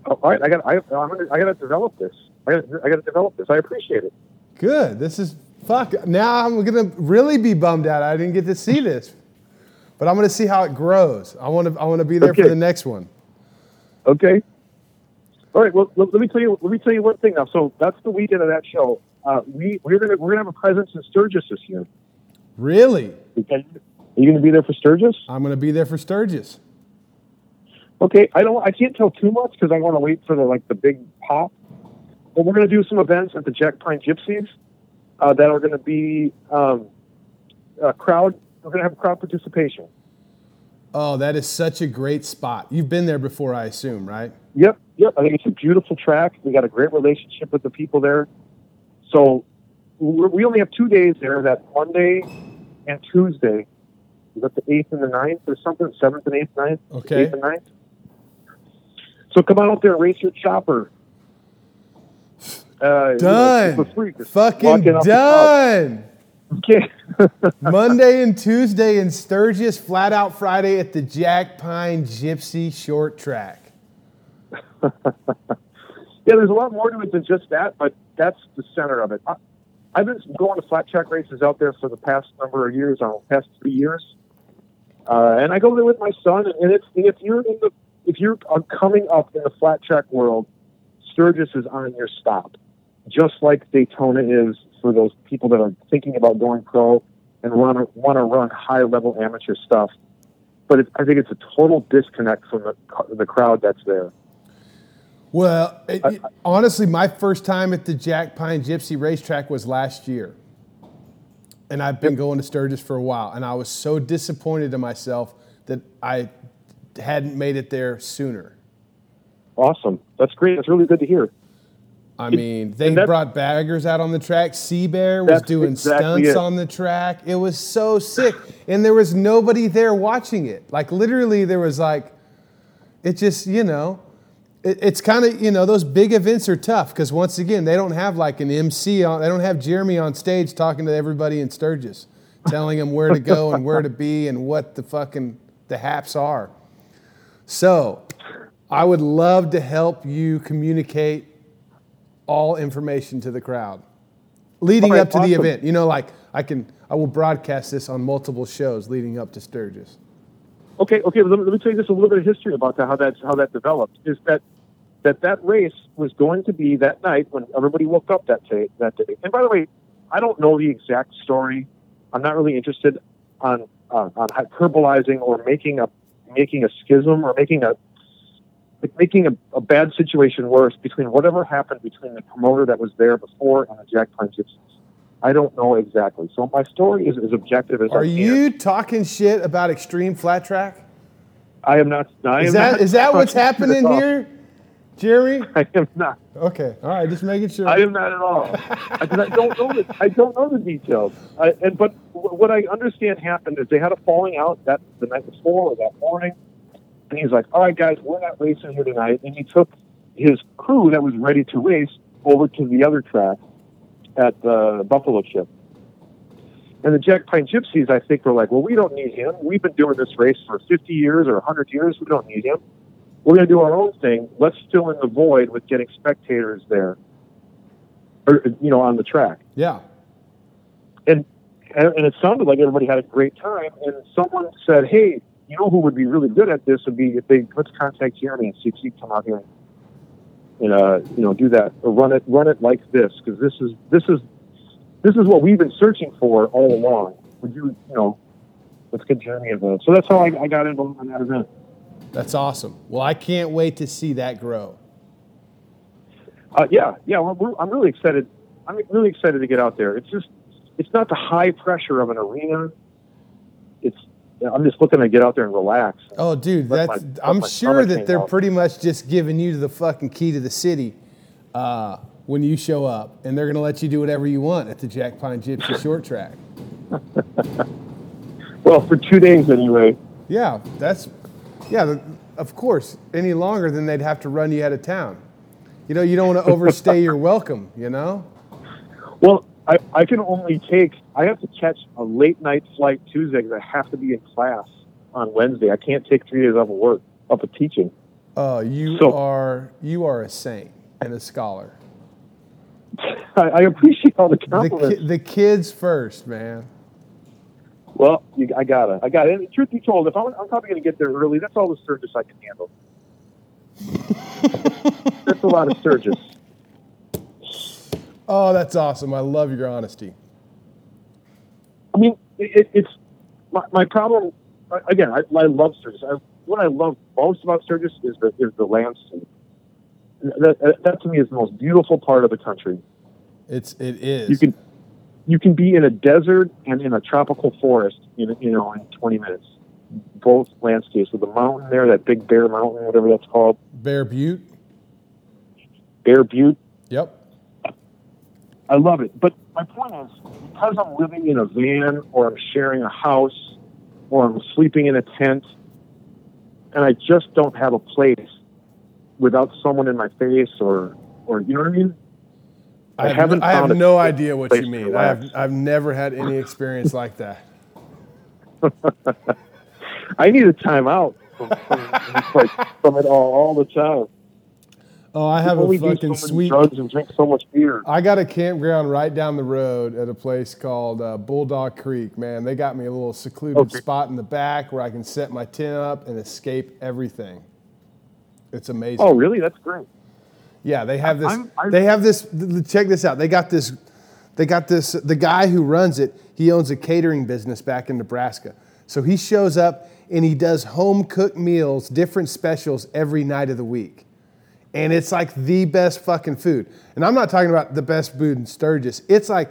All right, I got I, I'm gonna, I got to develop this. I got I got to develop this. I appreciate it. Good. This is fuck. Now I'm gonna really be bummed out. I didn't get to see this, but I'm gonna see how it grows. I want to I want to be there okay. for the next one. Okay. All right. Well, let me tell you. Let me tell you one thing now. So that's the weekend of that show. Uh, we we're gonna we're gonna have a presence in Sturgis this year. Really? Are you gonna be there for Sturgis? I'm gonna be there for Sturgis. Okay, I don't. I can't tell too much because I want to wait for the like the big pop. But we're going to do some events at the Jack Pine Gypsies uh, that are going to be um, a crowd. We're going to have crowd participation. Oh, that is such a great spot. You've been there before, I assume, right? Yep, yep. I think it's a beautiful track. We got a great relationship with the people there. So we only have two days there. That Monday and Tuesday. Is that the eighth and the ninth or something? Seventh and eighth, ninth. Okay. Eighth and ninth. So come out there, race your chopper. Uh, done. You know, Fucking done. Okay. Monday and Tuesday in Sturgis, flat out Friday at the Jack Pine Gypsy Short Track. yeah, there's a lot more to it than just that, but that's the center of it. I, I've been going to flat track races out there for the past number of years, uh, past three years, uh, and I go there with my son. And it's and if you're in the if you're coming up in the flat track world, Sturgis is on your stop, just like Daytona is for those people that are thinking about going pro and want to want to run high level amateur stuff. But it, I think it's a total disconnect from the the crowd that's there. Well, it, I, honestly, my first time at the Jack Pine Gypsy racetrack was last year. And I've been going to Sturgis for a while. And I was so disappointed in myself that I hadn't made it there sooner. Awesome. That's great. That's really good to hear. I mean, they brought baggers out on the track. Sea Bear was doing exactly stunts it. on the track. It was so sick. And there was nobody there watching it. Like, literally, there was like, it just, you know, it, it's kind of, you know, those big events are tough because once again, they don't have like an MC on, they don't have Jeremy on stage talking to everybody in Sturgis, telling them where to go and where to be and what the fucking, the haps are. So, I would love to help you communicate all information to the crowd leading right, up to awesome. the event. You know, like I can, I will broadcast this on multiple shows leading up to Sturgis. Okay, okay. Let me, let me tell you just a little bit of history about that, how that how that developed. Is that that that race was going to be that night when everybody woke up that day. That day. And by the way, I don't know the exact story. I'm not really interested on uh, on hyperbolizing or making a making a schism or making a making a, a, bad situation worse between whatever happened between the promoter that was there before and the Jack Pine Gypsies. I don't know exactly. So my story is as objective as Are I can. Are you talking shit about extreme flat track? I am not. I is that not is that what's happening here, Jerry? I am not. Okay, all right, just making sure. I am not at all. I, I don't know the I don't know the details. I, and but what I understand happened is they had a falling out that the night before or that morning and he's like, all right, guys, we're not racing here tonight. And he took his crew that was ready to race over to the other track at uh, Buffalo Chip. And the Jack Pine Gypsies, I think, were like, well, we don't need him. We've been doing this race for 50 years or 100 years. We don't need him. We're going to do our own thing. Let's fill in the void with getting spectators there, or you know, on the track. Yeah. And and it sounded like everybody had a great time. And someone said, "Hey, you know who would be really good at this would be if they let's contact Jeremy and see if he can come out here and uh, you know do that or run it run it like this because this is this is this is what we've been searching for all along. Would you you know let's get Jeremy involved. So that's how I, I got involved in that event. That's awesome. Well, I can't wait to see that grow. Uh, yeah, yeah. We're, I'm really excited. I'm really excited to get out there. It's just, it's not the high pressure of an arena. It's I'm just looking to get out there and relax. Oh, dude, that's my, I'm sure that they're out. pretty much just giving you the fucking key to the city uh, when you show up, and they're going to let you do whatever you want at the Jack Pine Gypsy Short Track. well, for two days anyway. Yeah, that's yeah. Of course, any longer than they'd have to run you out of town. You know, you don't want to overstay your welcome. You know. Well, I, I can only take, I have to catch a late night flight Tuesday because I have to be in class on Wednesday. I can't take three days off of work, off of teaching. Oh, uh, you so, are you are a saint and a scholar. I, I appreciate all the compliments. The, ki- the, kids first, man. Well, you, I gotta, I gotta. And truth be told, if I'm, I'm probably gonna get there early, that's all the Sturgis I can handle. that's a lot of Sturgis. Oh, that's awesome. I love your honesty. I mean, it, it's my, my, problem. Again, I, I love Sturgis. I, what I love most about Sturgis is the is the landscape. That, that to me is the most beautiful part of the country. It's it is. You can you can be in a desert and in a tropical forest in you know in 20 minutes. Both landscapes with the mountain there, that big Bear Mountain, whatever that's called. Bear Butte. Bear Butte. Yep. I love it. But my point is, because I'm living in a van or I'm sharing a house or I'm sleeping in a tent, and I just don't have a place without someone in my face or, or you know what I mean? I, I haven't. I have no idea what you mean. I have. I've never had any experience like that. I need a timeout from, from, from, it all all the time. Oh, I have a do so fucking sweet. drugs and drink so much beer. I got a campground right down the road at a place called uh, Bulldog Creek. Man, they got me a little secluded Okay. spot in the back where I can set my tent up and escape everything. It's amazing. Oh, really? That's great. Yeah, they have this. I'm- I'm- they have this. Check this out. They got this. They got this. The guy who runs it, he owns a catering business back in Nebraska. So he shows up and he does home cooked meals, different specials every night of the week, and it's like the best fucking food. And I'm not talking about the best food in Sturgis. It's like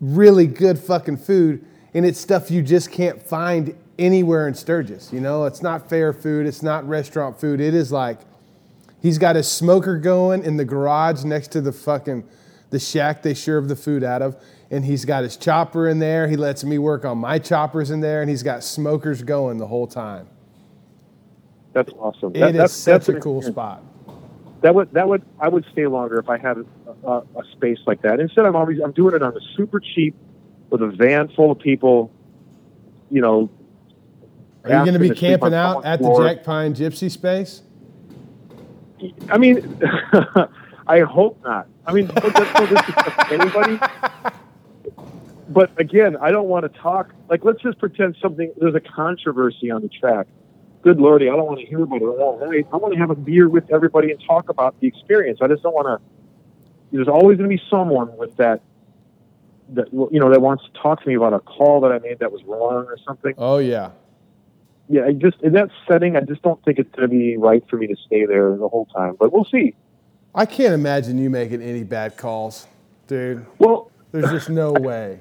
really good fucking food, and it's stuff you just can't find anywhere in Sturgis. You know, it's not fair food. It's not restaurant food. It is like He's got his smoker going in the garage next to the fucking the shack they serve the food out of, and he's got his chopper in there. He lets me work on my choppers in there, and he's got smokers going the whole time. That's awesome. It That- is that's, such that's a cool spot. That would that would I would stay longer if I had a, a, a space like that. Instead, I'm always I'm doing it on a super cheap with a van full of people. You know, Are you going to be asking sleep on camping out at the. Jack Pine Gypsy Space? I mean, I hope not. I mean, that's no disrespect to anybody. But again, I don't want to talk. Like, let's just pretend something. There's a controversy on the track. Good lordy, I don't want to hear about it all night. I want to have a beer with everybody and talk about the experience. I just don't want to. There's always going to be someone with that. That you know that wants to talk to me about a call that I made that was wrong or something. Oh yeah. Yeah, I just in that setting, I just don't think it's going to be right for me to stay there the whole time. But we'll see. I can't imagine you making any bad calls, dude. Well, There's just no way.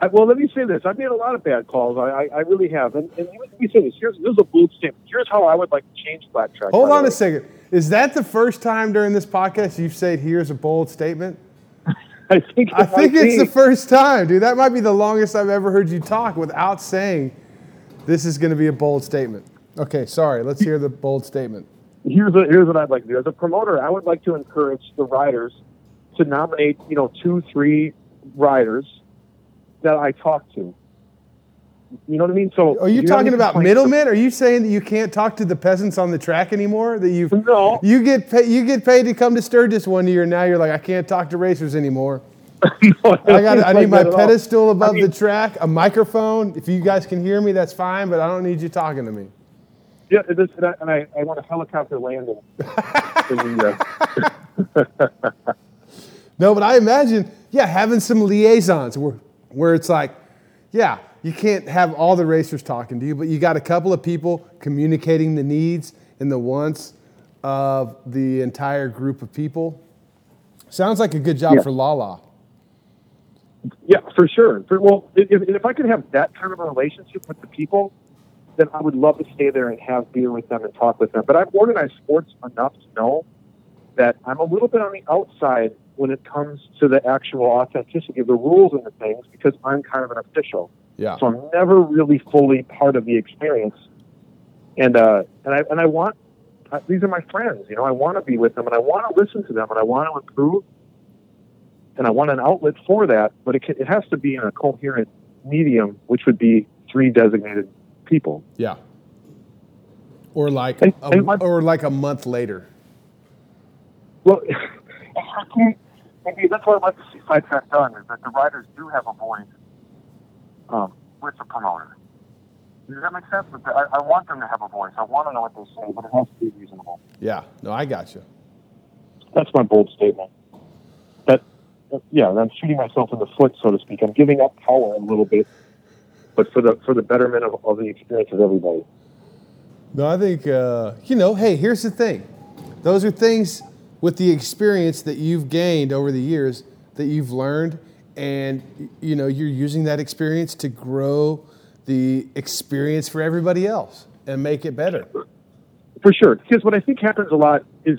I, well, let me say this. I've made a lot of bad calls. I, I, I really have. And, and let me say this. Here's, here's a bold statement. Here's how I would like to change Flat Track. Hold on a second. Is that the first time during this podcast you've said here's a bold statement? I think, I think it's be. the first time, dude. That might be the longest I've ever heard you talk without saying this is going to be a bold statement. Okay, sorry. Let's hear the bold statement. here's a, here's what I'd like to do. As a promoter, I would like to encourage the riders to nominate, you know, two, three riders that I talk to. You know what I mean? So Are you talking about middlemen? Are you saying that you can't talk to the peasants on the track anymore? That you No. you get pay, you get paid to come to Sturgis one year. Now you're like I can't talk to racers anymore. No, I got I need like my at all. pedestal above I mean, the track, a microphone. If you guys can hear me, that's fine. But I don't need you talking to me. Yeah, it is, and I, and I, I want a helicopter landing. No, but I imagine, yeah, having some liaisons where, where it's like, yeah, you can't have all the racers talking to you, but you got a couple of people communicating the needs and the wants of the entire group of people. Sounds like a good job Yeah. for Lala. Yeah, for sure. For, well, if, if I could have that kind of a relationship with the people, then I would love to stay there and have beer with them and talk with them. But I've organized sports enough to know that I'm a little bit on the outside when it comes to the actual authenticity of the rules and the things because I'm kind of an official. Yeah. So I'm never really fully part of the experience. And uh, and I and I want uh, these are my friends. You know, I want to be with them and I want to listen to them and I want to improve. And I want an outlet for that, but it, it has to be in a coherent medium, which would be three designated people. Yeah. Or like, And- a, and my- or like a month later. Well, I think- maybe that's what I'd like to see Sidetrack done is that the writers do have a voice um, with the promoter. Does that make sense? I, I want them to have a voice. I want to know what they say, but it has to be reasonable. Yeah. No, I got you. That's my bold statement. That, yeah, I'm shooting myself in the foot, so to speak. I'm giving up power a little bit, but for the for the betterment of, of the experience of everybody. No, I think, uh, you know, hey, here's the thing. Those are things with the experience that you've gained over the years that you've learned, and, you know, you're using that experience to grow the experience for everybody else and make it better. For sure, because what I think happens a lot is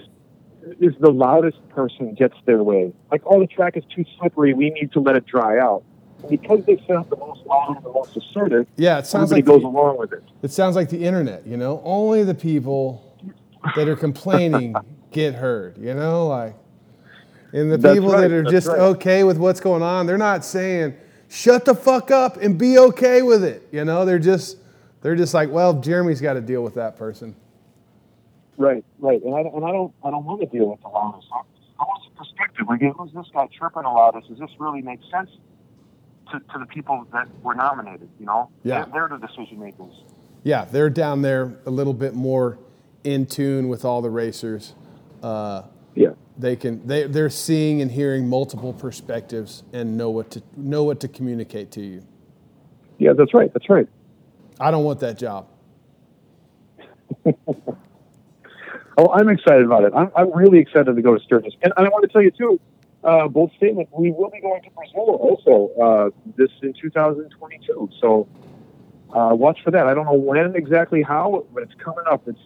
is the loudest person gets their way. Like, oh, the track is too slippery. We need to let it dry out. And because they sound the most loud and the most assertive, Yeah, it sounds everybody like goes the, along with it. it sounds like the internet, you know? Only the people that are complaining get heard, you know? Like, and the That's people right, that are just right. okay with what's going on, they're not saying, shut the fuck up and be okay with it. You know, they're just they're just like, well, Jeremy's got to deal with that person. Right, right, and I, and I don't I don't want to deal with the loudest. I, I want some perspective. Like, who's this guy chirping the loudest? Does this really make sense to, to the people that were nominated? You know, Yeah. they're, they're the decision makers. Yeah, they're down there a little bit more in tune with all the racers. Uh, Yeah, they can they they're seeing and hearing multiple perspectives and know what to know what to communicate to you. yeah, that's right, that's right. I don't want that job. Oh, I'm excited about it. I'm, I'm really excited to go to Sturgis, and, and I want to tell you too. Uh, bold statement. We will be going to Brazil also uh, this in 2022. So uh, watch for that. I don't know when exactly how, but it's coming up. It's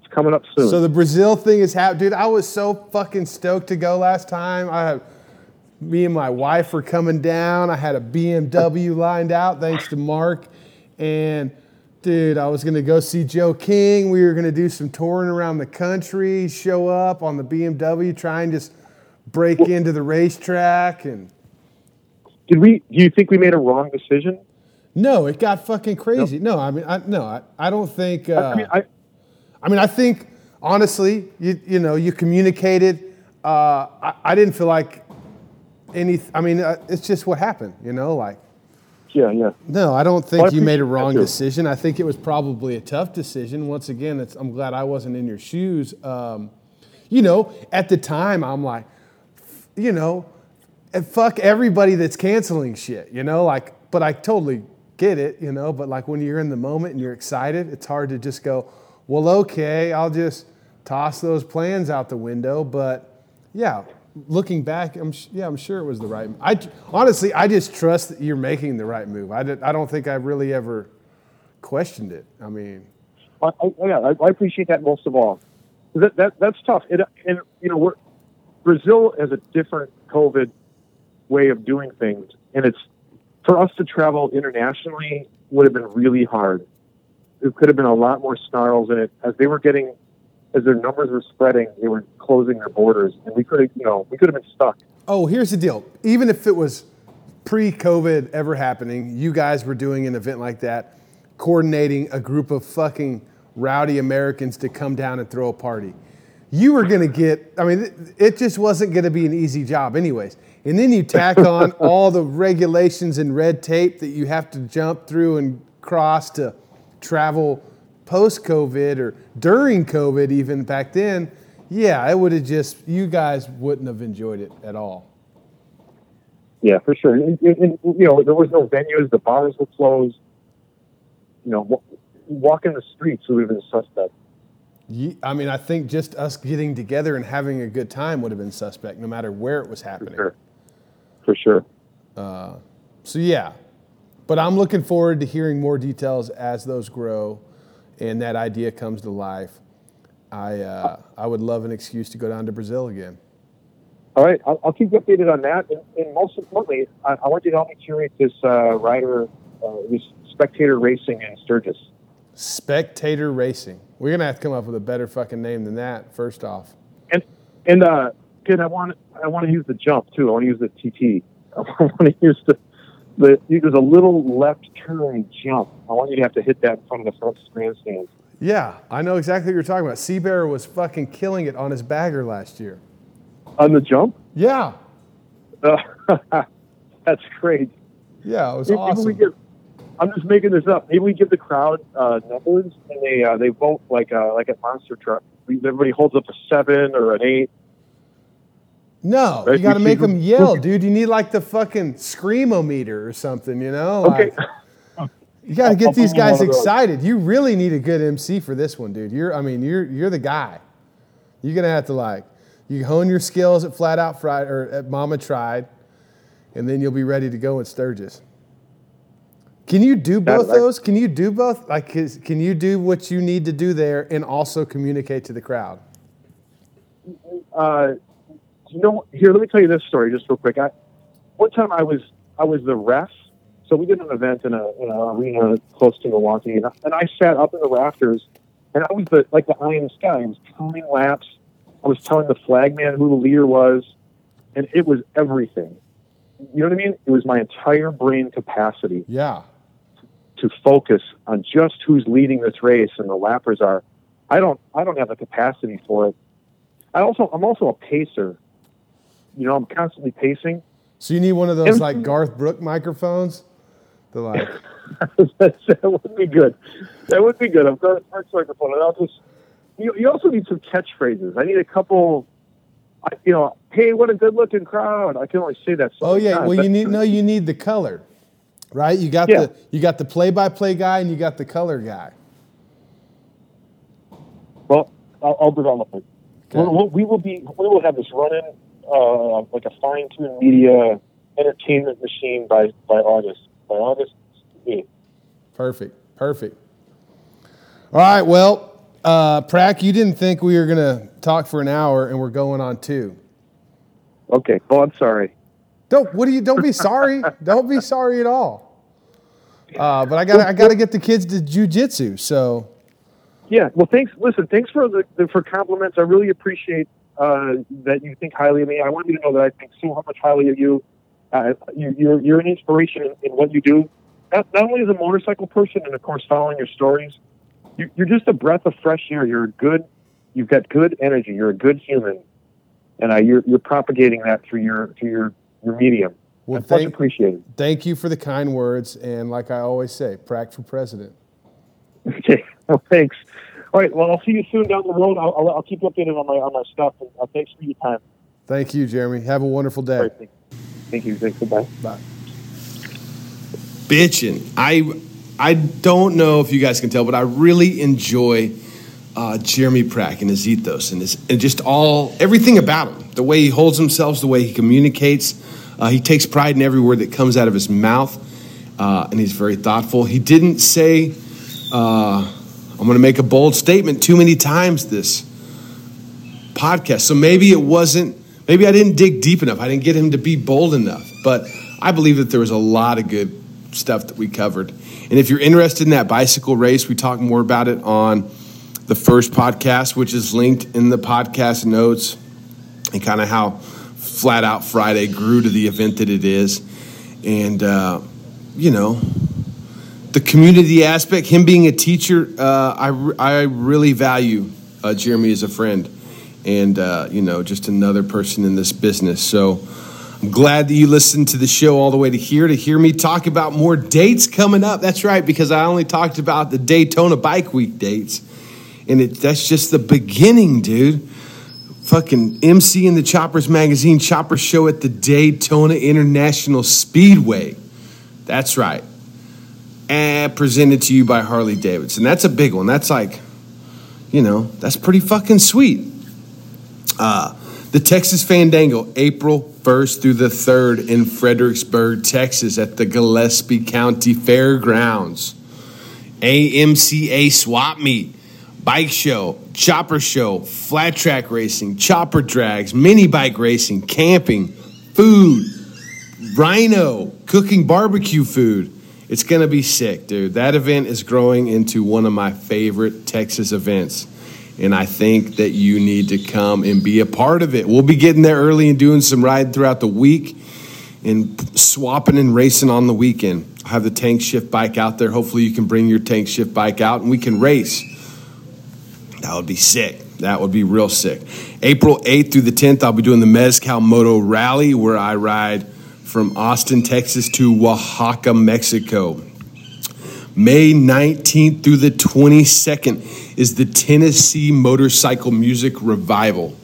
it's coming up soon. So the Brazil thing is happening, dude. I was so fucking stoked to go last time. I me and my wife were coming down. I had a BMW lined out thanks to Mark, and dude, I was gonna go see Joe King. We were gonna do some touring around the country, show up on the BMW, try and just break into the racetrack and. Did we? Do you think we made a wrong decision? No, it got fucking crazy. No, I mean, I, no, I, I don't think. Uh, I mean, I, I mean, I think honestly, you you know, you communicated. Uh, I, I didn't feel like any. I mean, uh, it's just what happened. You know, like yeah, yeah. no, I don't think Well, I you made a wrong decision. I think it was probably a tough decision. Once again, it's, I'm glad I wasn't in your shoes. Um, you know, at the time, I'm like, you know, fuck everybody that's canceling shit. You know, like, but I totally get it. You know, but like when you're in the moment and you're excited, it's hard to just go, well, okay, I'll just toss those plans out the window. But yeah, looking back, I'm yeah, I'm sure it was the right. I honestly, I just trust that you're making the right move. I, did, I don't think I really ever questioned it. I mean, I, I, yeah, I, I appreciate that most of all. That, that that's tough. It, and you know, we're, Brazil has a different COVID way of doing things, and it's for us to travel internationally would have been really hard. There could have been a lot more snarls in it as they were getting, as their numbers were spreading. They were closing their borders, and we could have, you know, we could have been stuck. oh, here's the deal. Even if it was pre-COVID ever happening, you guys were doing an event like that, coordinating a group of fucking rowdy Americans to come down and throw a party. You were going to get, I mean, it- it just wasn't going to be an easy job, anyways. And then you tack on all the regulations and red tape that you have to jump through and cross to travel post COVID or during COVID, even back then. Yeah, it would have just, you guys wouldn't have enjoyed it at all. Yeah, for sure. And, and, and, you know, there was no venues. The bars were closed. You know, wa- walking the streets would have been suspect. I mean, I think just us getting together and having a good time would have been suspect, no matter where it was happening. For sure. For sure. Uh, so yeah, but I'm looking forward to hearing more details as those grow, and that idea comes to life. I uh, I would love an excuse to go down to Brazil again. All right, I'll, I'll keep you updated on that. And, and most importantly, I, I want you to help me curate this uh, rider, uh, this spectator racing in Sturgis. Spectator Racing. We're gonna have to come up with a better fucking name than that. First off, And and uh, kid, I want I want to use the jump too. I want to use the TT. I want to use the the there's a little left turn jump. I want you to have to hit that in front of the front grandstand. yeah, I know exactly what you're talking about. Seabear was fucking killing it on his bagger last year. On the jump, Yeah, uh, that's great. yeah, it was Maybe we awesome. give, I'm just making this up. Maybe we give the crowd uh, numbers and they uh, they vote like uh, like at monster truck. Everybody holds up a seven or an eight. No, Right, you got to make them yell, dude. You need like the fucking screamometer or something, you know? Okay. Like, you got to get I'll these guys one of those. excited. You really need a good MC for this one, dude. You're, I mean, you're you're the guy. You're gonna have to like, you hone your skills at Flat Out Friday or at Mama Tried, and then you'll be ready to go in Sturgis. Can you do both that- those? Can you do both? Like, is, can you do what you need to do there and also communicate to the crowd? Uh, you know, here, let me tell you this story just real quick. I, one time I was I was the ref, so we did an event in a in an arena close to Milwaukee, and I, and I sat up in the rafters, and I was the like the eye in the sky. I was counting laps. I was telling the flagman who the leader was, and it was everything. You know what I mean? It was my entire brain capacity Yeah. to focus on just who's leading this race and the lappers are. I don't I don't have the capacity for it. I also I'm also a pacer. You know, I'm constantly pacing. So you need one of those like Garth Brook microphones. The like that would be good. That would be good. I've got a Brooks microphone, and I'll just. You, you also need some catchphrases. I need a couple. I, you know, hey, what a good-looking crowd. I can only say that. So oh yeah, times, well you need no, you need the color, right? You got Yeah. the you got the play-by-play guy and you got the color guy. Well, I'll, I'll develop it. Okay. We'll, we'll, we will be. We will have this running uh, like a fine-tuned media entertainment machine by by August. By August 8th. Perfect, perfect. All right, well, uh, Prach, you didn't think we were gonna talk for an hour, and we're going on two. Okay. Well, I'm sorry. Don't what do you? Don't be sorry. don't be sorry at all. Uh, but I got to I got to get the kids to jujitsu. So Yeah. Well, thanks. Listen, thanks for the, the for compliments. I really appreciate uh, that you think highly of me. I want you to know that I think so much highly of you. Uh, you you're, you're an inspiration in, in what you do. Not, not only as a motorcycle person, and of course, following your stories, you, you're just a breath of fresh air. You're a good. You've got good energy. You're a good human, and uh, you're you're propagating that through your through your your medium. Well, That's much thank- appreciated. thank you for the kind words, and like I always say, Prach for president. Okay. Well, thanks. All right. Well, I'll see you soon down the road. I'll, I'll, I'll keep you updated on my on my stuff. And uh, thanks for your time. Thank you, Jeremy. Have a wonderful day. All right, thank, thank you. Thanks. Goodbye. Bye. bitching. I I don't know if you guys can tell, but I really enjoy uh, Jeremy Prach and his ethos and his and just all everything about him. The way he holds himself, the way he communicates. Uh, he takes pride in every word that comes out of his mouth, uh, and he's very thoughtful. He didn't say, uh, "I'm going to make a bold statement" too many times this podcast. So maybe it wasn't, maybe I didn't dig deep enough. I didn't get him to be bold enough. But I believe that there was a lot of good stuff that we covered. And if you're interested in that bicycle race, we talk more about it on the first podcast, which is linked in the podcast notes, and kind of how Flat Out Friday grew to the event that it is. And, uh, you know, the community aspect, him being a teacher, uh, I, I really value uh, Jeremy as a friend and, uh, you know, just another person in this business. So I'm glad that you listened to the show all the way to here to hear me talk about more dates coming up. That's right, because I only talked about the Daytona Bike Week dates. And it, that's just the beginning, dude. Fucking MC in the Choppers Magazine Chopper Show at the Daytona International Speedway. That's right and presented to you by Harley Davidson. That's a big one. That's like, you know, that's pretty fucking sweet. Uh, the Texas Fandango, April 1st through the 3rd in Fredericksburg, Texas, at the Gillespie County Fairgrounds. AMCA Swap Meet, Bike Show, Chopper Show, Flat Track Racing, Chopper Drags, Mini Bike Racing, Camping, Food, Rhino, cooking barbecue food. It's going to be sick, dude. That event is growing into one of my favorite Texas events. And I think that you need to come and be a part of it. We'll be getting there early and doing some riding throughout the week and swapping and racing on the weekend. I have the tank shift bike out there. Hopefully, you can bring your tank shift bike out and we can race. That would be sick. That would be real sick. April 8th through the 10th, I'll be doing the Mezcal Moto Rally where I ride from Austin, Texas to Oaxaca, Mexico. May 19th through the 22nd is the Tennessee Motorcycle Music Revival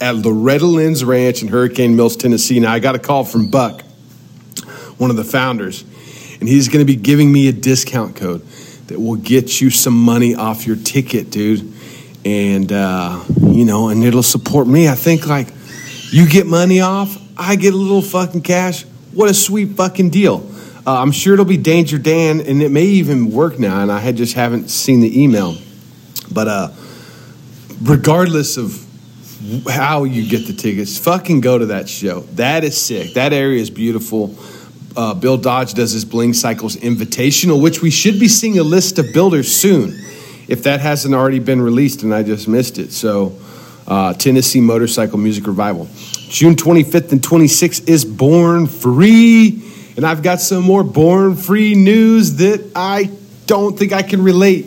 at Loretta Lynn's Ranch in Hurricane Mills, Tennessee. Now, I got a call from Buck, one of the founders, and he's going to be giving me a discount code that will get you some money off your ticket, dude. And, uh, you know, and it'll support me. I think, like, you get money off, I get a little fucking cash. What a sweet fucking deal. Uh, I'm sure it'll be Danger Dan, and it may even work now, and I had just haven't seen the email. But uh, regardless of how you get the tickets, fucking go to that show. That is sick. That area is beautiful. Uh, Bill Dodge does his Bling Cycles Invitational, which we should be seeing a list of builders soon, if that hasn't already been released and I just missed it. So, uh, Tennessee Motorcycle Music Revival. June 25th and 26th is Born Free. And I've got some more Born Free news that I don't think I can relate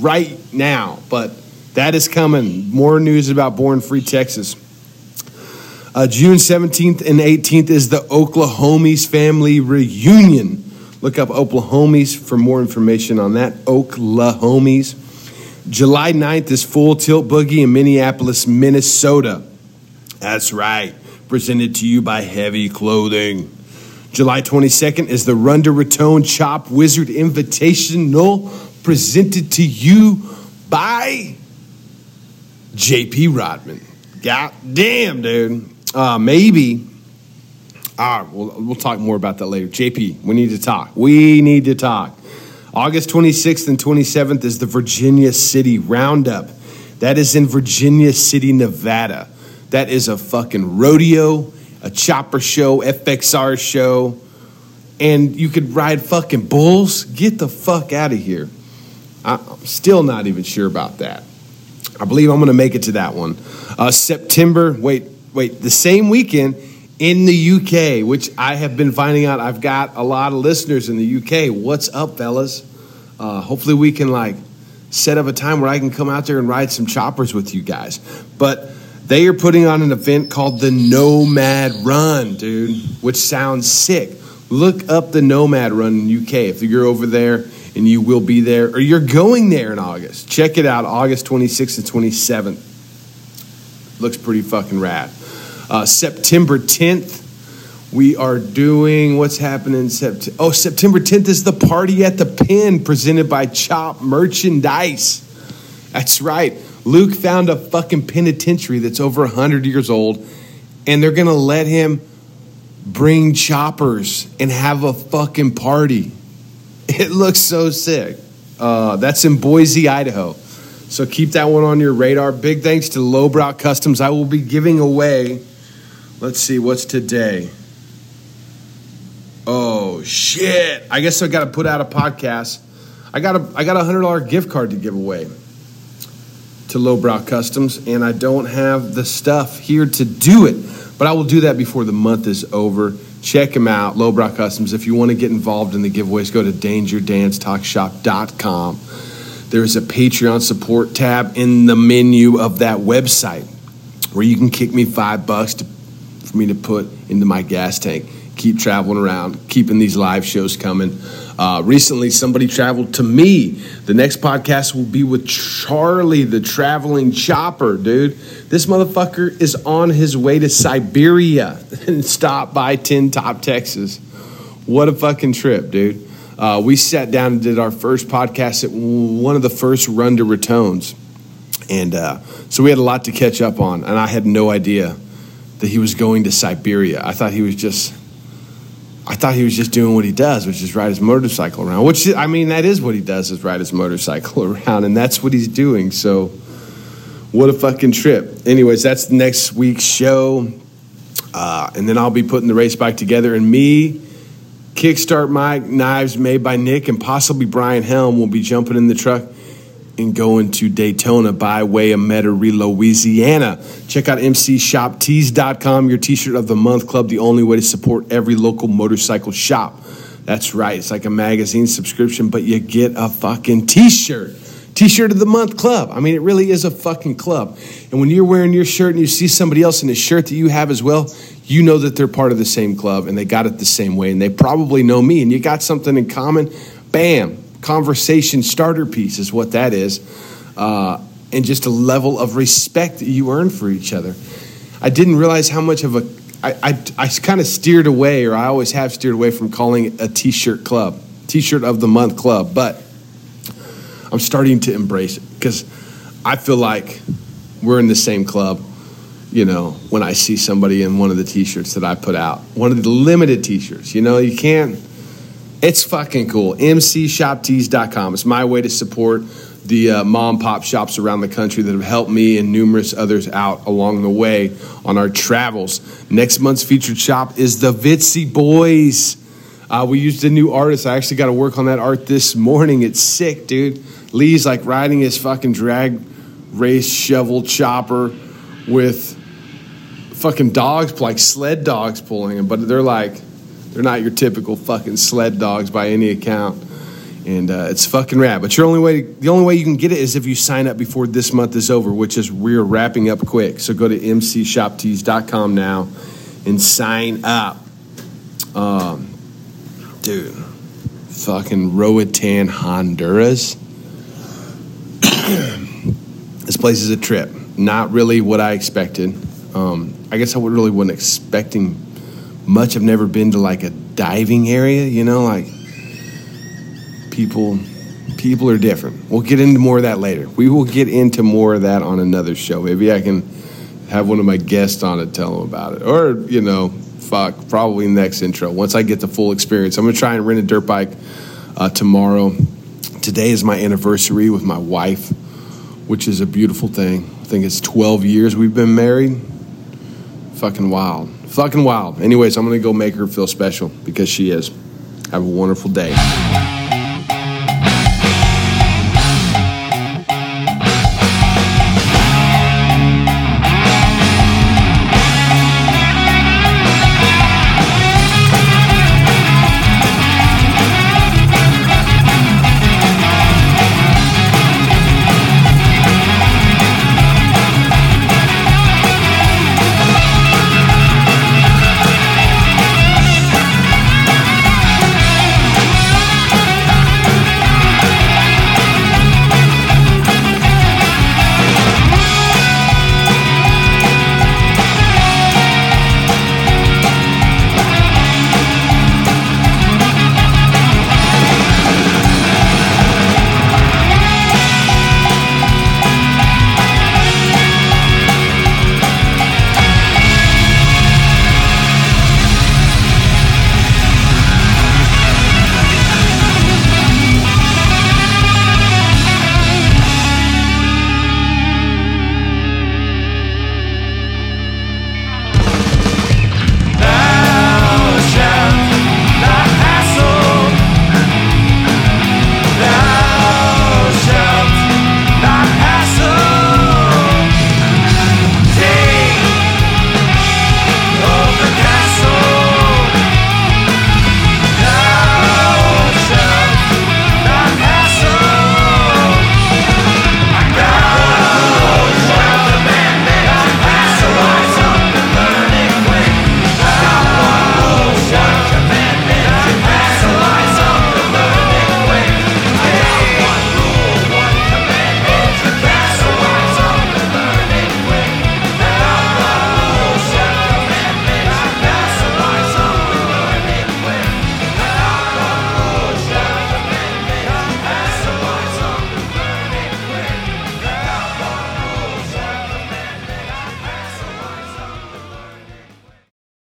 right now, but that is coming. More news about Born Free Texas. Uh, June 17th and 18th is the Oklahomies family reunion. Look up Oklahomies for more information on that. Oklahomies. July 9th is Full Tilt Boogie in Minneapolis, Minnesota. That's right. Presented to you by Heavy Clothing. July 22nd is the Run to Raton Chop Wizard Invitational presented to you by JP Rodman. God damn, dude. Uh, maybe. Ah, we'll, we'll talk more about that later. JP, we need to talk. We need to talk. August 26th and 27th is the Virginia City Roundup. That is in Virginia City, Nevada. That is a fucking rodeo, a chopper show, FXR show, and you could ride fucking bulls. Get the fuck out of here. I'm still not even sure about that. I believe I'm going to make it to that one. Uh, September, wait, wait, the same weekend in the UK, which I have been finding out I've got a lot of listeners in the UK. What's up, fellas? Uh, hopefully, we can like set up a time where I can come out there and ride some choppers with you guys. But they are putting on an event called the Nomad Run, dude, which sounds sick. Look up the Nomad Run in UK if you're over there and you will be there or you're going there in August. Check it out, August 26th and 27th. Looks pretty fucking rad. Uh, September 10th, we are doing what's happening September. Oh, September 10th is the party at the Pen presented by Chop Merchandise. That's right. Luke found a fucking penitentiary that's over 100 years old, and they're going to let him bring choppers and have a fucking party. It looks so sick. Uh, that's in Boise, Idaho. So keep that one on your radar. Big thanks to Lowbrow Customs. I will be giving away Let's see, what's today? Oh shit! I guess I got to put out a podcast. I got a I got a hundred dollar gift card to give away to Lowbrow Customs, and I don't have the stuff here to do it. But I will do that before the month is over. Check them out, Lowbrow Customs. If you want to get involved in the giveaways, go to DangerDanceTalkShop.com. There's a Patreon support tab in the menu of that website where you can kick me five bucks to for me to put into my gas tank. Keep traveling around, keeping these live shows coming. Uh, recently, somebody traveled to me. The next podcast will be with Charlie, the traveling chopper, dude. This motherfucker is on his way to Siberia and stopped by Tin Top, Texas. What a fucking trip, dude. Uh, we sat down and did our first podcast at one of the first run to Ratones. And uh, so we had a lot to catch up on, and I had no idea that he was going to Siberia. I thought he was just I thought he was just doing what he does, which is ride his motorcycle around. Which I mean, that is what he does is ride his motorcycle around, and that's what he's doing. So, what a fucking trip. Anyways, that's next week's show, uh, and then I'll be putting the race bike together, and me, Kickstart Mike, knives made by Nick, and possibly Brian Helm will be jumping in the truck and going to Daytona by way of Metairie, Louisiana. Check out mcshoptees.com, your t shirt of the month club, the only way to support every local motorcycle shop. That's right, it's like a magazine subscription, but you get a fucking t shirt. T shirt of the month club. I mean, it really is a fucking club. And when you're wearing your shirt and you see somebody else in a shirt that you have as well, you know that they're part of the same club and they got it the same way and they probably know me and you got something in common. Bam, conversation starter piece is what that is, uh, and just a level of respect that you earn for each other. I didn't realize how much of a I, I, I kind of steered away, or I always have steered away from calling it a t-shirt club, t-shirt of the month club, but I'm starting to embrace it because I feel like we're in the same club. You know, when I see somebody in one of the t-shirts that I put out, one of the limited t-shirts, you know, you can't it's fucking cool. MCShopTees.com. It's my way to support the uh, mom pop shops around the country that have helped me and numerous others out along the way on our travels. Next month's featured shop is the Vitsy Boys. Uh, we used a new artist. I actually got to work on that art this morning. It's sick, dude. Lee's like riding his fucking drag race shovel chopper with fucking dogs, like sled dogs pulling him, but they're like they're not your typical fucking sled dogs by any account. and uh, it's fucking rad. But your only way, the only way you can get it is if you sign up before this month is over, which is we're wrapping up quick. So go to mcshoptees.com now and sign up. Um, dude, fucking Roatan, Honduras. this place is a trip. Not really what I expected. Um, I guess I really wasn't expecting much. I've never been to like a diving area, you know, like people people are different. We'll get into more of that later. We will get into more of that on another show. Maybe I can have one of my guests on it, tell them about it, or you know, fuck, probably next intro once I get the full experience. I'm gonna try and rent a dirt bike uh, tomorrow. Today is my anniversary with my wife, which is a beautiful thing. I think it's 12 years we've been married. Fucking wild. Fucking wild. Anyways, I'm gonna go make her feel special because she is. Have a wonderful day.